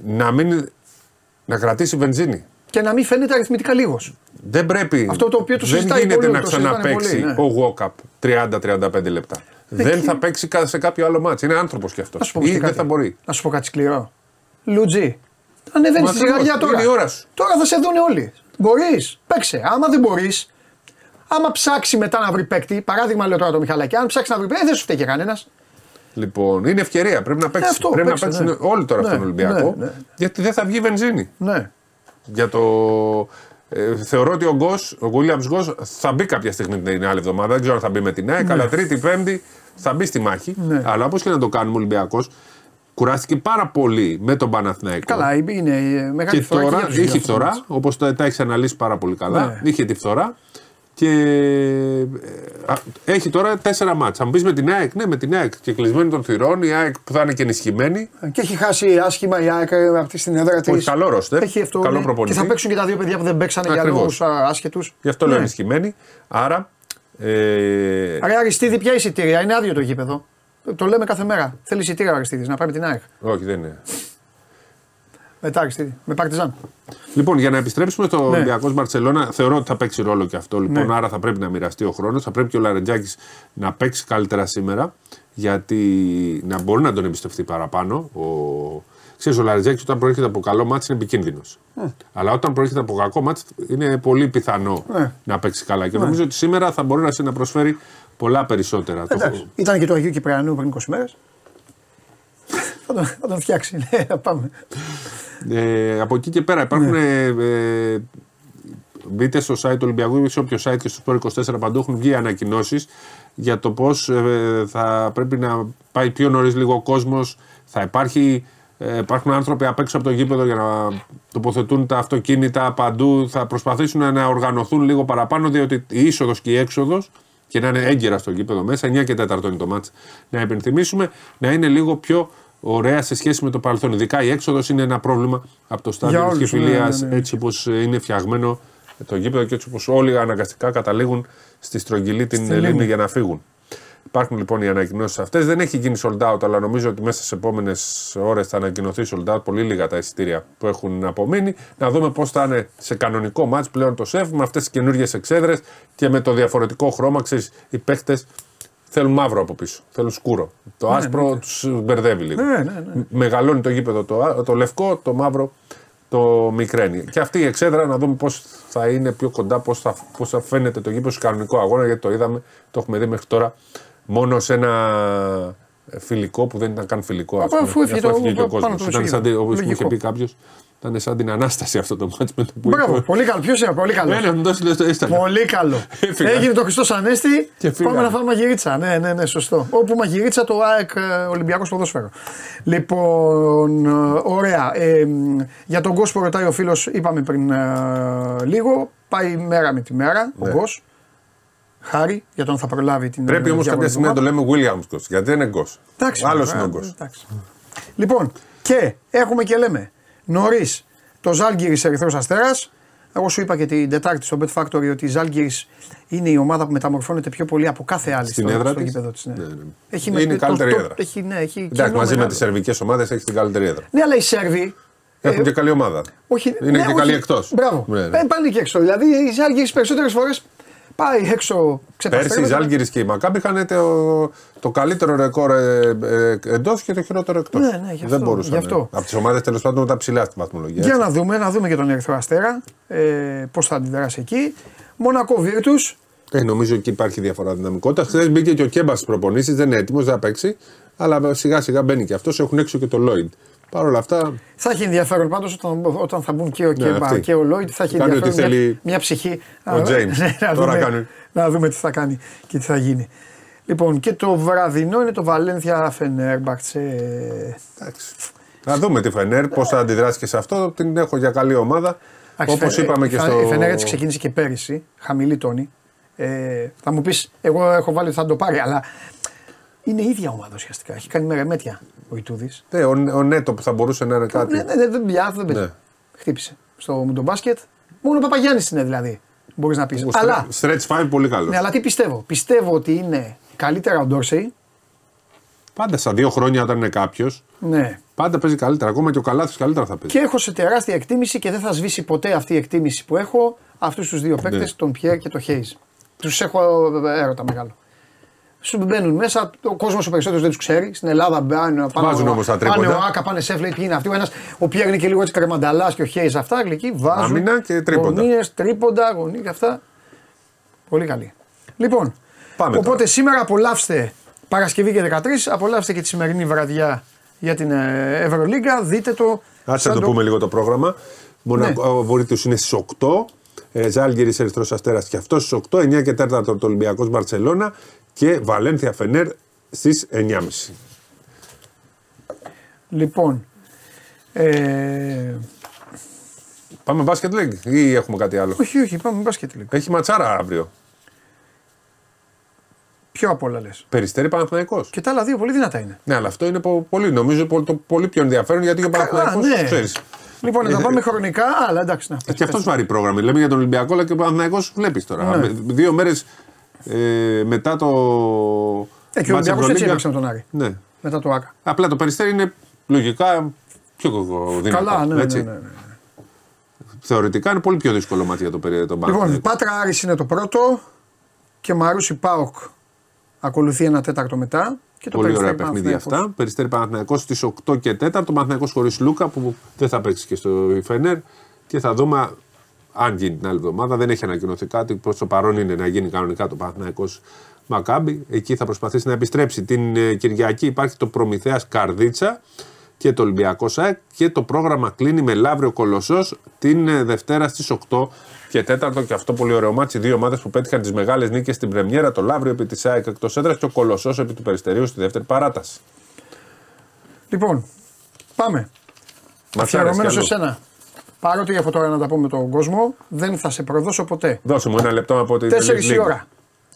να, μην... να κρατήσει βενζίνη. Και να μην φαίνεται αριθμητικά λίγος. Δεν πρέπει. Αυτό το οποίο το δεν συζητάει γίνεται πολύ, να το συζητάνε ξαναπέξει πολύ, ναι. ο Γουόκαπ 30-35 λεπτά. δεν θα παίξει κα- σε κάποιο άλλο μάτσο. Είναι άνθρωπος κι αυτός. Να σου πω όμως Ή και δεν κάτι. θα μπορεί. Να σου πω κάτι σκληρό. Λουτζί. Ανεβαίνεις Μα στη ακριβώς, ζυγαριά τώρα. είναι η ώρα σου. Τώρα θα σε δουν όλοι. Μπορείς, παίξε. Άμα δεν μπορείς, άμα ψάξει μετά να βρει παίκτη, παράδειγμα λέω τώρα το Μιχαλάκη, αν ψάξει να βρει παίκτη, δεν σου φταίει και κανένας. Λοιπόν, είναι ευκαιρία. Πρέπει να παίξει. αυτό, πρέπει παίξε, να παίξουν ναι. όλοι τώρα Ναι, στον Ολυμπιακό. ναι, ναι. Γιατί δεν θα βγει βενζίνη. Ναι. Για το... Ε, θεωρώ ότι ο Γκος, ο Williams Γκος θα μπει κάποια στιγμή την άλλη εβδομάδα. Δεν ξέρω αν θα μπει με την ΑΕΚ, αλλά Τρίτη, Πέμπτη θα μπει στη μάχη. Ναι. Αλλά όπως και να το κάνουμε, ο Ολυμπιακός κουράστηκε πάρα πολύ με τον Παναθηναϊκό. Καλά, είναι ε, μεγάλη Και φθορά. τώρα για τους είχε δύο φθορά, αυτούς. όπως τα, τα έχεις αναλύσει πάρα πολύ καλά. Ναι. Είχε τη φθορά και ε, α, έχει τώρα τέσσερα μάτσα. Αν μπει με την ΑΕΚ, ναι, με την ΑΕΚ και κλεισμένη των θυρών, η ΑΕΚ που θα είναι και ενισχυμένη. Και έχει χάσει άσχημα η ΑΕΚ ε, αυτή στην έδρα της. Όχι, καλό ρόστερ, Έχει αυτό. καλό ναι. προπονητή. Και θα παίξουν και τα δύο παιδιά που δεν παίξανε για Ακριβώς. λόγους άσχετους. Γι' αυτό λέω Ναι. ενισχυμένη. Άρα. Ε, Ρε Αριστίδη, ποια εισιτήρια, είναι άδειο το γήπεδο. Το λέμε κάθε μέρα. Θέλει εισιτήρια ο Αριστίδης να πάει με την ΑΕΚ. όχι, δεν είναι. Μετά Αριστίδη, με Παρτιζάν. Λοιπόν, για να επιστρέψουμε στο Ναι. Ολυμπιακός Μπαρσελόνα, θεωρώ ότι θα παίξει ρόλο και αυτό. Λοιπόν, Ναι. άρα θα πρέπει να μοιραστεί ο χρόνος. Θα πρέπει και ο Λαρετζάκης να παίξει καλύτερα σήμερα, γιατί να μπορεί να τον εμπιστευτεί παραπάνω. Ο... Ξέρεις, ο Λαρετζάκης όταν προέρχεται από καλό μάτι είναι επικίνδυνος. Αλλά όταν προέρχεται από κακό μάτι είναι πολύ πιθανό Ναι. να παίξει καλά. Και νομίζω ότι σήμερα θα μπορεί να σε να προσφέρει πολλά περισσότερα. Το- Εντάξει. Ήταν και του Αγίου Κυπριανού πριν 20 μέρες. θα, τον, θα τον φτιάξει. Ναι, θα πάμε. Ε, από εκεί και πέρα υπάρχουν. Ε, ε, μπείτε στο site του Ολυμπιακού ή σε όποιο site και στο Sport 24 παντού έχουν βγει ανακοινώσεις για το πώς θα πρέπει να πάει πιο νωρίς λίγο ο κόσμος. Θα υπάρχει. Ε, υπάρχουν άνθρωποι απ' έξω από το γήπεδο για να τοποθετούν τα αυτοκίνητα παντού. Θα προσπαθήσουν να οργανωθούν λίγο παραπάνω, διότι η είσοδος και η έξοδος και να είναι έγκαιρα στο γήπεδο μέσα, 9 και 4 είναι το μάτς, να υπενθυμίσουμε, να είναι λίγο πιο ωραία σε σχέση με το παρελθόν. Ειδικά η έξοδος είναι ένα πρόβλημα από το στάδιο Για της όλους, Κεφυλία, ναι, ναι, ναι. έτσι όπως είναι φτιαγμένο το γήπεδο και έτσι όπως όλοι αναγκαστικά καταλήγουν στη στρογγυλή την λίμνη. λίμνη για να φύγουν. Υπάρχουν λοιπόν οι ανακοινώσεις αυτές. Δεν έχει γίνει sold out, αλλά νομίζω ότι μέσα στις επόμενες ώρες θα ανακοινωθεί sold out. Πολύ λίγα τα εισιτήρια που έχουν απομείνει. Να δούμε πώς θα είναι σε κανονικό match πλέον το σεφ με αυτές τις καινούργιες εξέδρες και με το διαφορετικό χρώμα. Ξέρεις, οι παίχτες θέλουν μαύρο από πίσω. Θέλουν σκούρο. Το άσπρο τους μπερδεύει λίγο. Ναι, ναι, ναι. Μεγαλώνει το γήπεδο το, α- το λευκό, το μαύρο το μικραίνει. Και αυτή η εξέδρα να δούμε πώς θα είναι πιο κοντά, πώς θα, πώς θα φαίνεται το γήπεδο σε κανονικό αγώνα. Γιατί το είδαμε, το έχουμε δει μέχρι τώρα μόνο σε ένα φιλικό που δεν ήταν καν φιλικό. ας Αφού πούμε. έφυγε Γι' αυτό το- έφυγε και ο πάνω κόσμος. το Ήταν σαν, μεσογείο. όπως μου είχε Λογικό. πει κάποιος, Ήταν σαν την ανάσταση αυτό το μάτσο με το που Μπράβο, πολύ καλό. Ποιος είναι, πολύ καλό. Ένα, δώσεις το έσταλα. Πολύ καλό. Έγινε το Χριστό Ανέστη. Και πάμε να φάμε μαγειρίτσα. Ναι, ναι, ναι, σωστό. Όπου μαγειρίτσα το ΑΕΚ ε, Ολυμπιακός Ποδόσφαιρο. Λοιπόν, ε, ωραία. Ε, για τον κόσμο ρωτάει ο φίλος, είπαμε πριν ε, λίγο. Πάει μέρα με τη μέρα ναι. ο Γκος. Χάρη για τον θα προλάβει την. Πρέπει όμως κάποια στιγμή να το λέμε Williams γιατί δεν είναι Γκος. Άλλος είναι ο Γκος. Λοιπόν, και έχουμε και λέμε νωρίς το Ζάλγκυρης Ερυθρός Αστέρας. Εγώ σου είπα και την Τετάρτη στο Bet Factory ότι η Ζάλγκυρης είναι η ομάδα που μεταμορφώνεται πιο πολύ από κάθε άλλη Στην στο, έδρα στο γήπεδο της. Ναι. Ναι, ναι. Έχει είναι η καλύτερη το, έδρα. Έχει, ναι, έχει Εντάξει, μαζί με τις σερβικές ομάδες έχεις την καλύτερη έδρα. Ναι, αλλά οι Σέρβοι. Έχουν ε, και καλή ομάδα. Όχι, είναι ναι, και καλή εκτός. Μπράβο. Ναι, ναι. Ε, πάνε και έξω. Δηλαδή οι Ζάλγκυρης περισσότερες φορές Πάει έξω Πέρσι οι Ζάλγκυρης και η Μακάμπη είχαν το, το καλύτερο ρεκόρ ε, ε, εντός και το χειρότερο εκτός. Ναι, ναι, γι Δεν μπορούσαν. Αυτό. Από τις ομάδες τέλος πάντων με τα ψηλά στη βαθμολογία. Για να δούμε, να δούμε και τον Ερυθρό Αστέρα ε, πώς θα αντιδράσει εκεί. Μονακό Βίρτου. Ε, νομίζω εκεί υπάρχει διαφορά δυναμικότητας. Χθες μπήκε και ο Κέμπας στις προπονήσεις, δεν είναι έτοιμος, δεν παίξει. Αλλά σιγά σιγά μπαίνει και αυτός. Έχουν έξω και το Λόιντ. Παρ' όλα αυτά. Θα έχει ενδιαφέρον πάντως όταν, όταν θα μπουν και ο ναι, Κέμπα και ο Λόιντ. Θα έχει ενδιαφέρον μια, μια ψυχή. Ο Τζέιμς. Ναι, Τώρα κάνει να δούμε τι θα κάνει και τι θα γίνει. Λοιπόν, και το βραδινό είναι το Βαλένθια Φενέρμπαχτσε. Εντάξει. Να δούμε τη Φενέρ, πώς θα αντιδράσει και σε αυτό. Την έχω για καλή ομάδα. Όπως είπαμε και στο. Η Φενέρ έτσι ξεκίνησε και πέρυσι, χαμηλή τόνη. Ε, θα μου πεις, εγώ έχω βάλει ότι θα το πάρει, αλλά είναι η ίδια ομάδα ουσιαστικά. Έχει κάνει μερεμέτια ο Ιτούδης. Ναι, ο, ο Νέτο που θα μπορούσε να είναι κάτι. Ναι, ναι, ναι, δεν, δεν ναι. Χτύπησε στο Μουντομπάσκετ. Μόνο ο Παπαγιάννης είναι δηλαδή μπορείς να πεις. Αλλά. Stretch 5 πολύ καλός. Ναι, αλλά τι πιστεύω. Πιστεύω ότι είναι καλύτερα ο Ντόρσεϊ. Πάντα στα δύο χρόνια όταν είναι κάποιος. Ναι. Πάντα παίζει καλύτερα. Ακόμα και ο Καλάθι καλύτερα θα παίζει. Και έχω σε τεράστια εκτίμηση και δεν θα σβήσει ποτέ αυτή η εκτίμηση που έχω αυτούς τους δύο παίκτες, ναι. τον Πιέρ και τον Χέι. Τους έχω έρωτα μεγάλο σου μπαίνουν μέσα. Ο κόσμος ο περισσότερος δεν τους ξέρει. Στην Ελλάδα μπαίνουν. Βάζουν όμως τα τρίποντα. Πάνε ο Άκα, πάνε σε είναι αυτοί. Ο, ένας, ο Πιέρ είναι και λίγο έτσι κρεμανταλάς και ο Χέις αυτά. Εκεί βάζουν. Άμυνα και τρίποντα. Γωνίες, τρίποντα, γωνίε και αυτά. Πολύ καλή. Λοιπόν, Πάμε οπότε τώρα. σήμερα απολαύστε Παρασκευή και 13, απολαύστε και τη σημερινή βραδιά για την ε, Ευρωλίγκα. Δείτε το. Άσε να το, πούμε λίγο το πρόγραμμα. Μονακό ναι. είναι στις 8. Ε, Ζάλγκη Ερυθρός Αστέρας και αυτός στις 8, 9 και 4 το Ολυμπιακός Μπαρσελόνα και Βαλένθια Φενέρ στις 9.30. Λοιπόν, ε... Πάμε μπάσκετ league ή έχουμε κάτι άλλο; Όχι, όχι, πάμε μπάσκετ league. Έχει ματσάρα αύριο. Ποιο από όλα λες; Περιστέρη Παναθυναϊκό. Και τα άλλα δύο πολύ δυνατά είναι. Ναι, αλλά αυτό είναι πολύ, νομίζω το πολύ πιο ενδιαφέρον γιατί ο Παναθυναϊκό ναι. ξέρεις. Λοιπόν, να πάμε χρονικά, αλλά εντάξει. Να, ε, και αυτός βαρύ πρόγραμμα. Λέμε για τον Ολυμπιακό, αλλά και ο Παναθυναϊκό βλέπεις τώρα. Ναι. Δύο μέρες ε, μετά το. Ε, και ο Ολυμπιακός έτσι έπαιξε με τον Άρη. Ναι. Μετά το ΑΚΑ. Απλά το περιστέρι είναι λογικά πιο δυνατό. Καλά, ναι, έτσι. ναι, ναι, ναι. Θεωρητικά είναι πολύ πιο δύσκολο μάτι για το περίεργο τον Λοιπόν, Πάτρα Άρης είναι το πρώτο και Μαρούσι Πάοκ ακολουθεί ένα τέταρτο μετά. Και το Πολύ ωραία παιχνίδια αυτά. Περιστέρι Παναθηναϊκός στις 8 και 4. Το Παναθηναϊκός χωρίς Λούκα που δεν θα παίξει και στο Ιφενέρ. Και θα δούμε αν γίνει την άλλη εβδομάδα. Δεν έχει ανακοινωθεί κάτι. Προς το παρόν είναι να γίνει κανονικά το Παναθυναϊκό Μακάμπι. Εκεί θα προσπαθήσει να επιστρέψει. Την ε, Κυριακή υπάρχει το Προμηθέας Καρδίτσα και το Ολυμπιακός ΣΑΕΚ και το πρόγραμμα κλείνει με Λαύριο Κολοσσός την ε, Δευτέρα στις 8 και 4 και αυτό πολύ ωραίο μάτσι. Δύο ομάδες που πέτυχαν τις μεγάλες νίκες στην Πρεμιέρα. Το Λαύριο επί της ΣΑΕΚ εκτός έδρας και ο Κολοσσός επί του Περιστερίου στη δεύτερη παράταση. Λοιπόν, πάμε. Αφιερωμένο σε σένα. Παρότι από τώρα να τα πούμε τον κόσμο, δεν θα σε προδώσω ποτέ. Δώσε μου ένα λεπτό από την Τέσσερις η ώρα.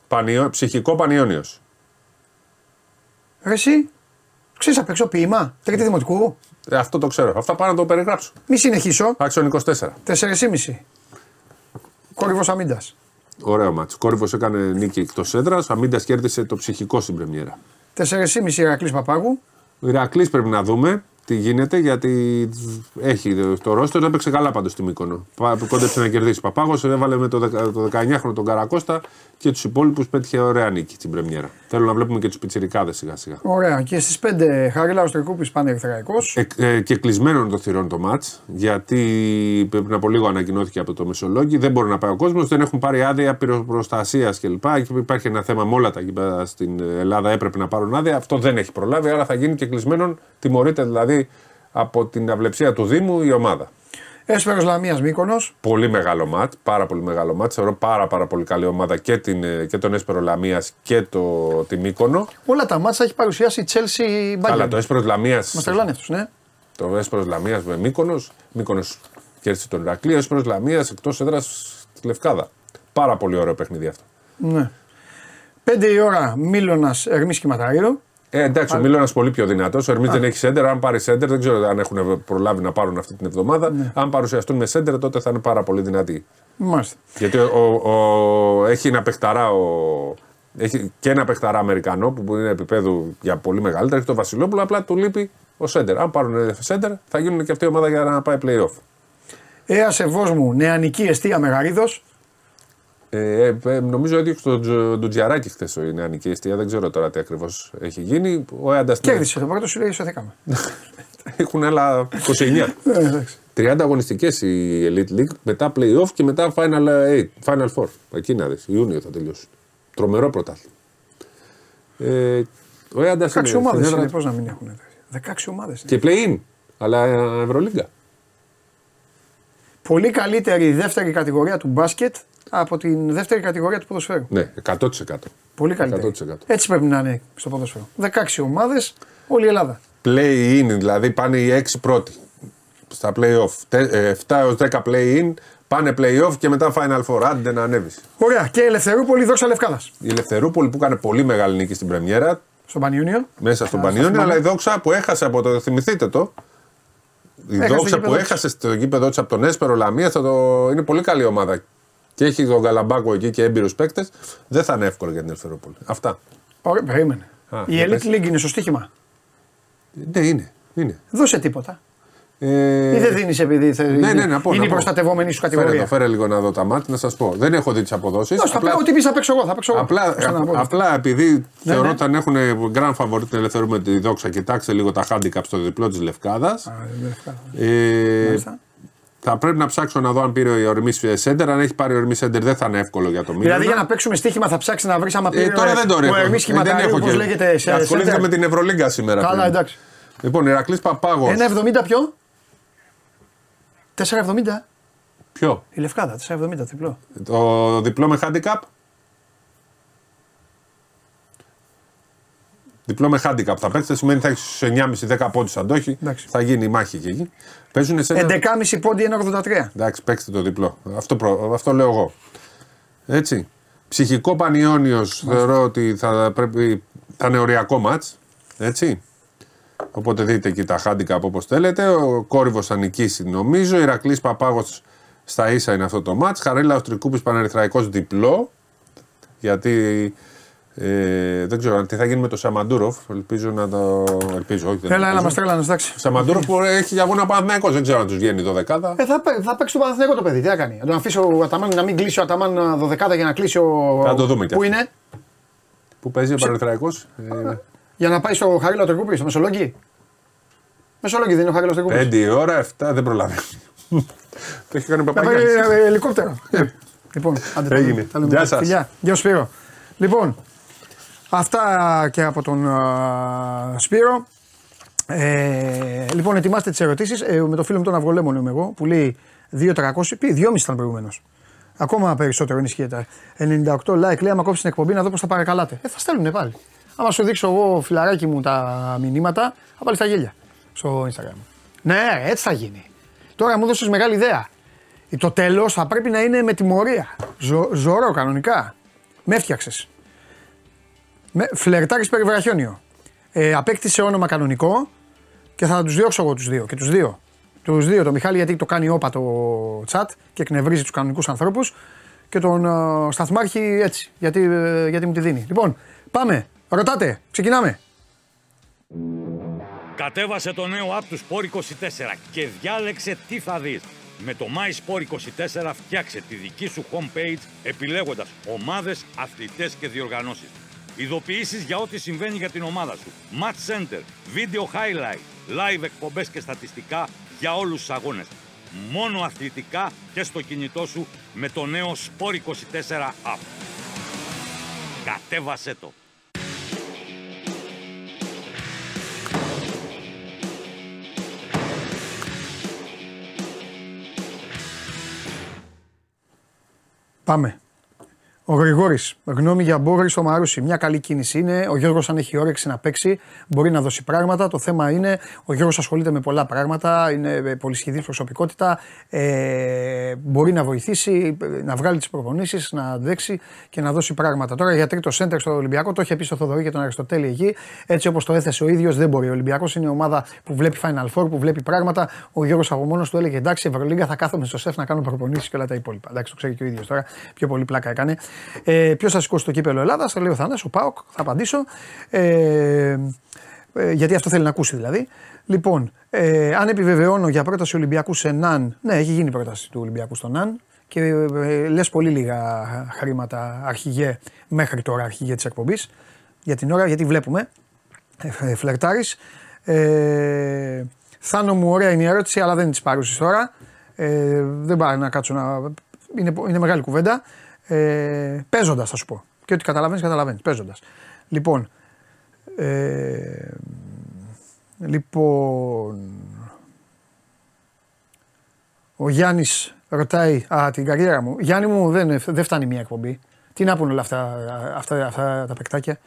Πανιό, ψυχικό πανιόνιος. Εσύ, ξέρεις απ' έξω ποίημα, τρίτη δημοτικού. Ε, αυτό το ξέρω. Αυτά πάω να το περιγράψω. Μη συνεχίσω. Άξιον 24. 4,5. Κόρυβος Αμίντα. Ωραίο μάτσο. Κόρυβος έκανε νίκη εκτός έδρας. Αμίντα κέρδισε το ψυχικό στην Πρεμιέρα. 4,5 Ηρακλής Παπάγου. Ο Ηρακλής πρέπει να δούμε τι γίνεται, γιατί έχει το ρόστο. Έπαιξε καλά πάντως στη Μύκονο. Κόντεψε να κερδίσει. Παπάγος έβαλε με το, το 19χρονο τον Καρακώστα και τους υπόλοιπους πέτυχε ωραία νίκη στην Πρεμιέρα. Θέλω να βλέπουμε και τους πιτσιρικάδες σιγά σιγά. Ωραία. Και στις 5 Χαρίλα Οστρικούπη πάνε ερθραϊκό. Ε, ε, και κλεισμένο το θηρόν το ματ, γιατί πριν από λίγο ανακοινώθηκε από το Μεσολόγγι. Δεν μπορεί να πάει ο κόσμος, δεν έχουν πάρει άδεια πυροπροστασία κλπ. Υπάρχει ένα θέμα με όλα τα γήπεδα στην Ελλάδα έπρεπε να πάρουν άδεια. Αυτό δεν έχει προλάβει, άρα θα γίνει και κλεισμένο. Τιμωρείται δηλαδή από την αυλεψία του Δήμου η ομάδα. Έσπερος Λαμίας Μήκονο. Πολύ μεγάλο μάτς, πάρα πολύ μεγάλο μάτς. Θεωρώ πάρα, πάρα πολύ καλή ομάδα και, την, και τον Έσπερο Λαμίας και το, τη Μήκονο. Όλα τα μάτσα έχει παρουσιάσει η Chelsea Bayern. Αλλά το Έσπερος Λαμίας. Μας τρελάνε αυτούς, ναι. Το Έσπερος Λαμίας με Μήκονο. Μήκονο κέρδισε τον Ηρακλή. Έσπερος Λαμίας εκτός έδρας στη Λευκάδα. Πάρα πολύ ωραίο παιχνίδι αυτό. Ναι. 5 η ώρα Μίλωνας Ερμή Κυματαρίδο. Ε, εντάξει, ο Μίλωνας πολύ πιο δυνατός. Ο Ερμής δεν έχει σέντερ. Αν πάρει σέντερ, δεν ξέρω αν έχουν προλάβει να πάρουν αυτή την εβδομάδα. Ναι. Αν παρουσιαστούν με σέντερ, τότε θα είναι πάρα πολύ δυνατοί. Μάλιστα. Γιατί ο, ο, έχει ένα παιχταρά ο, έχει και ένα παιχταρά Αμερικανό που είναι επίπεδου για πολύ μεγαλύτερο. Έχει το Βασιλόπουλο, απλά του λείπει ο Σέντερ. Αν πάρουν σέντερ, θα γίνουν και αυτή η ομάδα για να πάει playoff. Έα σεβό μου, νεανική αιστεία Μεγαρίδος. Ε, ε, ε, νομίζω ότι το Ντουτζιαράκι χθες η νεανική αιστεία. Δεν ξέρω τώρα τι ακριβώς έχει γίνει. Ο Κέρδισε το πρώτο, σου λέει σωθήκαμε. Έχουν άλλα 29. 30 αγωνιστικές η Elite League, μετά playoff και μετά Final 8, Final 4. Εκεί να δεις, Ιούνιο θα τελειώσουν. Τρομερό πρωτάθλημα. Ε, ο Έαντα 16 ομάδες είναι, πώ να μην έχουν. 16 ομάδες. Και play-in, αλλά Ευρωλίγκα. Πολύ καλύτερη η δεύτερη κατηγορία του μπάσκετ από την δεύτερη κατηγορία του ποδοσφαίρου. Ναι, 100%. Πολύ καλύτερη. 100%. Έτσι πρέπει να είναι στο ποδοσφαίρο. 16 ομάδες, όλη η Ελλάδα. Play-in, δηλαδή πάνε οι 6 πρώτοι στα play-off. 7 έως 10 play-in, πάνε play-off και μετά final four. Άντε να ανέβεις. Ωραία. Και η Ελευθερούπολη δόξα Λευκάδα. Η Ελευθερούπολη που έκανε πολύ μεγάλη νίκη στην Πρεμιέρα. Στον Πανιούνιο. Μέσα στον Πανιούνιο, αλλά η δόξα που έχασε από το. Θυμηθείτε το. Η έχασε δόξα που έχασε στο γήπεδο της από τον Έσπερο Λαμία το... είναι πολύ καλή ομάδα. Και έχει τον Καλαμπάκο εκεί και έμπειρους παίκτες. Δεν θα είναι εύκολο για την Ελευθερούπολη. Αυτά. Ωραία, περίμενε. Α, η Elite League είναι στο στοίχημα; Ναι, είναι. είναι. Δώσε τίποτα. Ε... Ή δεν δίνεις επειδή θε... ναι, ναι, να πω, είναι η προστατευόμενη σου κατηγορία. Φέρε, φέρε λίγο να δω τα μάτια να σας πω. Δεν έχω δει τις αποδόσεις. Απλά... Ό,τι πεις θα παίξω εγώ. Θα παίξω απλά, εγώ. απλά επειδή ναι, θεωρώ ναι. ότι αν έχουν grand favorite την ελευθερούμε τη δόξα, κοιτάξτε λίγο τα handicap στο διπλό της Λευκάδας. Ε, θα πρέπει να ψάξω να δω αν πήρε ο Ορμή Σέντερ. Αν έχει πάρει ο Ορμή Σέντερ, δεν θα είναι εύκολο για το μήνυμα. Δηλαδή για να παίξουμε στοίχημα θα ψάξει να βρεις άμα ε, πήρε. Ε, τώρα δεν το έχω. Ο Ορμή Σχηματαρίου, όπως λέγεται σε Ασχολήθηκα με την Ευρωλίγκα σήμερα. Καλά, εντάξει. Λοιπόν, Ηρακλής Παπάγος. 1,70 ποιο; 4,70. Ποιο; Η Λευκάδα, 4,70 διπλό. Το διπλό με handicap; Διπλό με handicap θα παίξει, σημαίνει θα έχεις 9,5-10 πόντους αντόχει. Θα γίνει η μάχη και εκεί. Παίζουν σε ένα... 11,5 πόντι 1,83. Εντάξει, παίξτε το διπλό. Αυτό, προ... Αυτό λέω εγώ. Έτσι. Ψυχικό Πανιόνιος θεωρώ ότι θα πρέπει. θα είναι οριακό μάτς. Έτσι. Οπότε δείτε εκεί τα handicap όπως θέλετε. Ο κόρυβος θα νικήσει νομίζω. Ηρακλής Παπάγος στα ίσα είναι αυτό το μάτς. Χαρέλα Αυστρικούπης Πανερυθραϊκό διπλό. Γιατί ε, δεν ξέρω τι θα γίνει με το Σαμαντούροφ. Ελπίζω να το. Ελπίζω, όχι. Έλα, έλα, μας τρέλανε, εντάξει. Σαμαντούροφ που έχει αγώνα Παναθυναϊκό, δεν ξέρω αν τους βγαίνει το δεκάδα. Ε, θα, θα παίξει το Παναθυναϊκό το παιδί, τι θα κάνει. Να τον αφήσω ο Αταμάν να μην κλείσει ο Αταμάν δωδεκάδα για να κλείσει ο. Θα το δούμε και Πού είναι; Πού παίζει ο Παναθυναϊκό. Ε... Για να πάει στο Χαρίλο Τερκούπη, στο Μεσολόγγι. Μεσολόγγι δεν είναι ο Χαρίλο Τερκούπη. Πέντε η ώρα, 7 δεν προλάβει. το έχει κάνει παπαγιά. Ελικόπτερο. Λοιπόν, άντε. Έγινε. Γεια σας. Γεια Σπύρο. Λοιπόν, Αυτά και από τον uh, Σπύρο. Ε, λοιπόν, ετοιμάστε τις ερωτήσεις. Ε, με το φίλο μου τον Αυγολέμονο είμαι εγώ που λέει 2.300. Πει 2,5 ήταν προηγουμένως. Ακόμα περισσότερο ενισχύεται. 98 like λέει: Άμα κόψεις την εκπομπή να δω πώς θα παρακαλάτε. Ε, θα στέλνουν πάλι. Άμα σου δείξω εγώ φιλαράκι μου τα μηνύματα, θα βάλεις τα γέλια στο Instagram. Ναι, έτσι θα γίνει. Τώρα μου δώσεις μεγάλη ιδέα. Το τέλος θα πρέπει να είναι με τιμωρία. Ζω, ζωρό κανονικά. Με έφτιαξες. Με, φλερτάρεις περιβραχιόνιο. Ε, απέκτησε όνομα κανονικό και θα τους διώξω εγώ τους δύο. Και τους δύο. Τους δύο. Το Μιχάλη γιατί το κάνει όπα το chat και εκνευρίζει τους κανονικούς ανθρώπους. Και τον uh, Σταθμάρχη έτσι. Γιατί, uh, γιατί μου τη δίνει. Λοιπόν, πάμε. Ρωτάτε. Ξεκινάμε. Κατέβασε το νέο app τους Sport 24 και διάλεξε τι θα δεις. Με το MySport24 φτιάξε τη δική σου homepage επιλέγοντας ομάδες, αθλητές και διοργανώσεις. Ειδοποιήσεις για ό,τι συμβαίνει για την ομάδα σου. Match Center, Video Highlight, Live εκπομπές και στατιστικά για όλους τους αγώνες. Μόνο αθλητικά και στο κινητό σου με το νέο Sport 24 App. Κατέβασέ το! Πάμε. Ο Γρηγόρης, γνώμη για Μπόρι στο Μαρούσι. Μια καλή κίνηση είναι. Ο Γιώργος, αν έχει όρεξη να παίξει, μπορεί να δώσει πράγματα. Το θέμα είναι, ο Γιώργος ασχολείται με πολλά πράγματα. Είναι πολυσχηδή προσωπικότητα. Ε, μπορεί να βοηθήσει, να βγάλει τις προπονήσεις, να αντέξει και να δώσει πράγματα. Τώρα για τρίτο σέντερ στο Ολυμπιακό, το είχε πει στο Θοδωρή και τον Αριστοτέλη εκεί. Έτσι όπως το έθεσε ο ίδιος, δεν μπορεί. Ο Ολυμπιακός είναι ομάδα που βλέπει Final Four, που βλέπει πράγματα. Ο Γιώργος από μόνος του έλεγε εντάξει, Ευρωλίγκα θα κάθομαι στο σεφ να κάνω προπονήσεις και όλα τα υπόλοιπα. Εντάξει, το ξέρει και ο ίδιος τώρα. Πιο πολύ πλάκα έκανε. Ε, Ποιος θα σηκώσει το κύπελο Ελλάδας, θα λέει ο Θάνας, ο Πάοκ, θα απαντήσω. Ε, ε, γιατί αυτό θέλει να ακούσει δηλαδή. Λοιπόν, ε, αν επιβεβαιώνω για πρόταση Ολυμπιακού σε ΝΑΝ, ναι, έχει γίνει πρόταση του Ολυμπιακού στο ΝΑΝ και ε, λες πολύ λίγα χρήματα αρχηγέ μέχρι τώρα αρχηγέ της εκπομπής για την ώρα γιατί βλέπουμε ε, φλερτάρεις ε, Θάνο μου ωραία είναι η ερώτηση αλλά δεν είναι της παρούσης τώρα ε, δεν πάει να κάτσω να είναι, είναι μεγάλη κουβέντα ε, Παίζοντας, θα σου πω. Και ότι καταλαβαίνεις, καταλαβαίνεις. Παίζοντας. Λοιπόν. Ε, λοιπόν. Ο Γιάννης ρωτάει Α, την καριέρα μου. Γιάννη μου δεν, δεν φτάνει μία εκπομπή. Τι να πούνε όλα αυτά, αυτά, αυτά τα παικτάκια.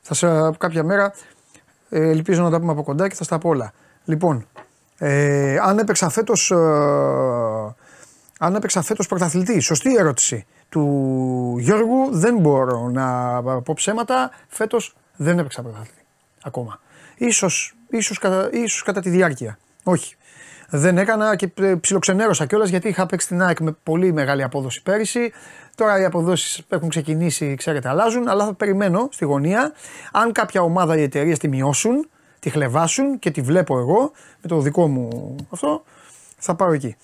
Θα σε κάποια μέρα ε, ελπίζω να τα πούμε από κοντά και θα στα πω όλα. Λοιπόν, ε, αν έπαιξα φέτος. Ε, αν έπαιξα φέτος πρωταθλητή, σωστή ερώτηση του Γιώργου δεν μπορώ να πω ψέματα. Φέτος δεν έπαιξα πρωτάθλημα ακόμα. Ίσως, ίσως, κατά, ίσως κατά τη διάρκεια. Όχι. Δεν έκανα και ψιλοξενέρωσα κιόλας γιατί είχα παίξει την ΑΕΚ με πολύ μεγάλη απόδοση πέρυσι. Τώρα οι αποδόσεις έχουν ξεκινήσει, ξέρετε, αλλάζουν. Αλλά θα περιμένω στη γωνία. Αν κάποια ομάδα οι εταιρείες τη μειώσουν, τη χλεβάσουν και τη βλέπω εγώ με το δικό μου αυτό, θα πάω εκεί.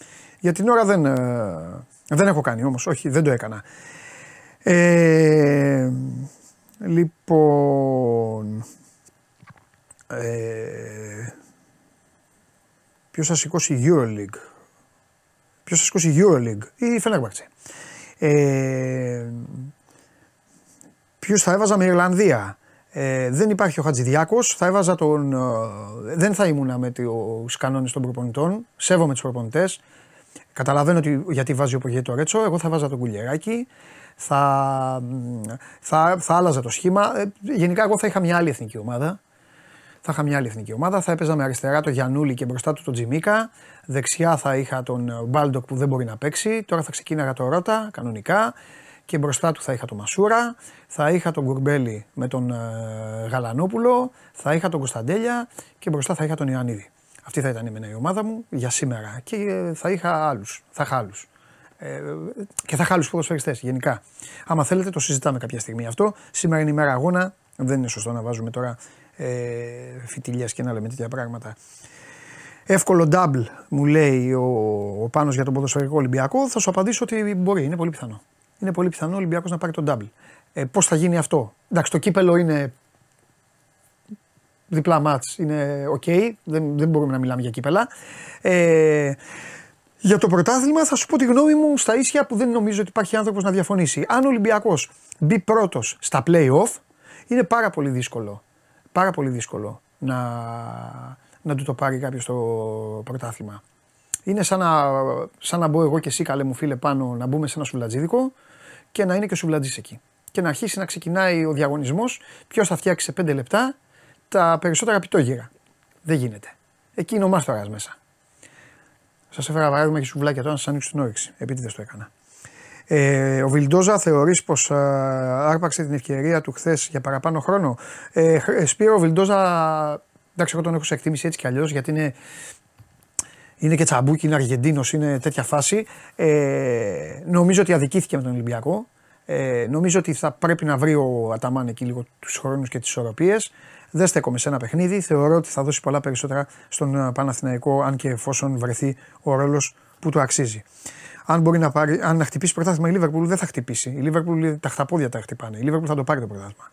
Για την ώρα δεν, ε, δεν έχω κάνει όμως, όχι δεν το έκανα. Ε, λοιπόν, ε, ποιος θα σηκώσει Euroleague, ποιος θα σηκώσει Euroleague ή η Φενέρμπαρτσε. Ε, ποιος θα έβαζα με Ιρλανδία. Ε, δεν υπάρχει ο Χατζηδιάκος, θα έβαζα τον, ε, δεν θα ήμουνα με τους κανόνες των προπονητών, σέβομαι τους προπονητές, Καταλαβαίνω ότι, γιατί βάζει ο Πογέτη το Ρέτσο. Εγώ θα βάζα τον κουλιεράκι. Θα, θα, θα άλλαζα το σχήμα. Ε, γενικά, εγώ θα είχα μια άλλη εθνική ομάδα. Θα είχα μια άλλη εθνική ομάδα. Θα έπαιζα με αριστερά τον Γιανούλη και μπροστά του τον Τζιμίκα. Δεξιά θα είχα τον Μπάλντοκ που δεν μπορεί να παίξει. Τώρα θα ξεκίναγα το Ρότα κανονικά. Και μπροστά του θα είχα τον Μασούρα. Θα είχα τον Κουρμπέλη με τον ε, Γαλανόπουλο. Θα είχα τον Κωνσταντέλια. Και μπροστά θα είχα τον Ιωαννίδη. Αυτή θα ήταν η ομάδα μου για σήμερα. Και ε, θα είχα άλλους. Θα είχα άλλους. Ε, και θα είχα άλλους ποδοσφαιριστές γενικά. Άμα θέλετε, το συζητάμε κάποια στιγμή αυτό. Σήμερα είναι η μέρα αγώνα. Δεν είναι σωστό να βάζουμε τώρα ε, φιτιλιές και να λέμε τέτοια πράγματα. Εύκολο double μου λέει ο, ο Πάνος για τον ποδοσφαιρικό Ολυμπιακό. Θα σου απαντήσω ότι μπορεί, είναι πολύ πιθανό. Είναι πολύ πιθανό ο Ολυμπιακός να πάρει το double. Ε, Πώς θα γίνει αυτό; Εντάξει, το κύπελο είναι διπλά μάτς είναι οκ, δεν, δεν μπορούμε να μιλάμε για κύπελα. Ε, για το πρωτάθλημα θα σου πω τη γνώμη μου στα ίσια που δεν νομίζω ότι υπάρχει άνθρωπος να διαφωνήσει. Αν ο Ολυμπιακός μπει πρώτος στα play-off, είναι πάρα πολύ δύσκολο, πάρα πολύ δύσκολο να, να του το πάρει κάποιος στο πρωτάθλημα. Είναι σαν να, σαν να μπω εγώ και εσύ καλέ μου φίλε πάνω να μπούμε σε ένα σουβλατζίδικο και να είναι και ο σουβλατζής εκεί. Και να αρχίσει να ξεκινάει ο διαγωνισμός, ποιος θα φτιάξει σε 5 λεπτά τα περισσότερα πιτόγυρα. Δεν γίνεται. Εκεί είναι ο μάστορα μέσα. Σας έφερα παράδειγμα και σουβλάκια τώρα να σας ανοίξω την όρεξη. Επίτηδες το έκανα. Ε, ο Βιλντόζα θεωρείς πως άρπαξε την ευκαιρία του χθες για παραπάνω χρόνο; Ε, ε, Σπύρο, ο Βιλντόζα, εντάξει, εγώ τον έχω σε εκτίμηση έτσι κι αλλιώς γιατί είναι, είναι και τσαμπούκι, είναι Αργεντίνος, είναι τέτοια φάση. Ε, νομίζω ότι αδικήθηκε με τον Ολυμπιακό. Ε, νομίζω ότι θα πρέπει να βρει ο Αταμάν εκεί λίγο τους χρόνους και τις ισορροπίες. Δεν στέκομαι σε ένα παιχνίδι. Θεωρώ ότι θα δώσει πολλά περισσότερα στον ε, Παναθηναϊκό, αν και εφόσον βρεθεί ο ρόλος που του αξίζει. Αν μπορεί να, πάρει, αν να χτυπήσει πρωτάθλημα η Λίβερπουλ, δεν θα χτυπήσει. Η Λίβερπουλ τα χταπόδια τα χτυπάνε. Η Λίβερπουλ θα το πάρει το πρωτάθλημα.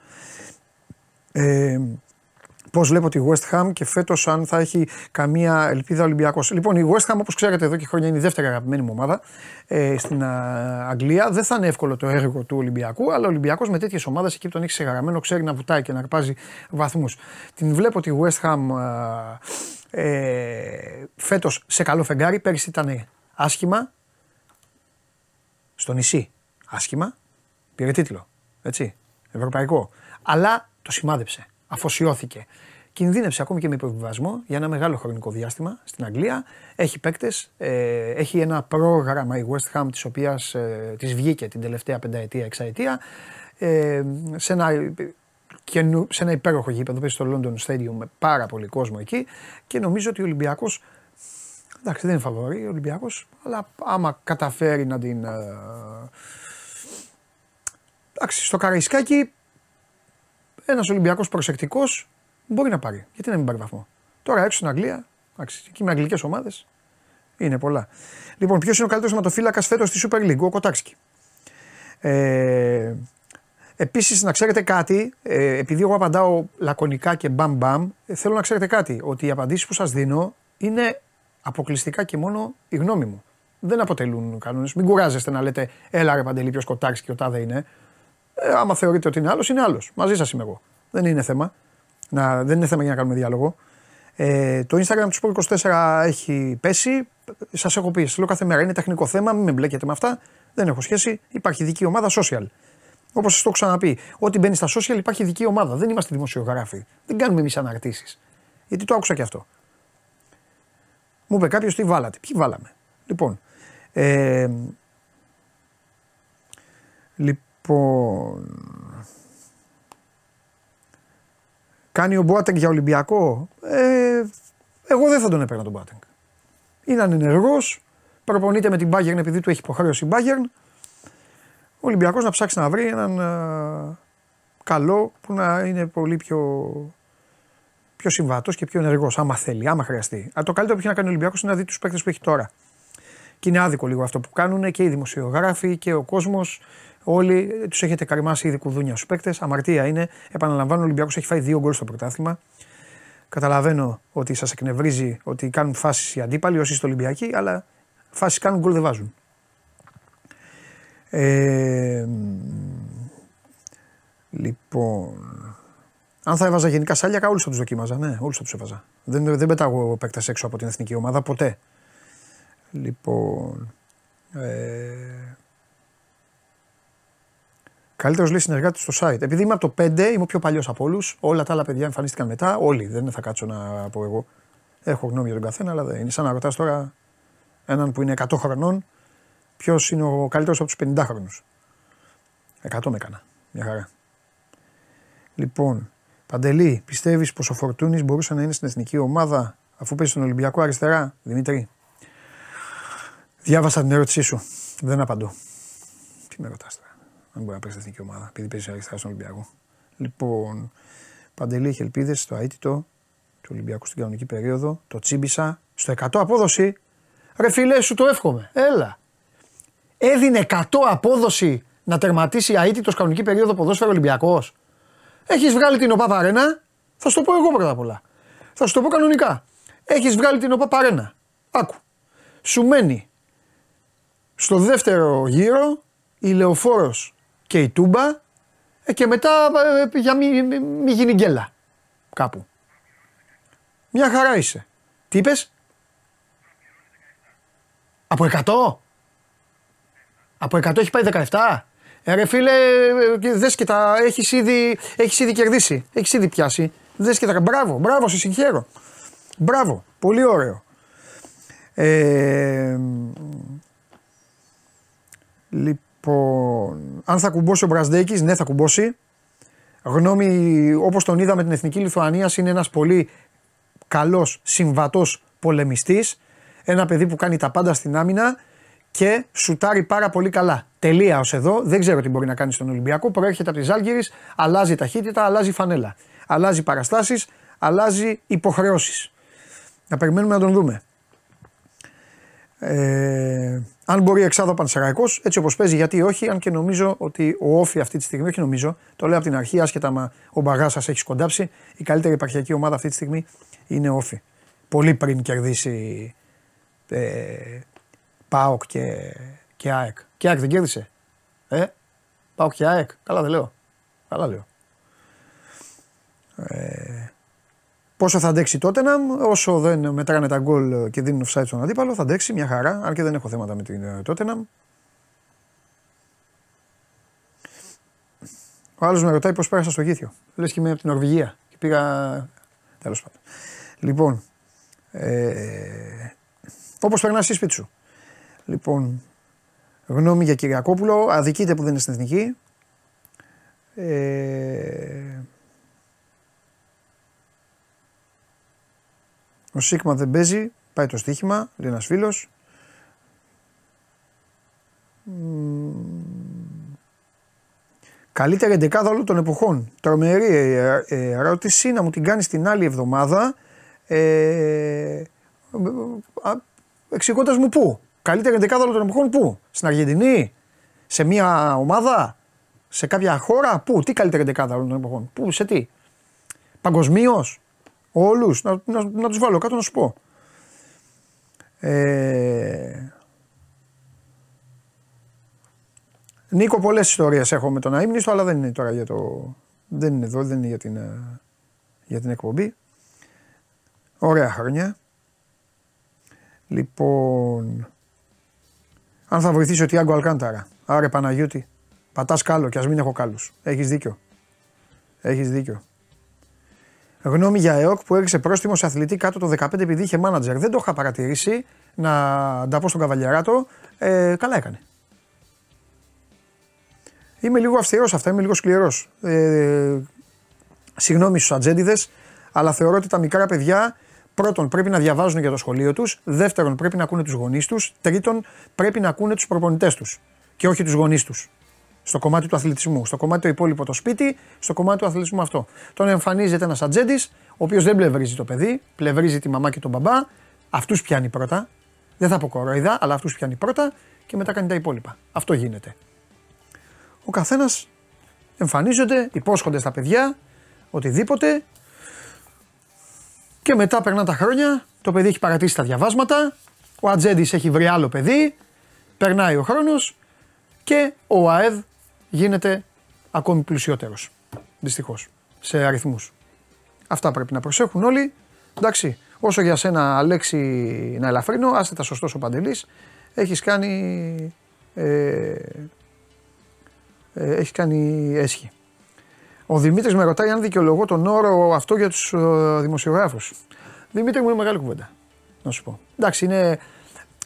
Ε, Πώς βλέπω τη West Ham και φέτος αν θα έχει καμία ελπίδα Ολυμπιακός. Λοιπόν, η West Ham, όπως ξέρετε εδώ και χρόνια, είναι η δεύτερη αγαπημένη μου ομάδα ε, στην α, Αγγλία. Δεν θα είναι εύκολο το έργο του Ολυμπιακού, αλλά ο Ολυμπιακός με τέτοιες ομάδες εκεί που τον έχεις ξεγραμμένο ξέρει να βουτάει και να αρπάζει βαθμούς. Την βλέπω τη West Ham ε, φέτος σε καλό φεγγάρι. Πέρυσι ήταν άσχημα στο νησί. άσχημα. Πήρε τίτλο. Έτσι. Ευρωπαϊκό. Αλλά το σημάδεψε. Αφοσιώθηκε. Κινδύνευσε ακόμη και με υποβιβασμό για ένα μεγάλο χρονικό διάστημα στην Αγγλία. Έχει παίκτες, ε, έχει ένα πρόγραμμα η West Ham της οποίας ε, της βγήκε την τελευταία πενταετία, εξαετία. Ε, σε, ένα, σε ένα υπέροχο γήπεδο, παίζει στο London Stadium με πάρα πολύ κόσμο εκεί και νομίζω ότι ο Ολυμπιακός. Εντάξει, δεν είναι φαβορή ο Ολυμπιακός, αλλά άμα καταφέρει να την. Ε, εντάξει, στο Καραϊσκάκι ένας Ολυμπιακός προσεκτικός μπορεί να πάρει. Γιατί να μην πάρει βαθμό; Τώρα έξω στην Αγγλία, εντάξει, εκεί με αγγλικές ομάδες είναι πολλά. Λοιπόν, ποιος είναι ο καλύτερος ματοφύλακα φέτος στη Super League, ο Κοτάξκι. Ε, Επίσης, να ξέρετε κάτι, ε, επειδή εγώ απαντάω λακωνικά και μπαμ μπαμ, ε, θέλω να ξέρετε κάτι. Ότι οι απαντήσεις που σας δίνω είναι αποκλειστικά και μόνο η γνώμη μου. Δεν αποτελούν κανόνες. Μην κουράζεστε να λέτε, έλα ρε Παντελή, ποιος Κοτάξκι και ο τάδε είναι. Ε, άμα θεωρείτε ότι είναι άλλος, είναι άλλος. Μαζί σας είμαι εγώ. Δεν είναι θέμα. Να, δεν είναι θέμα για να κάνουμε διάλογο. Ε, το Instagram του Sport 24 έχει πέσει. Σας έχω πει, λέω κάθε μέρα είναι τεχνικό θέμα, μην με μπλέκετε με αυτά. Δεν έχω σχέση. Υπάρχει δική ομάδα social. Όπως σας το έχω ξαναπεί, ό,τι μπαίνει στα social υπάρχει δική ομάδα. Δεν είμαστε δημοσιογράφοι. Δεν κάνουμε εμείς αναρτήσεις. Γιατί το άκουσα και αυτό. Μου είπε κάποιος τι βάλατε. Ποιοι βάλαμε. Λοιπόν. Ε, λοιπόν. Κάνει ο Μπουάτεγκ για Ολυμπιακό; Ε, εγώ δεν θα τον έπαιρνα τον Μπουάτεγκ. Είναι ανενεργός. Προπονείται με την Bayern επειδή του έχει υποχρέωση η Bayern. Ο Ολυμπιακός να ψάξει να βρει έναν ε, καλό που να είναι πολύ πιο, πιο συμβατός και πιο ενεργός. Άμα θέλει, άμα χρειαστεί. Αλλά το καλύτερο που έχει να κάνει ο Ολυμπιακός είναι να δει τους παίκτες που έχει τώρα. Και είναι άδικο λίγο αυτό που κάνουν και οι δημοσιογράφοι και ο κόσμος. Όλοι τους έχετε καρμάσει ήδη κουδούνια στους παίκτες. Αμαρτία είναι. Επαναλαμβάνω, ο Ολυμπιακός έχει φάει δύο γκολ στο πρωτάθλημα. Καταλαβαίνω ότι σας εκνευρίζει ότι κάνουν φάσεις οι αντίπαλοι όσοι είστε Ολυμπιακοί, αλλά φάσεις κάνουν γκολ δεν βάζουν. Ε, λοιπόν, αν θα έβαζα γενικά σάλιακα, όλους θα τους δοκίμαζα. Ναι, όλους θα τους έβαζα. Δεν, δεν πετάγω παίκτες έξω από την εθνική ομάδα ποτέ. Λοιπόν. Ε, Καλύτερος λέει συνεργάτης στο site. Επειδή είμαι από το 5, είμαι ο πιο παλιός από όλους. Όλα τα άλλα παιδιά εμφανίστηκαν μετά. Όλοι. Δεν θα κάτσω να πω εγώ. Έχω γνώμη για τον καθένα, αλλά δεν είναι σαν να ρωτάς τώρα έναν που είναι 100 χρονών ποιος είναι ο καλύτερος από τους 50 χρόνους. 100 με έκανα. Μια χαρά. Λοιπόν, Παντελή, πιστεύεις πως ο Φορτούνης μπορούσε να είναι στην εθνική ομάδα αφού παίζει στον Ολυμπιακό αριστερά, Δημήτρη; Διάβασα την ερώτησή σου. Δεν απαντώ. Τι με ρωτάς τώρα; Δεν μπορεί να παίξεις στην εθνική ομάδα επειδή παίζεις αριστερά στον Ολυμπιακό. Λοιπόν, Παντελή έχει ελπίδες στο αίτητο του Ολυμπιακού στην κανονική περίοδο. Το τσίμπησα στο 100 απόδοση. Ρε φιλέ, σου το εύχομαι. Έλα έδινε 100 απόδοση να τερματίσει αίτητο κανονική περίοδο ποδόσφαιρο Ολυμπιακός. Έχεις βγάλει την ΟΠΑ Παρένα; Θα σου το πω εγώ πρώτα απ' όλα. Θα σου το πω κανονικά. Έχεις βγάλει την ΟΠΑ Παρένα. Άκου. Σου μένει στο δεύτερο γύρο η Λεωφόρος και η Τούμπα ε, και μετά ε, για μη, μη, μη γίνει γκέλα κάπου. Μια χαρά είσαι. Τι είπες; Από 100? Από 100 έχει πάει 17. Ε, ρε φίλε, ε, δες και τα έχεις ήδη, έχεις ήδη κερδίσει. Έχεις ήδη πιάσει. Δες και τα μπράβο, μπράβο, σε συγχαίρω. Μπράβο, πολύ ωραίο. Ε, λοιπόν, αν θα κουμπώσει ο Μπρασδέκης, ναι θα κουμπώσει. Γνώμη, όπως τον είδαμε την Εθνική Λιθουανίας, είναι ένας πολύ καλός, συμβατός πολεμιστής. Ένα παιδί που κάνει τα πάντα στην άμυνα και σουτάρει πάρα πολύ καλά. Τελεία ως εδώ. Δεν ξέρω τι μπορεί να κάνει στον Ολυμπιακό. Προέρχεται από τη Ζάλγκηρη, αλλάζει ταχύτητα, αλλάζει φανέλα. Αλλάζει παραστάσεις, αλλάζει υποχρεώσεις. Να περιμένουμε να τον δούμε. Ε, αν μπορεί εξάδο Πανσεραϊκός, έτσι όπως παίζει, γιατί όχι, αν και νομίζω ότι ο Όφη αυτή τη στιγμή, όχι νομίζω, το λέω από την αρχή, άσχετα μα ο μπαγάς σας έχει σκοντάψει, η καλύτερη επαρχιακή ομάδα αυτή τη στιγμή είναι ο Όφη. Πολύ πριν κερδίσει ε, ΠΑΟΚ και, και ΑΕΚ. Και ΑΕΚ δεν κέρδισε. Ε, ΠΑΟΚ και ΑΕΚ. Καλά δεν λέω. Καλά λέω. Ε, πόσο θα αντέξει τότε να, όσο δεν μετράνε τα γκολ και δίνουν offside στον αντίπαλο, θα αντέξει μια χαρά. Αν και δεν έχω θέματα με την τότε να. Ο άλλος με ρωτάει πώς πέρασα στο γήθιο. Λες και είμαι από την Νορβηγία. Και πήγα. Τέλος πάντων. Λοιπόν. Ε, Όπως περνάς στη σπίτι σου. Λοιπόν. Γνώμη για Κυριακόπουλο. Αδικείται που δεν είναι στην εθνική. Ε, ο Σίγμα δεν παίζει. Πάει το στοίχημα. Λέει ένας φίλος. Καλύτερη εντεκάδα όλων των εποχών. Τρομερή ε, ε, ερώτηση να μου την κάνεις την άλλη εβδομάδα. Ε, Εξηγώντας μου πού. Καλύτερη εντεκάδα όλων των εποχών πού. Στην Αργεντινή, σε μια ομάδα, σε κάποια χώρα, πού. Τι καλύτερη εντεκάδα όλων των εποχών. Πού, σε τι. Παγκοσμίως, όλους. Να, να, να τους βάλω κάτω να σου πω. Ε, Νίκο, πολλές ιστορίες έχω με τον αίμνηστο, αλλά δεν είναι τώρα για το. Δεν είναι εδώ, δεν είναι για την, ε, για την εκπομπή. Ωραία χρόνια. Λοιπόν, αν θα βοηθήσει ο Τιάγκο Αλκάνταρα. Άρε Παναγιώτη, πατάς κάλο και ας μην έχω κάλους. Έχεις δίκιο. Έχεις δίκιο. Γνώμη για ΕΟΚ που έριξε πρόστιμο σε αθλητή κάτω το 15 επειδή είχε μάνατζερ. Δεν το είχα παρατηρήσει να τα πω στον καβαλιαράτο. Ε, καλά έκανε. Είμαι λίγο αυστηρός αυτά, είμαι λίγο σκληρός. Ε, συγγνώμη στους ατζέντιδες, αλλά θεωρώ ότι τα μικρά παιδιά πρώτον πρέπει να διαβάζουν για το σχολείο τους. Δεύτερον πρέπει να ακούνε τους γονείς τους. Τρίτον πρέπει να ακούνε τους προπονητές τους και όχι τους γονείς τους. Στο κομμάτι του αθλητισμού. Στο κομμάτι το υπόλοιπο το σπίτι, στο κομμάτι του αθλητισμού αυτό. Τον εμφανίζεται ένας ατζέντης, ο οποίος δεν πλευρίζει το παιδί, πλευρίζει τη μαμά και τον μπαμπά. Αυτούς πιάνει πρώτα. Δεν θα πω κοροϊδά, αλλά αυτούς πιάνει πρώτα και μετά κάνει τα υπόλοιπα. Αυτό γίνεται ο καθένας εμφανίζονται, υπόσχονται στα παιδιά οτιδήποτε και μετά περνά τα χρόνια, το παιδί έχει παρατήσει τα διαβάσματα, ο Ατζέντης έχει βρει άλλο παιδί, περνάει ο χρόνος και ο ΑΕΔ γίνεται ακόμη πλουσιότερος. Δυστυχώς. Σε αριθμούς. Αυτά πρέπει να προσέχουν όλοι. Εντάξει, όσο για σένα Αλέξη να ελαφρύνω, άστε τα σωστός ο Παντελής, έχεις κάνει ε, ε, έχεις κάνει έσχη. Ο Δημήτρης με ρωτάει αν δικαιολογώ τον όρο αυτό για τους ε, δημοσιογράφους. Δημήτρη μου είναι μεγάλη κουβέντα. Να σου πω. Εντάξει, είναι,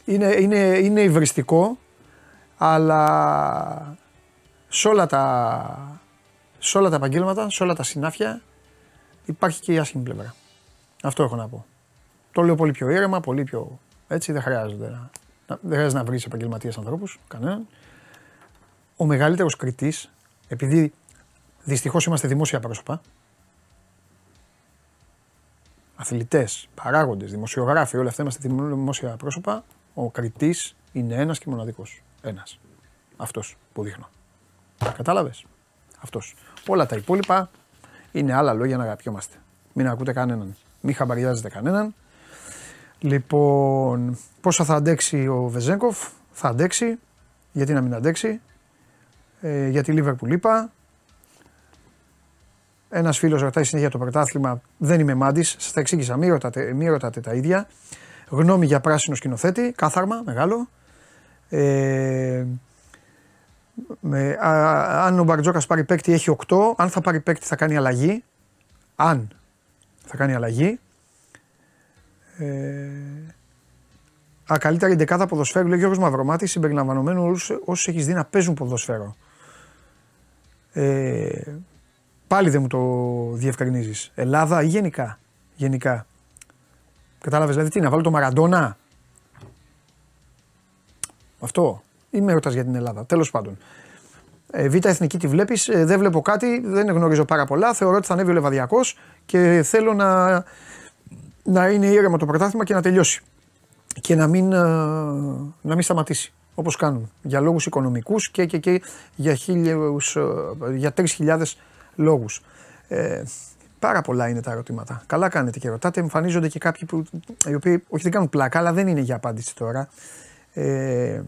είναι, είναι, είναι υβριστικό, αλλά σε όλα, τα, σε όλα τα επαγγέλματα, σε όλα τα συνάφια υπάρχει και η άσχημη πλευρά. Αυτό έχω να πω. Το λέω πολύ πιο ήρεμα, πολύ πιο έτσι, δεν χρειάζεται να, δεν χρειάζεται να βρεις επαγγελματίες ανθρώπους, κανέναν ο μεγαλύτερος κριτής, επειδή δυστυχώς είμαστε δημόσια πρόσωπα, αθλητές, παράγοντες, δημοσιογράφοι, όλα αυτά είμαστε δημόσια πρόσωπα, ο κριτής είναι ένας και μοναδικός. Ένας. Αυτός που δείχνω. Κατάλαβες; Αυτός. Όλα τα υπόλοιπα είναι άλλα λόγια να αγαπιόμαστε. Μην ακούτε κανέναν. Μην χαμπαριάζετε κανέναν. Λοιπόν, πόσο θα αντέξει ο Βεζέγκοφ, θα αντέξει. Γιατί να μην αντέξει, ε, για τη Λίβερπουλ είπα. Ένας φίλος ρωτάει συνέχεια το πρωτάθλημα. Δεν είμαι μάντης. Σας τα εξήγησα. Μην ρωτάτε, μη ρωτάτε τα ίδια. Γνώμη για πράσινο σκηνοθέτη. Κάθαρμα, μεγάλο. Ε, με, α, αν ο Μπαρτζόκας πάρει παίκτη, έχει 8. Αν θα πάρει παίκτη, θα κάνει αλλαγή. Αν θα κάνει αλλαγή. Ε, Α, καλύτερη δεκάδα ποδοσφαίρου, λέει ο Γιώργος Μαυρομάτης, συμπεριλαμβανομένου όσους έχεις δει να παίζουν ποδοσφαίρο. Ε, πάλι δεν μου το διευκρινίζεις. Ελλάδα ή γενικά; Γενικά. Κατάλαβες δηλαδή τι, να βάλω το Μαραντόνα; Αυτό. Ή με ρωτά για την Ελλάδα. Τέλος πάντων. Ε, Β' εθνική τη βλέπεις, ε, δεν βλέπω κάτι, δεν γνωρίζω πάρα πολλά. Θεωρώ ότι θα ανέβει ο Λεβαδιακός και θέλω να, να είναι ήρεμο το πρωτάθλημα και να τελειώσει. Και να μην, ε, να μην σταματήσει όπως κάνουν, για λόγους οικονομικούς και, και, και για, χίλιους, ε, για 3.000 λόγους. Ε, πάρα πολλά είναι τα ερωτήματα. Καλά κάνετε και ρωτάτε. Εμφανίζονται και κάποιοι που, οι οποίοι όχι δεν κάνουν πλάκα, αλλά δεν είναι για απάντηση τώρα. Ε,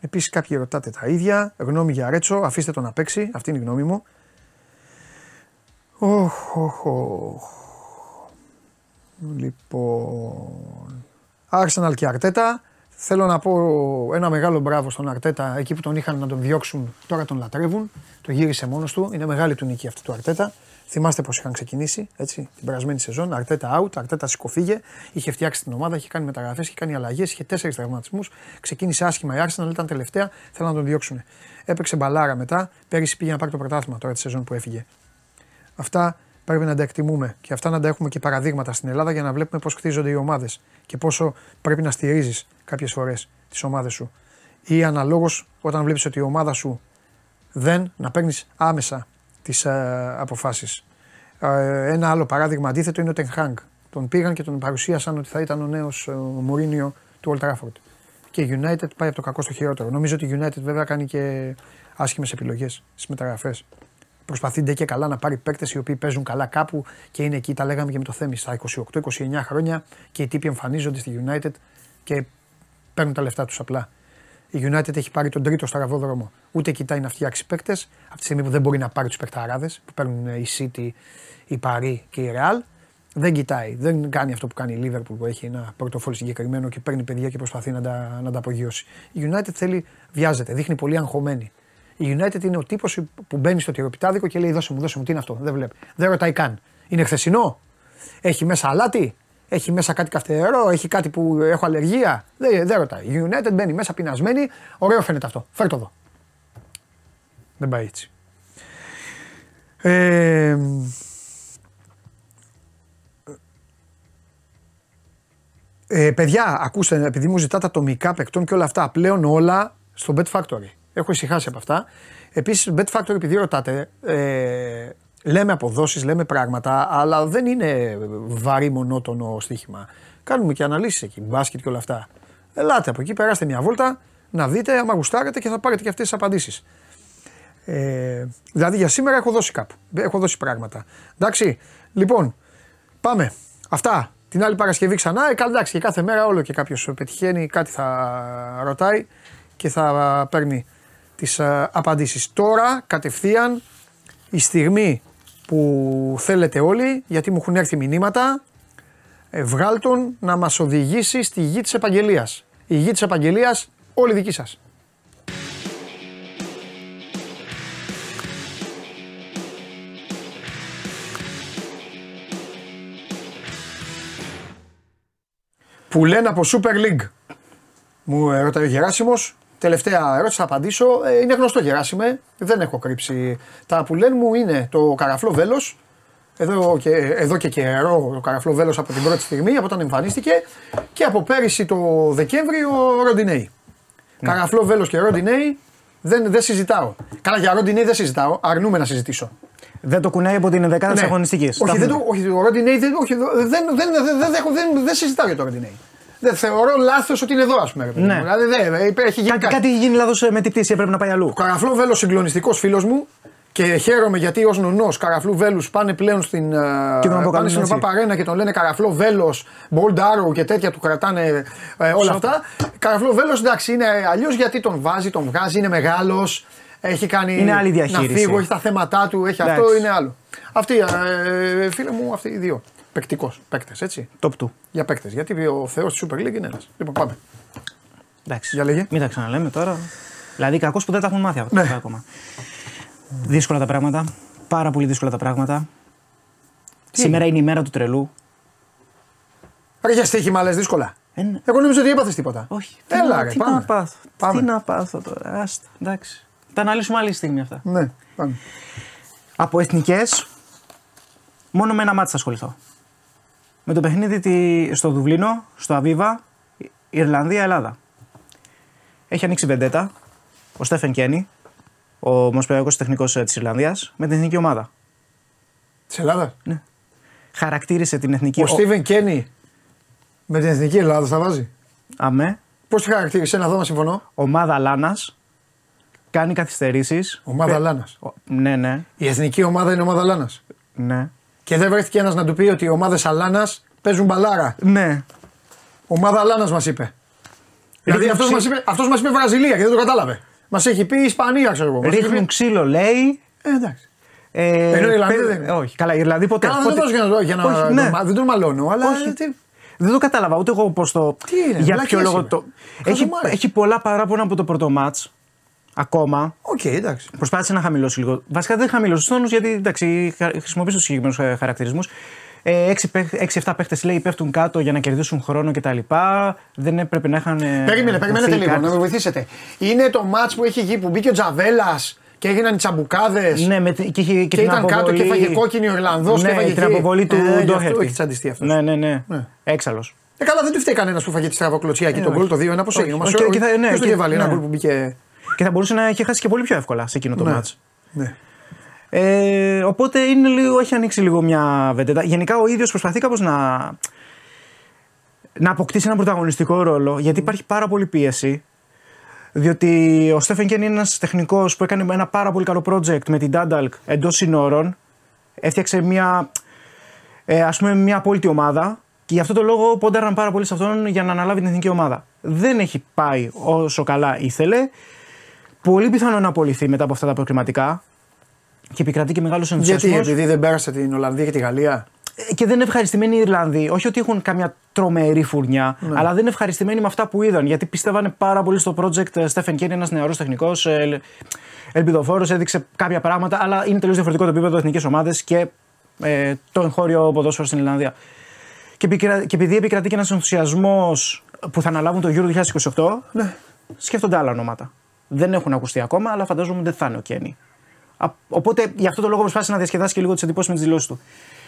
Επίσης, κάποιοι ρωτάτε τα ίδια. Γνώμη για Ρέτσο, αφήστε τον να παίξει. Αυτή είναι η γνώμη μου. Οχ, οχ, οχ. Λοιπόν. Arsenal και Αρτέτα Θέλω να πω ένα μεγάλο μπράβο στον Αρτέτα. Εκεί που τον είχαν να τον διώξουν, τώρα τον λατρεύουν. Το γύρισε μόνος του. Είναι μεγάλη του νίκη αυτή του Αρτέτα. Θυμάστε πώς είχαν ξεκινήσει έτσι, την περασμένη σεζόν. Αρτέτα out, Αρτέτα σηκωφίγε. Είχε φτιάξει την ομάδα, είχε κάνει μεταγραφές, είχε κάνει αλλαγές, είχε τέσσερις τραυματισμούς. Ξεκίνησε άσχημα η Arsenal, ήταν τελευταία, θέλουν να τον διώξουν. Έπαιξε μπαλάρα μετά. Πέρυσι πήγε να πάρει το πρωτάθλημα τώρα τη σεζόν που έφυγε. Αυτά πρέπει να τα εκτιμούμε και αυτά να τα έχουμε και παραδείγματα στην Ελλάδα για να βλέπουμε πώς χτίζονται οι ομάδες και πόσο πρέπει να στηρίζεις κάποιες φορές τις ομάδες σου. Ή αναλόγως όταν βλέπεις ότι η ομάδα σου δεν να παίρνεις άμεσα τις ε, αποφάσεις. Ε, ένα άλλο παράδειγμα αντίθετο είναι ο Τενχάγκ. Τον πήγαν και τον παρουσίασαν ότι θα ήταν ο νέος ε, Μουρίνιο του Old Trafford. Και η United πάει από το κακό στο χειρότερο. Νομίζω ότι η United βέβαια κάνει και άσχημες επιλογές στις μεταγραφές. Προσπαθεί ντε και καλά να πάρει παίκτες οι οποίοι παίζουν καλά κάπου και είναι εκεί. Τα λέγαμε και με το Θέμη στα 28-29 χρόνια και οι τύποι εμφανίζονται στη United και παίρνουν τα λεφτά τους απλά. Η United έχει πάρει τον τρίτο στραβό δρόμο. Ούτε κοιτάει να φτιάξει παίκτες από τη στιγμή που δεν μπορεί να πάρει τους παικταράδε που παίρνουν η City, η Paris και η Real. Δεν κοιτάει, δεν κάνει αυτό που κάνει η Liverpool που έχει ένα πορτοφόλι συγκεκριμένο και παίρνει παιδιά και προσπαθεί να τα, να τα απογειώσει. Η United θέλει, βιάζεται, δείχνει πολύ αγχωμένη. Η United είναι ο τύπος που μπαίνει στο τυροπιτάδικο και λέει: Δώσε μου, δώσε μου, τι είναι αυτό. Δεν βλέπει. Δεν ρωτάει καν. Είναι χθεσινό. Έχει μέσα αλάτι. Έχει μέσα κάτι καυτερό. Έχει κάτι που έχω αλλεργία. Δεν, δεν ρωτάει. Η United μπαίνει μέσα πεινασμένη. Ωραίο φαίνεται αυτό. Φέρ το εδώ. Δεν πάει έτσι. Ε, ε, παιδιά, ακούστε, επειδή μου ζητάτε ατομικά παικτών και όλα αυτά, πλέον όλα στο Bet Factory. Έχω ησυχάσει από αυτά. Επίσης, Bet Factory, επειδή ρωτάτε, ε, λέμε αποδόσεις, λέμε πράγματα, αλλά δεν είναι βαρύ μονότονο στοίχημα. Κάνουμε και αναλύσεις εκεί, μπάσκετ και όλα αυτά. Ελάτε από εκεί, περάστε μια βόλτα, να δείτε, άμα γουστάρετε και θα πάρετε και αυτές τις απαντήσεις. Ε, δηλαδή για σήμερα έχω δώσει κάπου. Έχω δώσει πράγματα. Εντάξει. Λοιπόν, πάμε. Αυτά. Την άλλη Παρασκευή ξανά. Ε, εντάξει, και κάθε μέρα όλο και κάποιος πετυχαίνει, κάτι θα ρωτάει και θα παίρνει τις α, απαντήσεις. Τώρα κατευθείαν η στιγμή που θέλετε όλοι, γιατί μου έχουν έρθει μηνύματα, ε, βγάλ τον να μας οδηγήσει στη γη της επαγγελίας. Η γη της επαγγελίας όλη δική σας. Που λένε από Super League. Μου ρωτάει ο Γεράσιμος, Τελευταία ερώτηση θα απαντήσω. Ε, είναι γνωστό Γεράσιμε, δεν έχω κρύψει. Τα που λένε μου είναι το καραφλό βέλος. Εδώ και, εδώ και καιρό το καραφλό βέλος από την πρώτη στιγμή, από όταν εμφανίστηκε. Και από πέρυσι το Δεκέμβριο ο Ροντινέη. Ναι. Καραφλό βέλος και Ροντινέη δεν, δεν συζητάω. Καλά, για Ροντινέη δεν συζητάω. Αρνούμε να συζητήσω. Δεν το κουνάει από την δεκάδα ναι. τη αγωνιστικής. Όχι, δεν, όχι, ο Ροντινέη δεν, όχι, δεν, δεν, δεν, δεν, δεν, δεν συζητάω για το Ροντινέη. Δεν θεωρώ λάθος ότι είναι εδώ, ας πούμε. Ναι. Δηλαδή, δε, έχει γίνει κάτι, κάτι έχει γίνει λάθος με την πτήση, έπρεπε να πάει αλλού. Ο Καραφλό Βέλος συγκλονιστικός φίλος μου και χαίρομαι γιατί ως νονός Καραφλού Βέλους πάνε πλέον στην, και τον πάνε στην Παπαρένα και τον λένε Καραφλό Βέλος, Bold Arrow και τέτοια του κρατάνε ε, όλα αυτά. Καραφλό Βέλος εντάξει είναι αλλιώς γιατί τον βάζει, τον βγάζει, είναι μεγάλος. Έχει κάνει είναι άλλη διαχείριση. να φύγω, έχει τα θέματα του, έχει αυτό, είναι άλλο. Αυτοί, ε, φίλε μου, αυτοί οι δύο. Πεκτικό. Παίκτες, έτσι. Top 2. Για παίκτες. Γιατί ο Θεός της Super League είναι ένας. Λοιπόν, πάμε. Εντάξει. Για λέγε. Μην τα ξαναλέμε τώρα. Δηλαδή, κακός που δεν τα έχουν μάθει αυτά ναι. ακόμα. Δύσκολα τα πράγματα. Πάρα πολύ δύσκολα τα πράγματα. Τι Σήμερα είναι; η μέρα του τρελού. Ρε για στοίχημα λες δύσκολα. Ε, ναι. Εγώ νομίζω ότι έπαθες τίποτα. Όχι. Έλα, ρε, τι πάμε. να πάθω. Πάμε. Τι να πάθω τώρα. Άστα. Εντάξει. Τα αναλύσουμε άλλη στιγμή αυτά. Ναι, πάμε. Από εθνικές, μόνο με ένα μάτι θα ασχοληθώ με το παιχνίδι στο Δουβλίνο, στο Αβίβα, Ιρλανδία-Ελλάδα. Έχει ανοίξει βεντέτα ο Στέφεν Κένι, ο Ομοσπονδιακός Τεχνικός ε, της Ιρλανδίας, με την εθνική ομάδα. Της Ελλάδας; Ναι. Χαρακτήρισε την εθνική ομάδα. Ο Στίβεν Κένι με την εθνική Ελλάδα θα βάζει; Αμέ. Πώς τη χαρακτήρισε, να δω να συμφωνώ. Ομάδα Λάνας. Κάνει καθυστερήσεις. Ομάδα Πε... Λάνας. Ναι, ναι. Η εθνική ομάδα είναι ομάδα Λάνας. Ναι. Και δεν βρέθηκε ένας να του πει ότι οι ομάδες Αλάνας παίζουν μπαλάρα. Ναι. Ομάδα Αλάνας μας είπε. Δηλαδή αυτός μας είπε, αυτός μας είπε Βραζιλία και δεν το κατάλαβε. Μας έχει πει Ισπανία, ξέρω εγώ. Ρίχνουν πει... ξύλο, λέει. Ε, εντάξει. Ε, Ενώ η Ιρλανδία δεν είναι. Όχι, καλά, η Ιρλανδία ποτέ. Καλά, δεν το για να. Για να ναι. Δεν τον μαλώνω, αλλά. Όχι. Τι... Δεν το κατάλαβα ούτε εγώ πώς το. Τι είναι, για βλακές ποιο λόγο είναι. το. Έχει, Χαζομάρες. έχει πολλά παράπονα από το πρώτο ματ. Ακόμα. Οκ, εντάξει. Προσπάθησε να χαμηλώσει λίγο. Βασικά δεν χαμηλώσει τους τόνους γιατί εντάξει, χα- χρησιμοποίησε τους συγκεκριμένους χαρακτηρισμούς. 6-7 παίχτες λέει πέφτουν κάτω για να κερδίσουν χρόνο κτλ. Δεν έπρεπε να είχαν. ε, Περίμενε, περιμένετε δοθεί λίγο, κάτι. να με βοηθήσετε. Είναι το μάτ που έχει γίνει που μπήκε ο Τζαβέλας και έγιναν οι τσαμπουκάδες. Ναι, με, τη- και, είχε- και, Και την ήταν αποβολή... κάτω και έφαγε κόκκινη ο Ιρλανδός και ναι, έφαγε την εκεί. αποβολή του Ε, γι' αυτό Ντόχερτη. έχει τσαντιστεί αυτός. Ναι, ναι, ναι. Ναι. Έξαλλος. Ε, καλά, δεν του φταίει κανένας που φαγε τη στραβοκλωτσία και Ε, τον όχι. γκολ το 2-1. Πώς Όχι, έγινε. Μας όχι, και θα- ναι, ποιος το και- είχε βάλει ένα ναι. γκολ που μπήκε. Και θα μπορούσε να έχει χάσει και πολύ πιο εύκολα σε εκείνο το Ναι. μάτς. Ναι. Ε, οπότε είναι λίγο, έχει ανοίξει λίγο μια βεντέτα. Γενικά ο ίδιος προσπαθεί κάπως να, να αποκτήσει ένα πρωταγωνιστικό ρόλο γιατί υπάρχει πάρα πολύ πίεση. Διότι ο Στέφεν Κέν είναι ένας τεχνικός που έκανε ένα πάρα πολύ καλό project με την Dundalk εντός συνόρων. Έφτιαξε μια, ε, ας πούμε, μια απόλυτη ομάδα και γι' αυτό το λόγο πόνταραν πάρα πολύ σε αυτόν για να αναλάβει την εθνική ομάδα. Δεν έχει πάει όσο καλά ήθελε. Πολύ πιθανό να απολυθεί μετά από αυτά τα προκριματικά και επικρατεί και μεγάλος ενθουσιασμός. Γιατί, επειδή δεν πέρασε την Ολλανδία και τη Γαλλία; Και δεν είναι ευχαριστημένοι οι Ιρλανδοί. Όχι ότι έχουν καμιά τρομερή φουρνιά, Ναι. αλλά δεν είναι ευχαριστημένοι με αυτά που είδαν. Γιατί πίστευαν πάρα πολύ στο project Στέφεν Κέρι, ένας νεαρός τεχνικός, ελπιδοφόρος, έδειξε κάποια πράγματα, αλλά είναι τελείως διαφορετικό το επίπεδο εθνικές ομάδες και ε, το εγχώριο ποδόσφαιρο στην Ιρλανδία. Και, επικρα- και επειδή επικρατεί και ένας ενθουσιασμός που θα αναλάβουν το Euro 2028, Ναι. σκέφτονται άλλα ονόματα. Δεν έχουν ακουστεί ακόμα, αλλά φαντάζομαι δεν θα είναι ο Κένι. Α- Οπότε γι' αυτό το λόγο προσπάθησε να διασκεδάσει και λίγο τις εντυπώσεις με τις δηλώσεις του.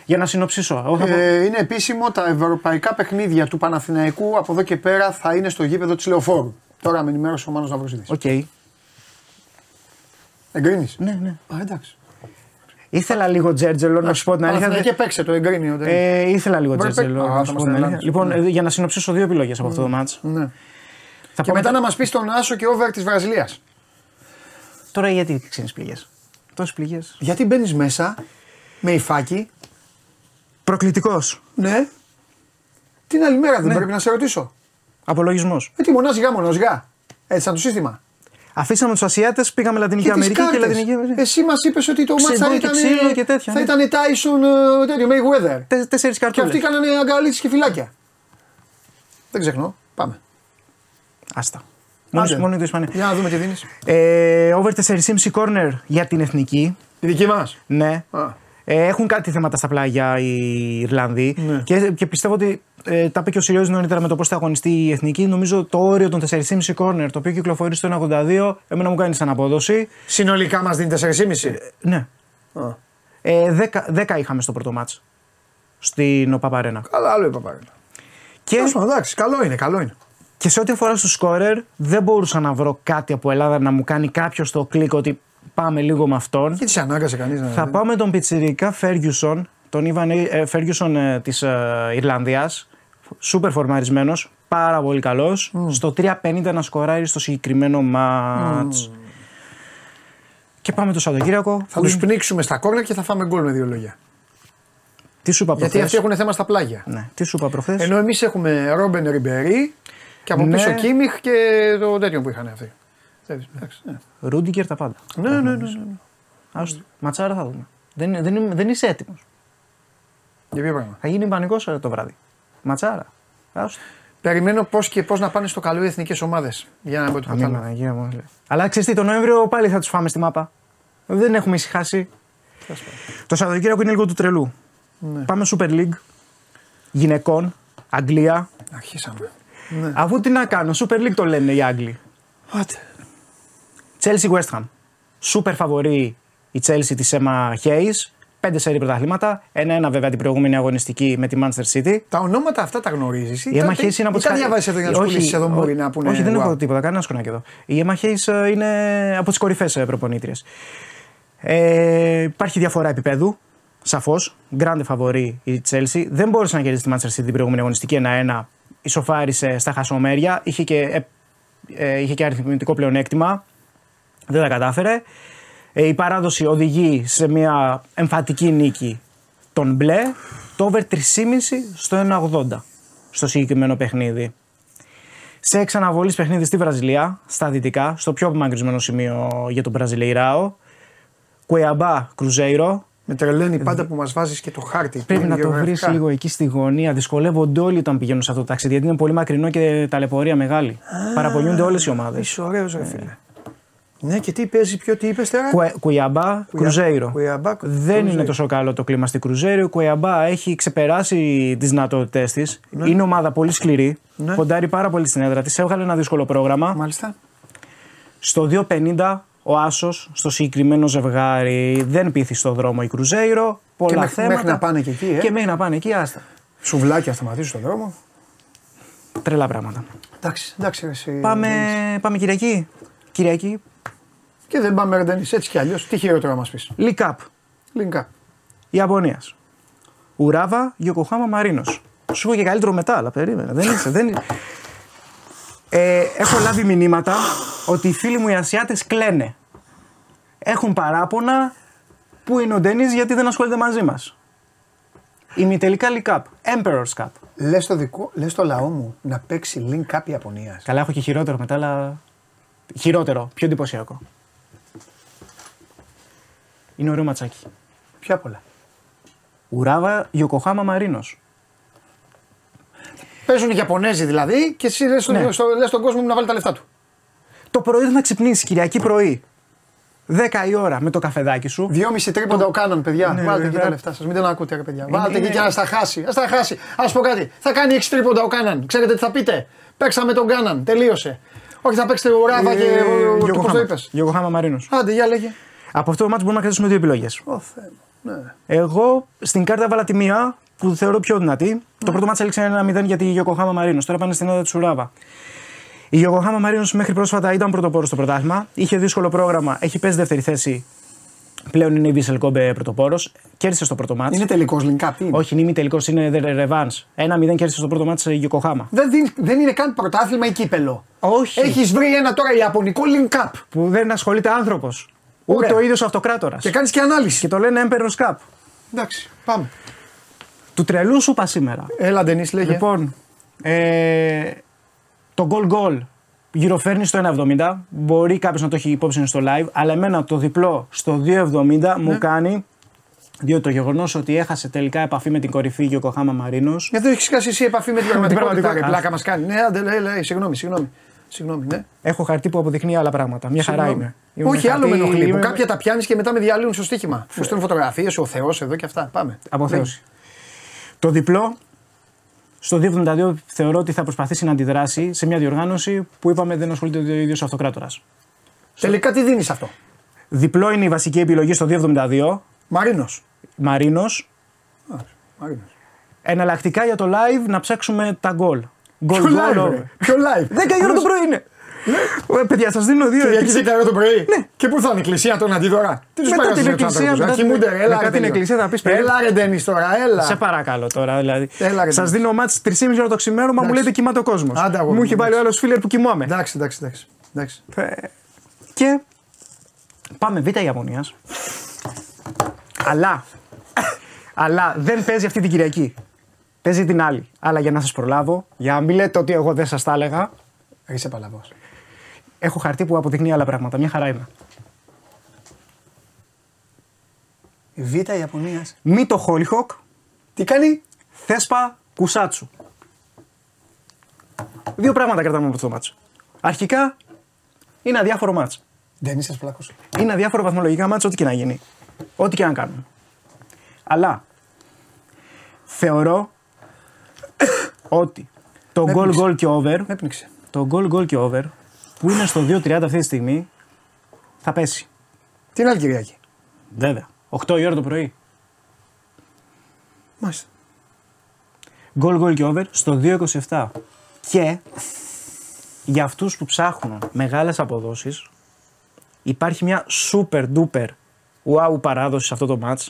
Για να συνοψίσω. Εγώ θα πω- Ε, είναι επίσημο τα ευρωπαϊκά παιχνίδια του Παναθηναϊκού από εδώ και πέρα θα είναι στο γήπεδο της Λεωφόρου. Τώρα με ενημέρωσε ο Μάνος Ναυροζίδης. Οκ. Εγκρίνεις; Ναι, ναι. Α, εντάξει. Ήθελα λίγο τζέρτζελο να σου πω την αλήθεια. Και παίξε το εγκρίνει. όταν- Ε, ήθελα λίγο Μπορεί, τζέρτζελο παί- Α, να θα σου πω μας την τα αλήθεια. ελάτε. Λοιπόν, ε, για να συνοψίσω δύο επιλογές από αυτό το ματς. Ναι. Θα Και πάμε μετά τα- να μας πεις τον Άσο και over της Βραζιλίας. Τώρα γιατί ξένε πληγές. Τόσες πληγές. Γιατί μπαίνεις μέσα με υφάκι, Προκλητικός. ναι. Την άλλη μέρα δεν Ναι. πρέπει να σε ρωτήσω. Απολογισμός. Ε, τι μονάζιγα, μονάζιγα. Έτσι σαν το σύστημα. Αφήσαμε τους Ασιάτες, πήγαμε Λατινική Και τις Αμερική και κάρτες. Λατινική Αμερική. Εσύ μας είπες ότι το μάτσα θα Ξεβό και ήταν. ξύλο και τέτοια, Θα ναι. ήταν Tyson ε, τέτοιο, Mayweather. Τέσσερις Και καρτούλες. αυτοί κάνανε αγκαλίτσες και φυλάκια. Δεν ξεχνώ. Πάμε. Άστα. Μόνο, Άντε. μόνο το Ισπανία. Για να δούμε τι δίνεις. Ε, over 4,5 corner για την εθνική. Η δική μας. Ναι. Ε, έχουν κάτι θέματα στα πλάγια οι Ιρλανδοί Ναι. και, και πιστεύω ότι ε, τα είπε και ο Σιριώδης νωρίτερα με το πώς θα αγωνιστεί η εθνική. Νομίζω το όριο των 4,5 corner το οποίο κυκλοφορεί στο 1,82 εμένα μου κάνει σαν απόδοση. Συνολικά μας δίνει 4,5. Ναι. Ε, 10, 10 είχαμε στο πρώτο μάτς στην ΟΠΑΠΑΡΕΝΑ. Καλά, άλλο είπα πάλι. Και, Τέλος πάντων, εντάξει, καλό είναι, καλό είναι. Και σε ό,τι αφορά στο σκόρερ, δεν μπορούσα να βρω κάτι από Ελλάδα να μου κάνει κάποιος το κλικ ότι πάμε λίγο με αυτόν. Και τη ανάγκασε κανείς να. Θα πάω με τον Πιτσιρικά Φέργιουσον, τον Ιβαν ε, Φέργιουσον ε, της ε, Ιρλανδίας, σούπερ φορμαρισμένος, πάρα πολύ καλός, στο 3.50 να σκοράρει στο συγκεκριμένο μάτς. Και πάμε το Σαββατοκύριακο. Θα τους πνίξουμε στα κόρνερ και θα φάμε γκολ με δύο λόγια. Τι σου είπα Γιατί προχθές. αυτοί έχουν θέμα στα πλάγια. Ναι, τι σου είπα προχθές. Ενώ εμείς έχουμε Ρόμπεν Ριμπερί και από Ναι. πίσω Κίμιχ και το τέτοιο που είχαν αυτοί. Εντάξει, ναι. Ρούντικερ τα πάντα. Ναι, ναι, ναι, ναι. Άστο. Ματσάρα θα δούμε. Δεν, δεν, είμαι- δεν είσαι έτοιμος. Για ποιο πράγμα; Θα γίνει πανικός ε, το βράδυ. Ματσάρα. Άστο. Περιμένω πώς και πώς να πάνε στο καλό οι εθνικές ομάδες. Για να πω το Αμήν, άλλο. Παναγία μου. Αλλά ξέρεις τι, τον Νοέμβριο πάλι θα τους φάμε στη μάπα. Δεν έχουμε ησυχάσει. Το Σαββατοκύριακο είναι λίγο του τρελού. Ναι. Πάμε Super League. Γυναικών. Αγγλία. Αρχίσαμε. Αφού τι να κάνω, Super League το λένε οι Άγγλοι. Άτε. Chelsea West Ham. Super φαβορή η Chelsea της Emma Hayes. Πέντε σερή πρωταθλήματα. Ένα-ένα βέβαια την προηγούμενη αγωνιστική με τη Manchester City. Τα ονόματα αυτά τα γνωρίζεις. Η Emma Hayes είναι από τις. Τα κα- διαβάζεις εδώ για να του Όχι, πουλήσει εδώ ό- μπορεί να πούνε. Όχι, δεν wow. έχω τίποτα, κανένα σκονάκι εδώ. Η Emma Hayes ε, είναι από τις κορυφαίε προπονήτριες. Ε, υπάρχει διαφορά επίπεδου. Σαφώς. Γκράντε φαβορή η Chelsea. Δεν μπόρεσε να κερδίσει τη Manchester City την προηγούμενη αγωνιστική 1-1. Ισοφάρισε στα χασομέρια. Είχε και, ε, ε, είχε και αριθμητικό πλεονέκτημα. Δεν τα κατάφερε. Ε, η παράδοση οδηγεί σε μια εμφατική νίκη των μπλε. Το over 3,5 στο 1,80 στο συγκεκριμένο παιχνίδι. Σε εξαναβολής παιχνίδι στη Βραζιλία, στα δυτικά, στο πιο απομακρυσμένο σημείο για τον Βραζιλεϊράο. Κουεαμπά Κρουζέιρο, Με τρελαίνει πάντα που μας βάζεις και το χάρτη. Πρέπει να το βρεις λίγο εκεί στη γωνία. Δυσκολεύονται όλοι όταν πηγαίνουν σε αυτό το ταξίδι γιατί είναι πολύ μακρινό και ταλαιπωρία μεγάλη. Παραπονιούνται όλες οι ομάδες. Είσαι ωραίος, ρε φίλε. Ναι, και τι παίζει, ποιο τι είπες τώρα; Κουε, κουιαμπά, Κρουζέιρο. Κουιαμπά, Δεν Κρουζέιρο. είναι τόσο καλό το κλίμα στην Κρουζέιρο. Η Κουιαμπά έχει ξεπεράσει τις δυνατότητές της. Είναι ομάδα πολύ σκληρή. Ναι. Ποντάρει πάρα πολύ στην έδρα της. Έβγαλε ένα δύσκολο πρόγραμμα. Μάλιστα. Στο 2.50 ο Άσος στο συγκεκριμένο ζευγάρι δεν πείθει στο δρόμο η Κρουζέιρο. Πολλά Και μέχρι- θέματα. μέχρι να πάνε και εκεί, ε. Και μέχρι να πάνε εκεί, άστα. Σουβλάκια σταματήσει στον δρόμο. Τρελά πράγματα. Εντάξει, εντάξει. ρε, εσύ, Πάμε, Ντένις. πάμε Κυριακή. Κυριακή. Και δεν πάμε, Ρεντένι, έτσι κι αλλιώς. Τι χειρότερο να μας πεις. League Cup. Λινκά. Ιαπωνίας. Ουράβα, Γιοκοχάμα, Μαρίνο. Σου έχω και καλύτερο μετά, αλλά περίμενε. Δεν είσαι. Δεν... Ε, έχω λάβει μηνύματα ότι οι φίλοι μου οι Ασιάτες κλαίνε. Έχουν παράπονα που είναι ο Ντένις γιατί δεν ασχολείται μαζί μας. Ημιτελικά League Cup. Emperor's Cup. Λες το, δικό, λες το λαό μου να παίξει link κάποια Ιαπωνίας. Καλά, έχω και χειρότερο μετά, αλλά. Χειρότερο, πιο εντυπωσιακό. Είναι ωραίο ματσάκι. Ποια απ' όλα. Ουράβα, Γιοκοχάμα, Μαρίνο. Παίζουν οι Ιαπωνέζοι δηλαδή και εσύ λες Ναι. στο, λες στον κόσμο μου να βάλει τα λεφτά του. Το πρωί θα ξυπνήσεις, Κυριακή πρωί. 10 η ώρα με το καφεδάκι σου. Δυόμιση τρίποντα ο κάναν, παιδιά. Ναι, Βάλτε εκεί βέβαια. τα λεφτά σας. Μην τον ακούτε, ρε παιδιά. Είναι- Βάλτε εκεί είναι- και να στα χάσει. Α τα χάσει. Α πω κάτι. Θα κάνει 6 τρίποντα ο κάναν. Ξέρετε τι θα πείτε; Παίξαμε τον κάναν. Τελείωσε. Όχι, θα παίξετε ο Ράβα και. ο- το- Πώ το είπες. Γιοκοχάμα Μαρίνος. Άντε, για λέγε. Από αυτό το μάτι μπορούμε να κρατήσουμε δύο επιλογές. Ω Θεέ μου. Ναι. Εγώ στην κάρτα έβαλα τη μία που θεωρώ πιο δυνατή. Το πρώτο μάτι έληξε 1-0 για τη Γιοκοχάμα Μαρίνος. Τώρα πάνε στην έδρα τη Ουράβα. Η Γιοκοχάμα Μαρίνος μέχρι πρόσφατα ήταν πρωτοπόρος στο πρωτάθλημα. Είχε δύσκολο πρόγραμμα. Έχει πέσει δεύτερη θέση. Πλέον είναι η Βίσελ Κόμπε πρωτοπόρος. Κέρδισε στο πρώτο μάτι. Είναι τελικός link up. Όχι, είναι ημιτελικό, είναι revenge. 1-0 κέρδισε στο πρώτο μάτι η Γιοκοχάμα. Δεν, δίνει- δεν είναι καν πρωτάθλημα ή κύπελο. Όχι. Έχεις βρει ένα τώρα Ιαπωνικό link up. Που δεν ασχολείται άνθρωπος. Ούτε Ωραία. ο ίδιος αυτοκράτορας. Και κάνεις και ανάλυση. Και το λένε Emperor's Cup. Εντάξει, πάμε. Του τρελού σου είπα σήμερα. Έλα, Ντενή, λέγε. Λοιπόν, ε, το goal goal γυροφέρνει στο 1,70. Μπορεί κάποιος να το έχει υπόψη στο live, αλλά εμένα το διπλό στο 2,70 Ναι. μου κάνει. Διότι το γεγονός ότι έχασε τελικά επαφή με την κορυφή Γιοκοχάμα Μαρίνος. Γιατί έχεις χάσει εσύ επαφή με την πραγματικότητα. Ρε, πραγματικότητα. πλάκα μας κάνει. Ναι, άντε, λέει, λέει, συγγνώμη, συγγνώμη. Συγγνώμη, ναι. Έχω χαρτί που αποδεικνύει άλλα πράγματα. Μια χαρά Συγγνώμη. είμαι. Είμαι Όχι, άλλο με χαρτί, ενοχλεί. Που είμαι- κάποια τα πιάνεις και μετά με διαλύουν στο στοίχημα. Μου στέλνουν φωτογραφίες, ο Θεός εδώ και αυτά. Πάμε. Αποθέωση. Το διπλό στο 2,72 θεωρώ ότι θα προσπαθήσει να αντιδράσει σε μια διοργάνωση που είπαμε δεν ασχολείται ο ίδιος αυτοκράτορας. Τελικά τι δίνεις αυτό; Διπλό είναι η βασική επιλογή στο 2,72. Μαρίνος. Μαρίνος. Μαρίνος. Εναλλακτικά για το live να ψάξουμε τα γκολ. Γκολ Ποιο γκολ. live, ρε. Ποιο live. 10 η ώρα το πρωί είναι. Ε, παιδιά, σας δίνω δύο. Κυριακή 10 ώρα το πρωί. Ναι. Και πού θα είναι η εκκλησία τον αντιδωρά. Τι τους Μετά πάει την εκκλησία, μετά την- Κοιμούνται, ρε, έλα. μετά ρε, την παιδί. εκκλησία θα πεις, παιδί. Έλα ρε Ντένις τώρα, έλα. Σε παρακαλώ τώρα. Δηλαδή. Έλα, ρε, Σας εντάξει. δίνω μάτς 3,5 ώρα το ξημέρωμα, μου Εντάξει. λέτε κοιμάται ο κόσμος. Άντε, αγόρι Μου μου, έχει βάλει ο άλλος φίλερ που κοιμόμαι. Εντάξει, εντάξει, εντάξει. εντάξει. Ε, Και πάμε β' Ιαπωνίας. Αλλά, αλλά δεν παίζει αυτή την Κυριακή. Παίζει την άλλη. Αλλά για να σας προλάβω, για να μην λέτε ότι εγώ δεν σας τα έλεγα, Είσαι παλαβός. Έχω χαρτί που αποδεικνύει άλλα πράγματα. Μια χαρά είμαι. Η Β Ιαπωνίας. Μη το Χόλιχοκ, Τι κάνει; Θέσπα Κουσάτσου. Δύο πράγματα κρατάμε από αυτό το μάτσο. Αρχικά, είναι αδιάφορο μάτσο. Δεν είσαι πλάκο. Είναι αδιάφορο βαθμολογικά μάτσο, ό,τι και να γίνει. Ό,τι και να κάνουμε. Αλλά θεωρώ ότι το Με goal έπνιξε. goal και over, Με πνίξε. το goal goal και over που είναι στο 2.30 αυτή τη στιγμή θα πέσει. Την άλλη Κυριακή; Βέβαια. 8 η ώρα το πρωί. Μάλιστα. Goal goal και over στο 2.27. Και για αυτούς που ψάχνουν μεγάλες αποδόσεις υπάρχει μια super duper wow παράδοση σε αυτό το match.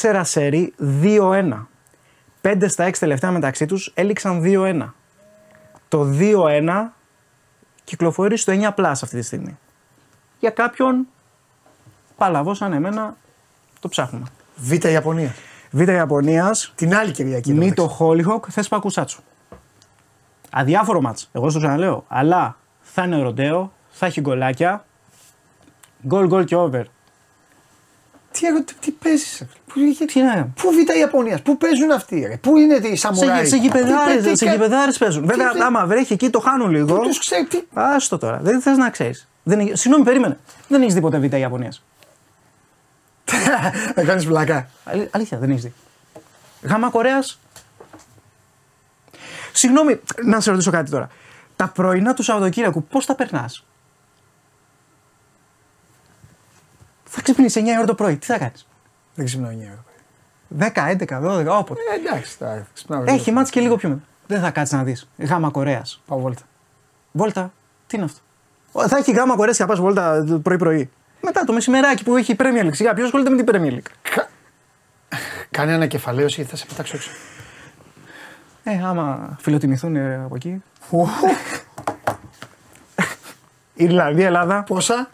4 σερί 2-1. 5 στα 6 τελευταία μεταξύ τους έληξαν 2-1. Το 2-1 κυκλοφορεί στο 9 plus αυτή τη στιγμή. Για κάποιον παλαβός σαν εμένα το ψάχνουμε. Β Ιαπωνία. Β' Ιαπωνίας Την άλλη Κυριακή. μη εντάξει. το Χόλιχοκ, Θέσπα Κουσάτσου. Αδιάφορο μάτς, εγώ στο ξαναλέω. Αλλά θα είναι ροντέο, θα έχει γκολάκια. Γκολ, γκολ και over. Τι, ερω- τι, τι παίζεις, Πού, Τι να- πού β' Ιαπωνία, πού παίζουν αυτοί, ρε; Πού είναι οι Σαμουράι; Σε, σε γηπεδάρες, Τι- σε τι- γηπεδάρες παίζουν. Βέβαια, τι- άμα βρέχει εκεί το χάνουν λίγο. Τους ξέρει, τι, Άστο τώρα. Δεν θες να ξέρεις. Συγγνώμη, περίμενε. Δεν έχεις δει ποτέ β' Ιαπωνίας. θα κάνεις πλάκα. Αλή- αλήθεια, δεν έχεις δει. Γάμα Κορέας. Συγγνώμη, να σε ρωτήσω κάτι τώρα. Τα πρωινά του Σαββατοκύριακου πώς τα περνάς; Θα ξυπνήσει 9 ώρα το πρωί. Τι θα κάνεις; Δεν ξυπνάω 9 ώρα. 10, 11, 12, όποτε. Ε, εντάξει, τώρα ξυπνάω. Έχει μάτς και λίγο πιο μετά. Δεν θα κάτσεις να δεις. Γάμα Κορέας. Πάω βόλτα. Βόλτα. Τι είναι αυτό; Ω, Θα έχει γάμα Κορέας και θα πας βόλτα το πρωί-πρωί. Μετά το μεσημεράκι που έχει η Premier League. Σιγά, ποιος ασχολείται με την Premier League; Κα... Κάνε ανακεφαλαίωση ή θα σε πετάξω έξω. Ε, άμα φιλοτιμηθούν ε, από εκεί. Ιρλανδία, Ελλάδα. Πόσα;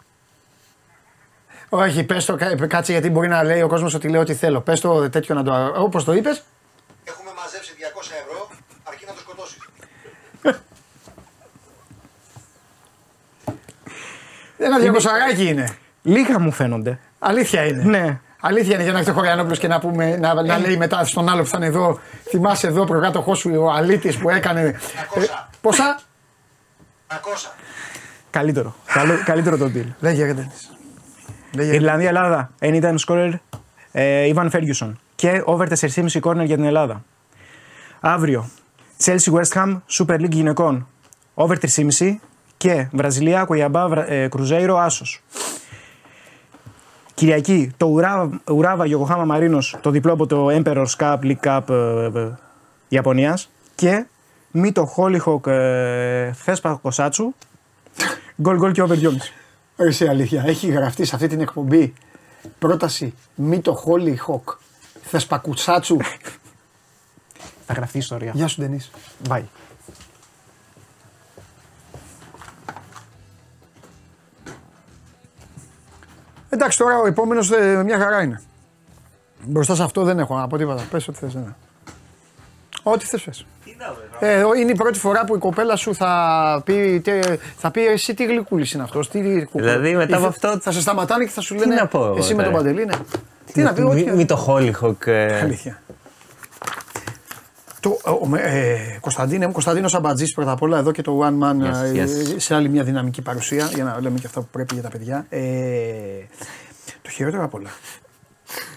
Όχι, πες το, κα- κάτσε γιατί μπορεί να λέει ο κόσμος ότι λέω ό,τι θέλω. Πες το τέτοιο να το. Όπως το είπες. Έχουμε μαζέψει 200 ευρώ, αρκεί να το σκοτώσεις. Ένα διακοσαράκι είναι. Λίγα μου φαίνονται. Αλήθεια είναι. Ναι. Αλήθεια είναι για να έρθει ο Χωριανόπουλος και να, πούμε, να, να λέει μετά στον άλλο που θα είναι εδώ. Θυμάσαι εδώ προκάτοχός σου ο Αλήτης που έκανε. Ε, πόσα; 200. Καλύτερο. Καλό, καλύτερο το deal. Λέγε ρε Ντένις. Λέγε. Ιρλανδία, Ελλάδα. Anytime scorer. Ε, Ιβαν Φέργιουσον. Και over 4,5 corner για την Ελλάδα. Αύριο. Chelsea West Ham Super League γυναικών. Over 3,5 και Βραζιλία, Κουιαμπά, Βρα- ε, Κρουζέιρο, Άσος. Κυριακή, το Ουράβα, Ουράβα Γιοκοχάμα Μαρίνος, το διπλό από το Emperor's Cup, League Cup ε, ε, Ιαπωνίας. Και Μίτο Χόλιχοκ ε, Θέσπα Κουσάτσου. Γκολ γκολ και over 2,5. Εσύ αλήθεια. Έχει γραφτεί σε αυτή την εκπομπή πρόταση Μίτο Χόλιχοκ. Θέσπα Κουσάτσου. Θα γραφτεί ιστορία. Γεια σου Ντενής. Bye. Εντάξει τώρα ο επόμενος μια χαρά είναι. Μπροστά σε αυτό δεν έχω να πω τίποτα. Πες ό,τι θες. Ναι. Ό,τι θες. πες. Ε, ο- είναι η πρώτη φορά που η κοπέλα σου θα πει, τε- θα πει εσύ τι γλυκούλης είναι αυτός. Τι γλυκούλης». Δηλαδή, μετά από Ή αυτό- Θα σε σταματάνε και θα σου λένε να πω εγώ εσύ με τον τώρα. Παντελή. Ναι. Τι να πει, όχι. Μη, μη το Χόλιχοκ. Ε, Αλήθεια. Το, ο, ο, ε, Κωνσταντίνε μου, Κωνσταντίνος Αμπατζής πρώτα απ' όλα εδώ και το One Man Yes, ε, yes. σε άλλη μια δυναμική παρουσία για να λέμε και αυτά που πρέπει για τα παιδιά. Ε, το χειρότερο απ' όλα.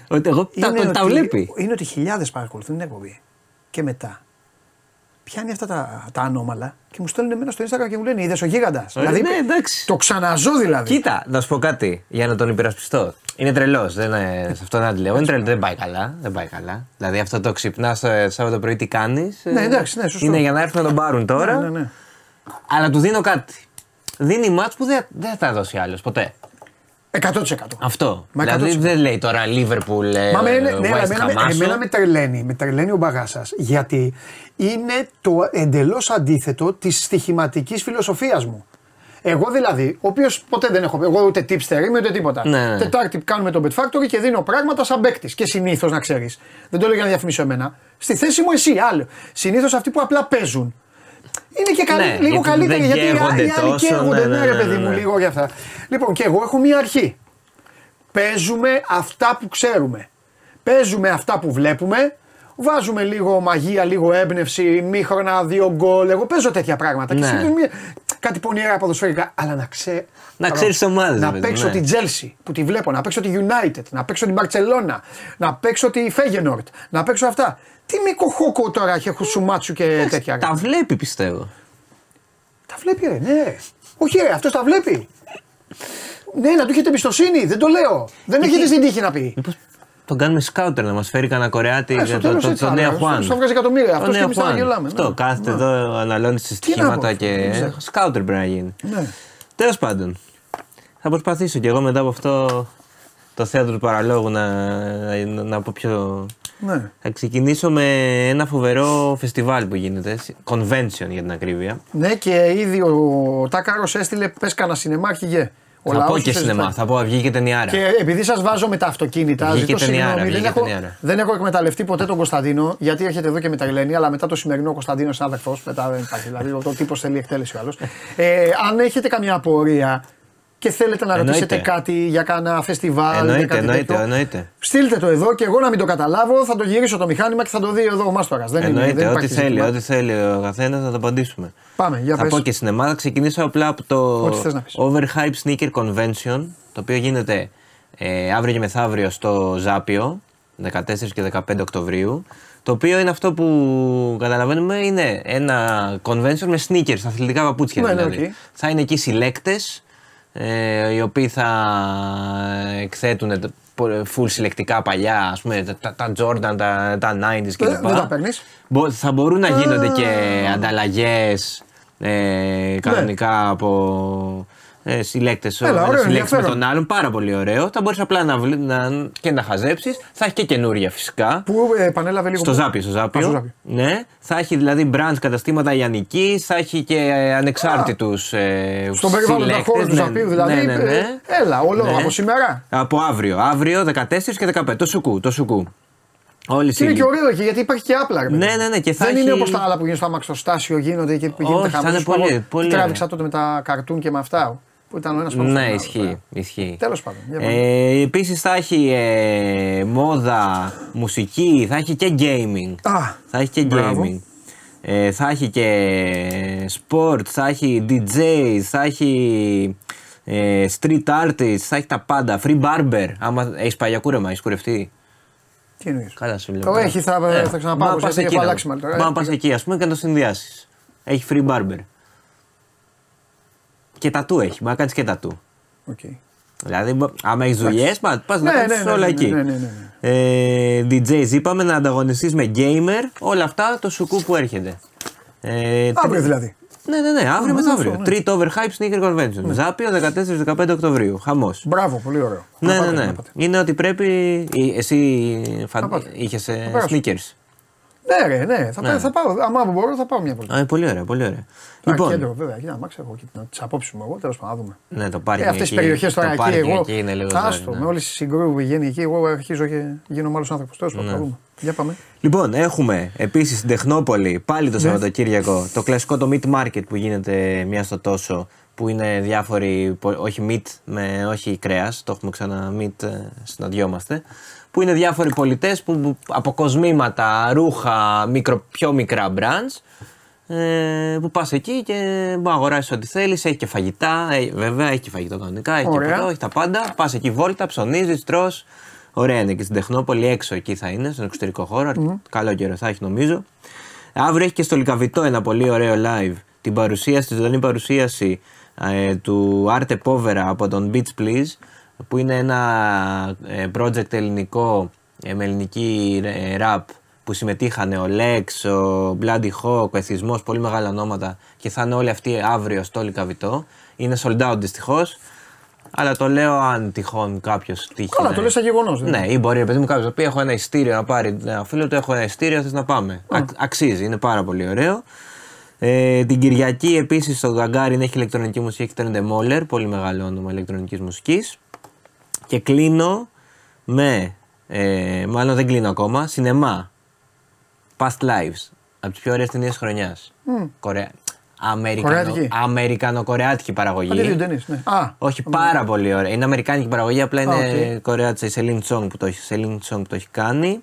ότι εγώ τα, είναι το- τα ότι- βλέπει. Είναι ότι χιλιάδες παρακολουθούν την εκπομπή. Και μετά πιάνει αυτά τα, τα ανώμαλα και μου στέλνουν εμένα στο Instagram και μου λένε Είδες ο γίγαντας. Ε, ναι, εντάξει. το ξαναζώ δηλαδή. Κοίτα, να σου πω κάτι για να τον υπερασπιστώ. Είναι τρελός. Σε αυτό δεν αντιλέγω. Είναι τρελό. Δεν πάει καλά. Δεν πάει καλά. Δηλαδή αυτό το ξυπνάς Σάββατο πρωί τι κάνεις. Ναι, εντάξει, ναι, σωστό. Είναι για να έρθουν να τον πάρουν τώρα. Ναι, ναι, ναι. Αλλά του δίνω κάτι. Δίνει μάτς που δεν, δεν θα δώσει άλλος ποτέ. 100%. Αυτό. Μα δηλαδή 100%. δεν λέει τώρα Liverpool, ε, Μα με, ναι, West ναι, αλλά εμένα, Ham, με- άσο. εμένα με τρελαίνει, με τρελαίνει ο μπαγάσα. Γιατί είναι το εντελώς αντίθετο της στοιχηματικής φιλοσοφίας μου. Εγώ δηλαδή, ο οποίος ποτέ δεν έχω. Εγώ ούτε tipster είμαι ούτε τίποτα. Ναι, ναι. Τετάρτη κάνουμε το Bet Factory και δίνω πράγματα σαν παίκτης. Και συνήθως να ξέρεις. Δεν το λέω για να διαφημίσω εμένα. Στη θέση μου εσύ, άλλο. Συνήθως αυτοί που απλά παίζουν. Είναι και καλή, Ναι, λίγο γιατί καλύτεροι δεν γιατί οι καίγονται άλλοι τόσο, καίγονται. ναι, Ναι, ναι, ρε ναι, παιδί ναι, μου, ναι. λίγο για αυτά. Λοιπόν, και εγώ έχω μία αρχή. Παίζουμε αυτά που ξέρουμε. Παίζουμε αυτά που βλέπουμε. Βάζουμε λίγο μαγεία, λίγο έμπνευση, μήχρονα, δύο γκολ. Εγώ παίζω τέτοια πράγματα. Και Ναι. συνήθως μία- κάτι πονηρά ποδοσφαιρικά. Αλλά να ξέρει. Να ξέρεις τις ομάδες, Να ρε παιδί, παίξω ναι. την Chelsea που τη βλέπω, να παίξω τη United, να παίξω την Barcelona, να παίξω τη Feyenoord, να παίξω αυτά. Τι Μίκο Χόκο τώρα και Χουσουμάτσου και τέτοια. Τα βλέπει πιστεύω. Τα βλέπει, ρε, ναι. Όχι, ρε, αυτός τα βλέπει. Ναι, να του έχετε εμπιστοσύνη, δεν το λέω. Δεν έχετε στην τύχη να πει. Μήπως τον κάνουμε σκάουτερ να μας φέρει κανένα Κορεάτη Ε, στο για το, τέλος το, έτσι το θα νέο είναι. Χουάν. Στο βγάζει εκατομμύρια. Το Αυτός και νέο εμείς θα Χουάν. γελάμε, Αυτό, ναι. κάθεται Ναι. εδώ, αναλώνει σε Τι να στοιχήματα πω, και. δεν ξέρω. Σκάουτερ πρέπει να γίνει. Ναι. Τέλος πάντων. Θα προσπαθήσω κι εγώ μετά από αυτό το θέατρο του παραλόγου να, να, να πω πιο. Ναι. Θα ξεκινήσω με ένα φοβερό φεστιβάλ που γίνεται. Convention για την ακρίβεια. Ναι, και ήδη ο Τάκαρος έστειλε πες κανένα σινεμά, αρχηγέ. Ο θα λαός πω σου και σε σινεμά, ζητάει. θα πω βγήκε ταινιάρα. Και επειδή σας βάζω με τα αυτοκίνητα, Βγήκε ζητώ ταινιάρα, συγγνώμη, δεν βγήκε έχω, ταινιάρα. δεν έχω εκμεταλλευτεί ποτέ τον Κωνσταντίνο, γιατί έρχεται εδώ και με τα Ελένη, αλλά μετά το σημερινό Κωνσταντίνο αδερφός, μετά δεν υπάρχει. Δηλαδή, ο τύπο θέλει εκτέλεση ο άλλος. ε, αν έχετε καμιά απορία, και θέλετε να Εννοείται. ρωτήσετε κάτι για κάνα φεστιβάλ. για Εννοείται, κάτι εννοείται, τέτοιο, εννοείται. Στείλτε το εδώ και εγώ να μην το καταλάβω, θα το γυρίσω το μηχάνημα και θα το δει εδώ ο Μάστορας. Δεν, είναι, Εννοείται, δεν ό,τι υπάρχει θέλει, ζήτημα. ό,τι θέλει ο καθένας να το απαντήσουμε. Πάμε, για Θα πες. πω και στην Ελλάδα, θα ξεκινήσω απλά από το Ό,τι θες να πεις. Overhype Sneaker Convention, το οποίο γίνεται ε, αύριο και μεθαύριο στο Ζάππειο, 14 και 15 Οκτωβρίου. Το οποίο είναι αυτό που καταλαβαίνουμε είναι ένα convention με sneakers, αθλητικά παπούτσια Ναι, ναι, δηλαδή. οκ. Θα είναι εκεί συλλέκτες, ε, οι οποίοι θα εκθέτουν τα- πο- full συλλεκτικά παλιά, ας πούμε, τα, τα Jordan, τα, τα 90s κλπ. Δεν- δεν τα παίρνεις. Μπο- θα μπορούν να γίνονται και ανταλλαγές ε, κανονικά από ε, συλλέκτες Ναι. Έλα, ωραίο, με ενδιαφέρον. τον άλλον. Πάρα πολύ ωραίο. Θα μπορείς απλά να, βλέ- να, και να χαζέψεις. Θα έχει και καινούρια φυσικά. Που ε, επανέλαβε λίγο. Στο που- Ζάπιο, στο Ζάπιο. Α, στο Ζάπιο. Ναι. Θα έχει δηλαδή branch καταστήματα Ιαννική, θα έχει και ε, ανεξάρτητους ε, Στον περιβάλλοντα συλλέκτες. χώρο του Ναι, Ζαπίου, δηλαδή. Ναι, ναι, ναι. ε, Έλα, όλο Ναι. από σήμερα. Από αύριο. Αύριο 14 και 15. Το σουκού. Το σουκού. Όλοι Και είναι και ωραίο εκεί γιατί υπάρχει και άπλα. ρε παιδί. Ναι, ναι, ναι, και θα Δεν έχει- είναι όπως τα άλλα που γίνονται στο αμαξοστάσιο, γίνονται και γίνεται Όχι, θα χαμός. είναι πολύ- πολύ Τράβηξα ωραία. τότε με τα καρτούν και με αυτά. Που ήταν ο ένας πάνω Ναι, ισχύει. ισχύει. Τέλος πάντων. για πάμε. Ε, Επίσης θα έχει ε, μόδα, μουσική, θα έχει και gaming. Α, θα έχει και μπράβο. gaming. Ε, θα έχει και sport, θα έχει DJs, θα έχει ε, street artists, θα έχει τα πάντα. Free barber. Άμα έχεις παλιά κούρεμα, έχεις κουρευτεί. Τι εννοείς. Καλά σου λέω. Το έχει, θα, Ε, θα ξαναπάω. μα πας γιατί εκεί έχω να- αλλάξει μάλλον τώρα. Μα Ε, πας εκεί, ας πούμε, και να το συνδυάσεις. Έχει free barber. Και τατού έχει, μπορεί να κάνεις και τατού. οκ. Δηλαδή, μπο- άμα έχεις δουλειές, πα να Ναι, κάνεις ναι, ναι, όλα ναι, εκεί. ναι, ναι, ναι, Ε, DJs, είπαμε να ανταγωνιστείς με gamer, όλα αυτά το σουκού που έρχεται. Ε, Αύριο τρι- δηλαδή. Ναι, ναι, ναι, αύριο Α, μεθαύριο. αυτό, ναι. Τρίτο overhype sneaker convention. Ζάπιο 14-15 Οκτωβρίου. Χαμός. Μπράβο, πολύ ωραίο. Ναι, Να ναι, πάτε, ναι. να πάτε. Είναι ότι πρέπει. ε, Εσύ φαν... πάτε. είχες Θα περάσω. sneakers. Ναι, ρε, ναι, θα, Ναι. πάω- θα πάω. Άμα μπορώ, θα πάω μια πολύ. Α, πολύ ωραία, πολύ ωραία. Λοιπόν. Λοιπόν, Κέντρο, βέβαια, εκεί να μάξω εγώ και να τις απόψει μου εγώ. Τέλος πάντων, να δούμε. ναι, το πάρει Ε, Αυτές τις περιοχές τώρα εκεί, εγώ. Εκεί είναι λίγο Άστο, ζόρι, με ναι. όλες τις συγκρούσει που πηγαίνει εκεί, εγώ αρχίζω και γίνομαι άλλο άνθρωπος. Τέλος πάντων, θα δούμε. Για πάμε. Λοιπόν, έχουμε επίσης στην Τεχνόπολη πάλι Ναι. το Σαββατοκύριακο το κλασικό το meat market που γίνεται μία στο τόσο. Που είναι διάφοροι, πο- όχι meat, με, όχι κρέας, το έχουμε ξανά meat, ε, συναντιόμαστε. Που είναι διάφοροι πολιτές που που- από κοσμήματα, ρούχα, μικρο, πιο μικρά brands. Ε, που πας εκεί και μπορεί να αγοράσεις ό,τι θέλεις. Έχει και φαγητά, ε, βέβαια έχει και φαγητό κανονικά, έχει Ωραία. και ποτό, έχει τα πάντα. Πας εκεί βόλτα, ψωνίζεις, τρώ. Ωραία είναι και στην Τεχνόπολη έξω εκεί θα είναι, στον εξωτερικό χώρο. Καλό καιρό θα έχει νομίζω. Αύριο έχει και στο Λικαβιτό ένα πολύ ωραίο live. Την παρουσίαση, τη ζωντανή παρουσίαση ε, του Arte Povera από τον Beach Please, που είναι ένα ε, project ελληνικό ε, με ελληνική ε, rap που συμμετείχαν ο Lex, ο Bloody Hawk, ο Εθισμός, πολύ μεγάλα ονόματα και θα είναι όλοι αυτοί αύριο στο Λικαβιτό. Είναι sold out δυστυχώς. Αλλά το λέω αν τυχόν κάποιος τύχει. Καλά, να- το λες σαν γεγονός. ναι, ή μπορεί ρε παιδί μου κάποιος να πει: Έχω ένα ειστήριο να πάρει ένα φίλο του, έχω ένα ειστήριο, θες να πάμε. Α, αξίζει, είναι πάρα πολύ ωραίο. Ε, την Κυριακή επίσης στο Γκαγκάριν έχει ηλεκτρονική μουσική, έχει τον Demoler, πολύ μεγάλο όνομα ηλεκτρονικής μουσικής. Και κλείνω με. Ε, μάλλον δεν κλείνω ακόμα. Σινεμά. Past Lives. Από τις πιο ωραίες ταινίες χρονιάς. Κορεα... Αμερικανο... Κορεάτικη. Αμερικανοκορεάτικη παραγωγή. Αντί δύο ταινίες. Ναι. Α, Όχι, πάρα πολύ ωραία. Είναι αμερικάνικη παραγωγή, απλά είναι Α, οκ. Κορεάτισσα η Celine Song που το έχει, Celine Song που το έχει κάνει.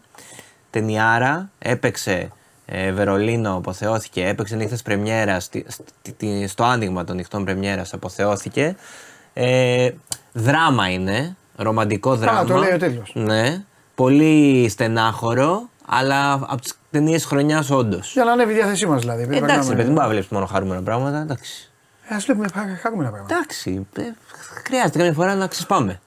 Ταινιάρα, έπαιξε ε, Βερολίνο, αποθεώθηκε. Έπαιξε νύχτες πρεμιέρας στη- στη- τη- στο άνοιγμα των νυχτών πρεμιέρας, αποθεώθηκε. Ε, δράμα είναι, ρομαντικό δράμα. το λέει ο τίτλος. Ναι. Πολύ στενάχωρο, αλλά από τις ταινίες χρονιάς όντως. για να ανέβει η διάθεσή μας δηλαδή. επειδή Εντάξει, ρε περνάμε- παιδί, δεν μπορεί να βλέπει μόνο χαρούμενα πράγματα. Εντάξει. Ε, ας βλέπουμε χα- χαρούμενα πράγματα. Εντάξει, ε, χρειάζεται καμιά φορά να ξεσπάμε.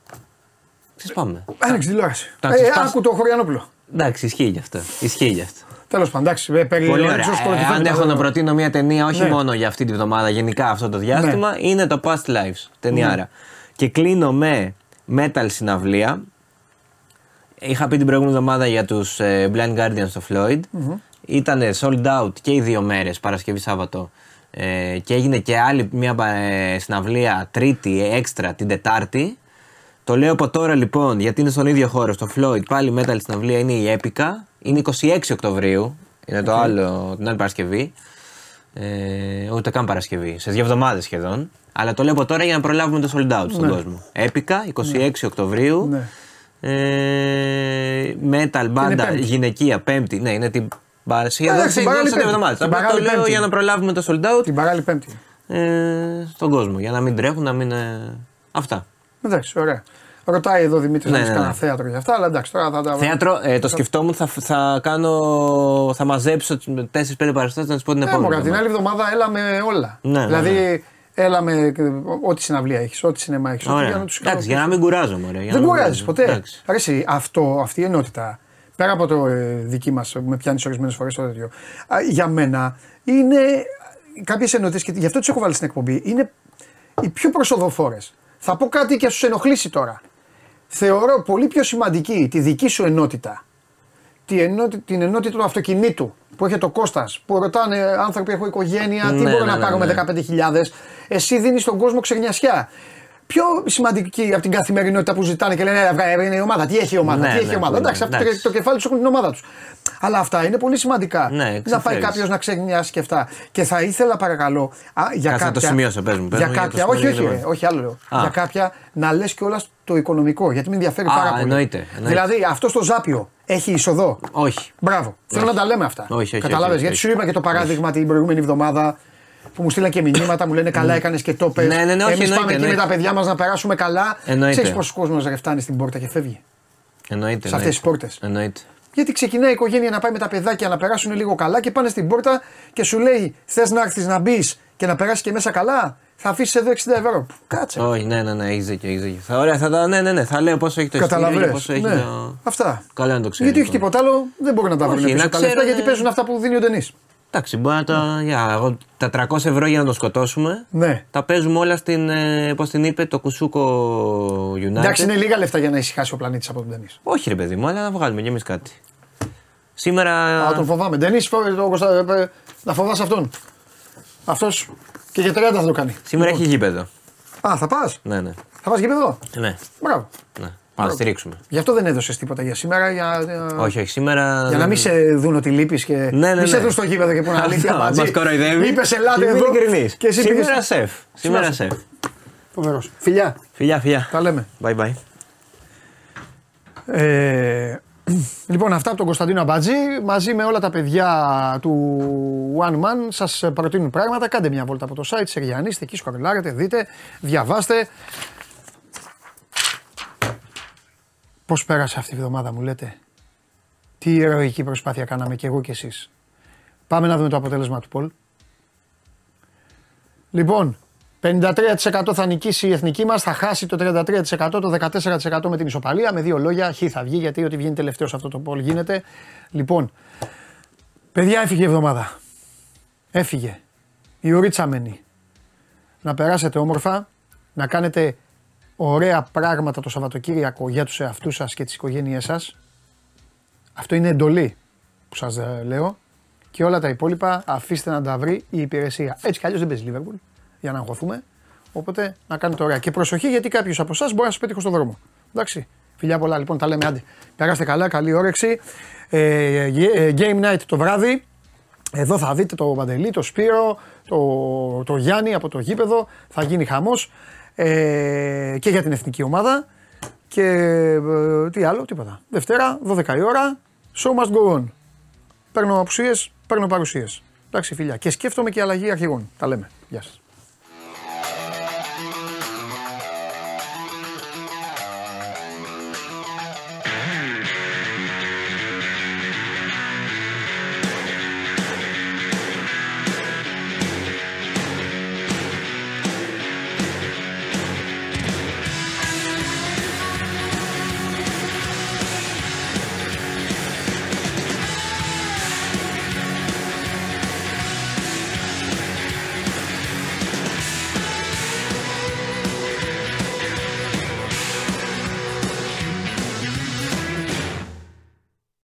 Ξεσπάμε. Άνοιξε τηλεόραση. Τα Ε, ξεσπάς. άκου το Χωριανόπουλο. Εντάξει, ισχύει γι' αυτό. Ισχύει γι' αυτό. Τέλος πάντων, εντάξει. ε, περί Πολύ ωραία. Λορέντσος Ε, κοροϊδευτό αν μετά έχω το- να προτείνω μια ταινία, όχι Ναι. μόνο για αυτή τη βδομάδα, γενικά αυτό το διάστημα, είναι το Past Lives. Ταινιάρα. Ναι. Και κλείνω με metal συναυλία. Είχα πει την προηγούμενη εβδομάδα για τους Blind Guardians στο Floyd. Ήταν sold out και οι δύο μέρες, Παρασκευή Σάββατο. Ε, και έγινε και άλλη μια ε, συναυλία Τρίτη, έξτρα την Τετάρτη. Το λέω από τώρα λοιπόν, γιατί είναι στον ίδιο χώρο, στο Floyd. Πάλι metal συναυλία είναι η Epica. Είναι 26 Οκτωβρίου. Είναι το άλλο, την άλλη Παρασκευή. Ε, ούτε καν Παρασκευή. Σε δύο εβδομάδες σχεδόν. Αλλά το λέω από τώρα για να προλάβουμε το sold out στον Ναι. κόσμο. Έπικα, 26 Οκτωβρίου. Ναι. Ε, metal μπάντα Πέμπτη. γυναικεία, Πέμπτη. Ναι, είναι την Παρασκευή. Εντάξει, Εντάξει, την Παράλη σε δύο Πέμπτη. εβδομάδες. Την Απλά το Παράλη λέω Πέμπτη. για να προλάβουμε το sold out Την παράλληλη Πέμπτη. ε, στον κόσμο. Για να μην τρέχουν, να μην. ε, Αυτά. Εντάξει, ωραία. Ρωτάει εδώ Δημήτρης Ναι, να ναι, κάνει ναι. κανένα θέατρο για αυτά, αλλά εντάξει τώρα θα τα. Θέατρο, ε, το σκεφτόμουν, θα, θα κάνω. Θα μαζέψω 4-5 παραστάσεις να τι πω την Ε, επόμενη. μωρά, την εβδομάδα. άλλη εβδομάδα έλα με όλα. Ναι, ναι, δηλαδή, έλα με ε, ό,τι συναυλία έχεις, ό,τι σινεμά έχεις. Ωραία. Για να τους Εντάξει, για να μην κουράζω, μωρέ. για να Δεν μην κουράζεις κουράζω. ποτέ. Εντάξει. Αρέσει αυτό, αυτή η ενότητα. Πέρα από το ε, δική μας, με πιάνεις ορισμένες φορές το τέτοιο. Α, Για μένα είναι κάποιες ενότητες και γι' αυτό τις έχω βάλει στην εκπομπή. Είναι οι πιο προσοδοφόρες. Θα πω κάτι και σου ενοχλήσει τώρα. Θεωρώ πολύ πιο σημαντική τη δική σου ενότητα. Τη ενότι- την ενότητα του αυτοκινήτου που έχει το Κώστας. Που ρωτάνε άνθρωποι, έχω οικογένεια, τι Ναι, μπορώ ναι, να ναι, πάρω με ναι. 15.000. Εσύ δίνεις στον κόσμο ξεγνιασιά. Πιο σημαντική από την καθημερινότητα που ζητάνε και λένε «Ε, βγα- είναι η ομάδα. Τι έχει η ομάδα, Ναι, τι έχει η ναι, ομάδα. ναι, Εντάξει, αυτοί εντάξει. το κεφάλι τους έχουν την ομάδα τους. Αλλά αυτά είναι πολύ σημαντικά. Ναι, να πάει εξεφέρεις. κάποιος να ξεγνιάσει και αυτά. Και θα ήθελα παρακαλώ α, για Κάτσε να το κάποια. σημειώσω, πες μου, πες για μου, για το κάποια, όχι, σημερινό όχι, είναι ε, όχι, άλλο λέω. Α. Για κάποια να λες κιόλα το οικονομικό. Γιατί με ενδιαφέρει Α, πάρα πολύ. εννοείται, εννοείται. Δηλαδή αυτό στο Ζάπιο έχει είσοδο; Όχι. Μπράβο. Θέλω να τα λέμε αυτά. Όχι, όχι, Καταλάβες, όχι, όχι, γιατί όχι. σου είπα και το παράδειγμα την προηγούμενη εβδομάδα που μου στείλαν και μηνύματα, μου λένε καλά έκανες και το πες. Ναι, ναι, ναι, όχι, Εμείς εννοείται, πάμε εκεί με εννοείται. τα παιδιά μας να περάσουμε καλά. Εννοείται. Ξέρεις πόσος κόσμος ρε φτάνει στην πόρτα και φεύγει; Εννοείται. Σε αυτές τις εννοείται. πόρτες. Εννοείται. Γιατί ξεκινάει η οικογένεια να πάει με τα παιδάκια να περάσουν λίγο καλά και πάνε στην πόρτα και σου λέει θες να έρθεις να μπεις και να περάσεις και μέσα καλά; Θα αφήσεις εδώ 60 ευρώ. Κάτσε. Όχι, ναι, ναι, ναι, έχει δίκιο. Έχεις δίκιο. Θα, ωραία, θα τα, ναι, ναι, ναι, θα λέω πόσο έχει το εισιτήριο και Καταλαβαίνεις. πόσο έχει Ναι. το. Αυτά. Καλά να το ξέρεις. Γιατί όχι τίποτα άλλο, δεν μπορεί να τα Όχι, βρουν πίσω να τα λεφτά ξέρουνε- γιατί παίζουν αυτά που δίνει ο Ντενής. Εντάξει, μπορεί να το. Για, εγώ, τα 300 ευρώ για να το σκοτώσουμε. Ναι. Τα παίζουμε όλα στην. Ε, Πώς την είπε, το Κουσούκο United. Εντάξει, είναι λίγα λεφτά για να ησυχάσει ο πλανήτης από τον Ντενή. Όχι, ρε παιδί μου, αλλά να βγάλουμε κι εμεί κάτι. Σήμερα. Α, τον φοβάμαι. Ντενή, να φοβάσαι αυτόν. Αυτός και για 30 θα το κάνει. Σήμερα έχει γήπεδο. Α, θα πας; Ναι, ναι. Θα πας γήπεδο; ναι, Μπράβο. ναι. Πάμε να στηρίξουμε. Γι' αυτό δεν έδωσες τίποτα για σήμερα. Για, για- Όχι, όχι, σήμερα. Για να μην σε δουν ότι λείπεις και Ναι, ναι, μην σε ναι. δουν στο γήπεδο και πούνε αλήθεια Αυτό, μαζί. Μας κοροϊδεύει. Είπες ελάτε Και είμαι εδώ. ειλικρινής. Και εσύ Σήμερα πήγες- σεφ. Σήμερα Σημασία. σεφ. Φοβερός. Φιλιά. Φιλιά, φιλιά. Τα λέμε. Bye bye. Ε, λοιπόν, αυτά από τον Κωνσταντίνο Αμπατζή μαζί με όλα τα παιδιά του One Man σας προτείνουν πράγματα. Κάντε μια βόλτα από το site, σεριανίστε εκεί, σκορελάρετε, δείτε, διαβάστε. Πώς πέρασε αυτή η εβδομάδα μου λέτε; Τι ηρωική προσπάθεια κάναμε και εγώ και εσείς; Πάμε να δούμε το αποτέλεσμα του Πολ. Λοιπόν, 53% θα νικήσει η εθνική μας, θα χάσει το 33%, το 14% με την ισοπαλία. Με δύο λόγια, χ θα βγει γιατί ό,τι βγαίνει τελευταίος σε αυτό το πόλ γίνεται. Λοιπόν, παιδιά έφυγε η εβδομάδα. Έφυγε. Η ουρίτσα μένει. Να περάσετε όμορφα, να κάνετε ωραία πράγματα το Σαββατοκύριακο για τους εαυτούς σας και τις οικογένειές σας. Αυτό είναι εντολή που σας ε, λέω. Και όλα τα υπόλοιπα αφήστε να τα βρει η υπηρεσία. Έτσι κι αλλιώς δεν παίζει Liverpool για να αγχωθούμε. Οπότε να κάνετε ωραία. Και προσοχή γιατί κάποιος από εσάς μπορεί να σας πετύχει στον δρόμο. Εντάξει. Φιλιά πολλά λοιπόν, τα λέμε άντε. Περάστε καλά, καλή όρεξη. Ε, ε, game night το βράδυ. Εδώ θα δείτε το Παντελή, το Σπύρο, το, το Γιάννη από το γήπεδο. Θα γίνει χαμός ε, και για την εθνική ομάδα. Και ε, τι άλλο, τίποτα. Δευτέρα, 12 η ώρα, show must go on. Παίρνω απουσίες, παίρνω παρουσίες. Εντάξει φιλιά. Και σκέφτομαι και αλλαγή αρχηγών. Τα λέμε. Γεια σας.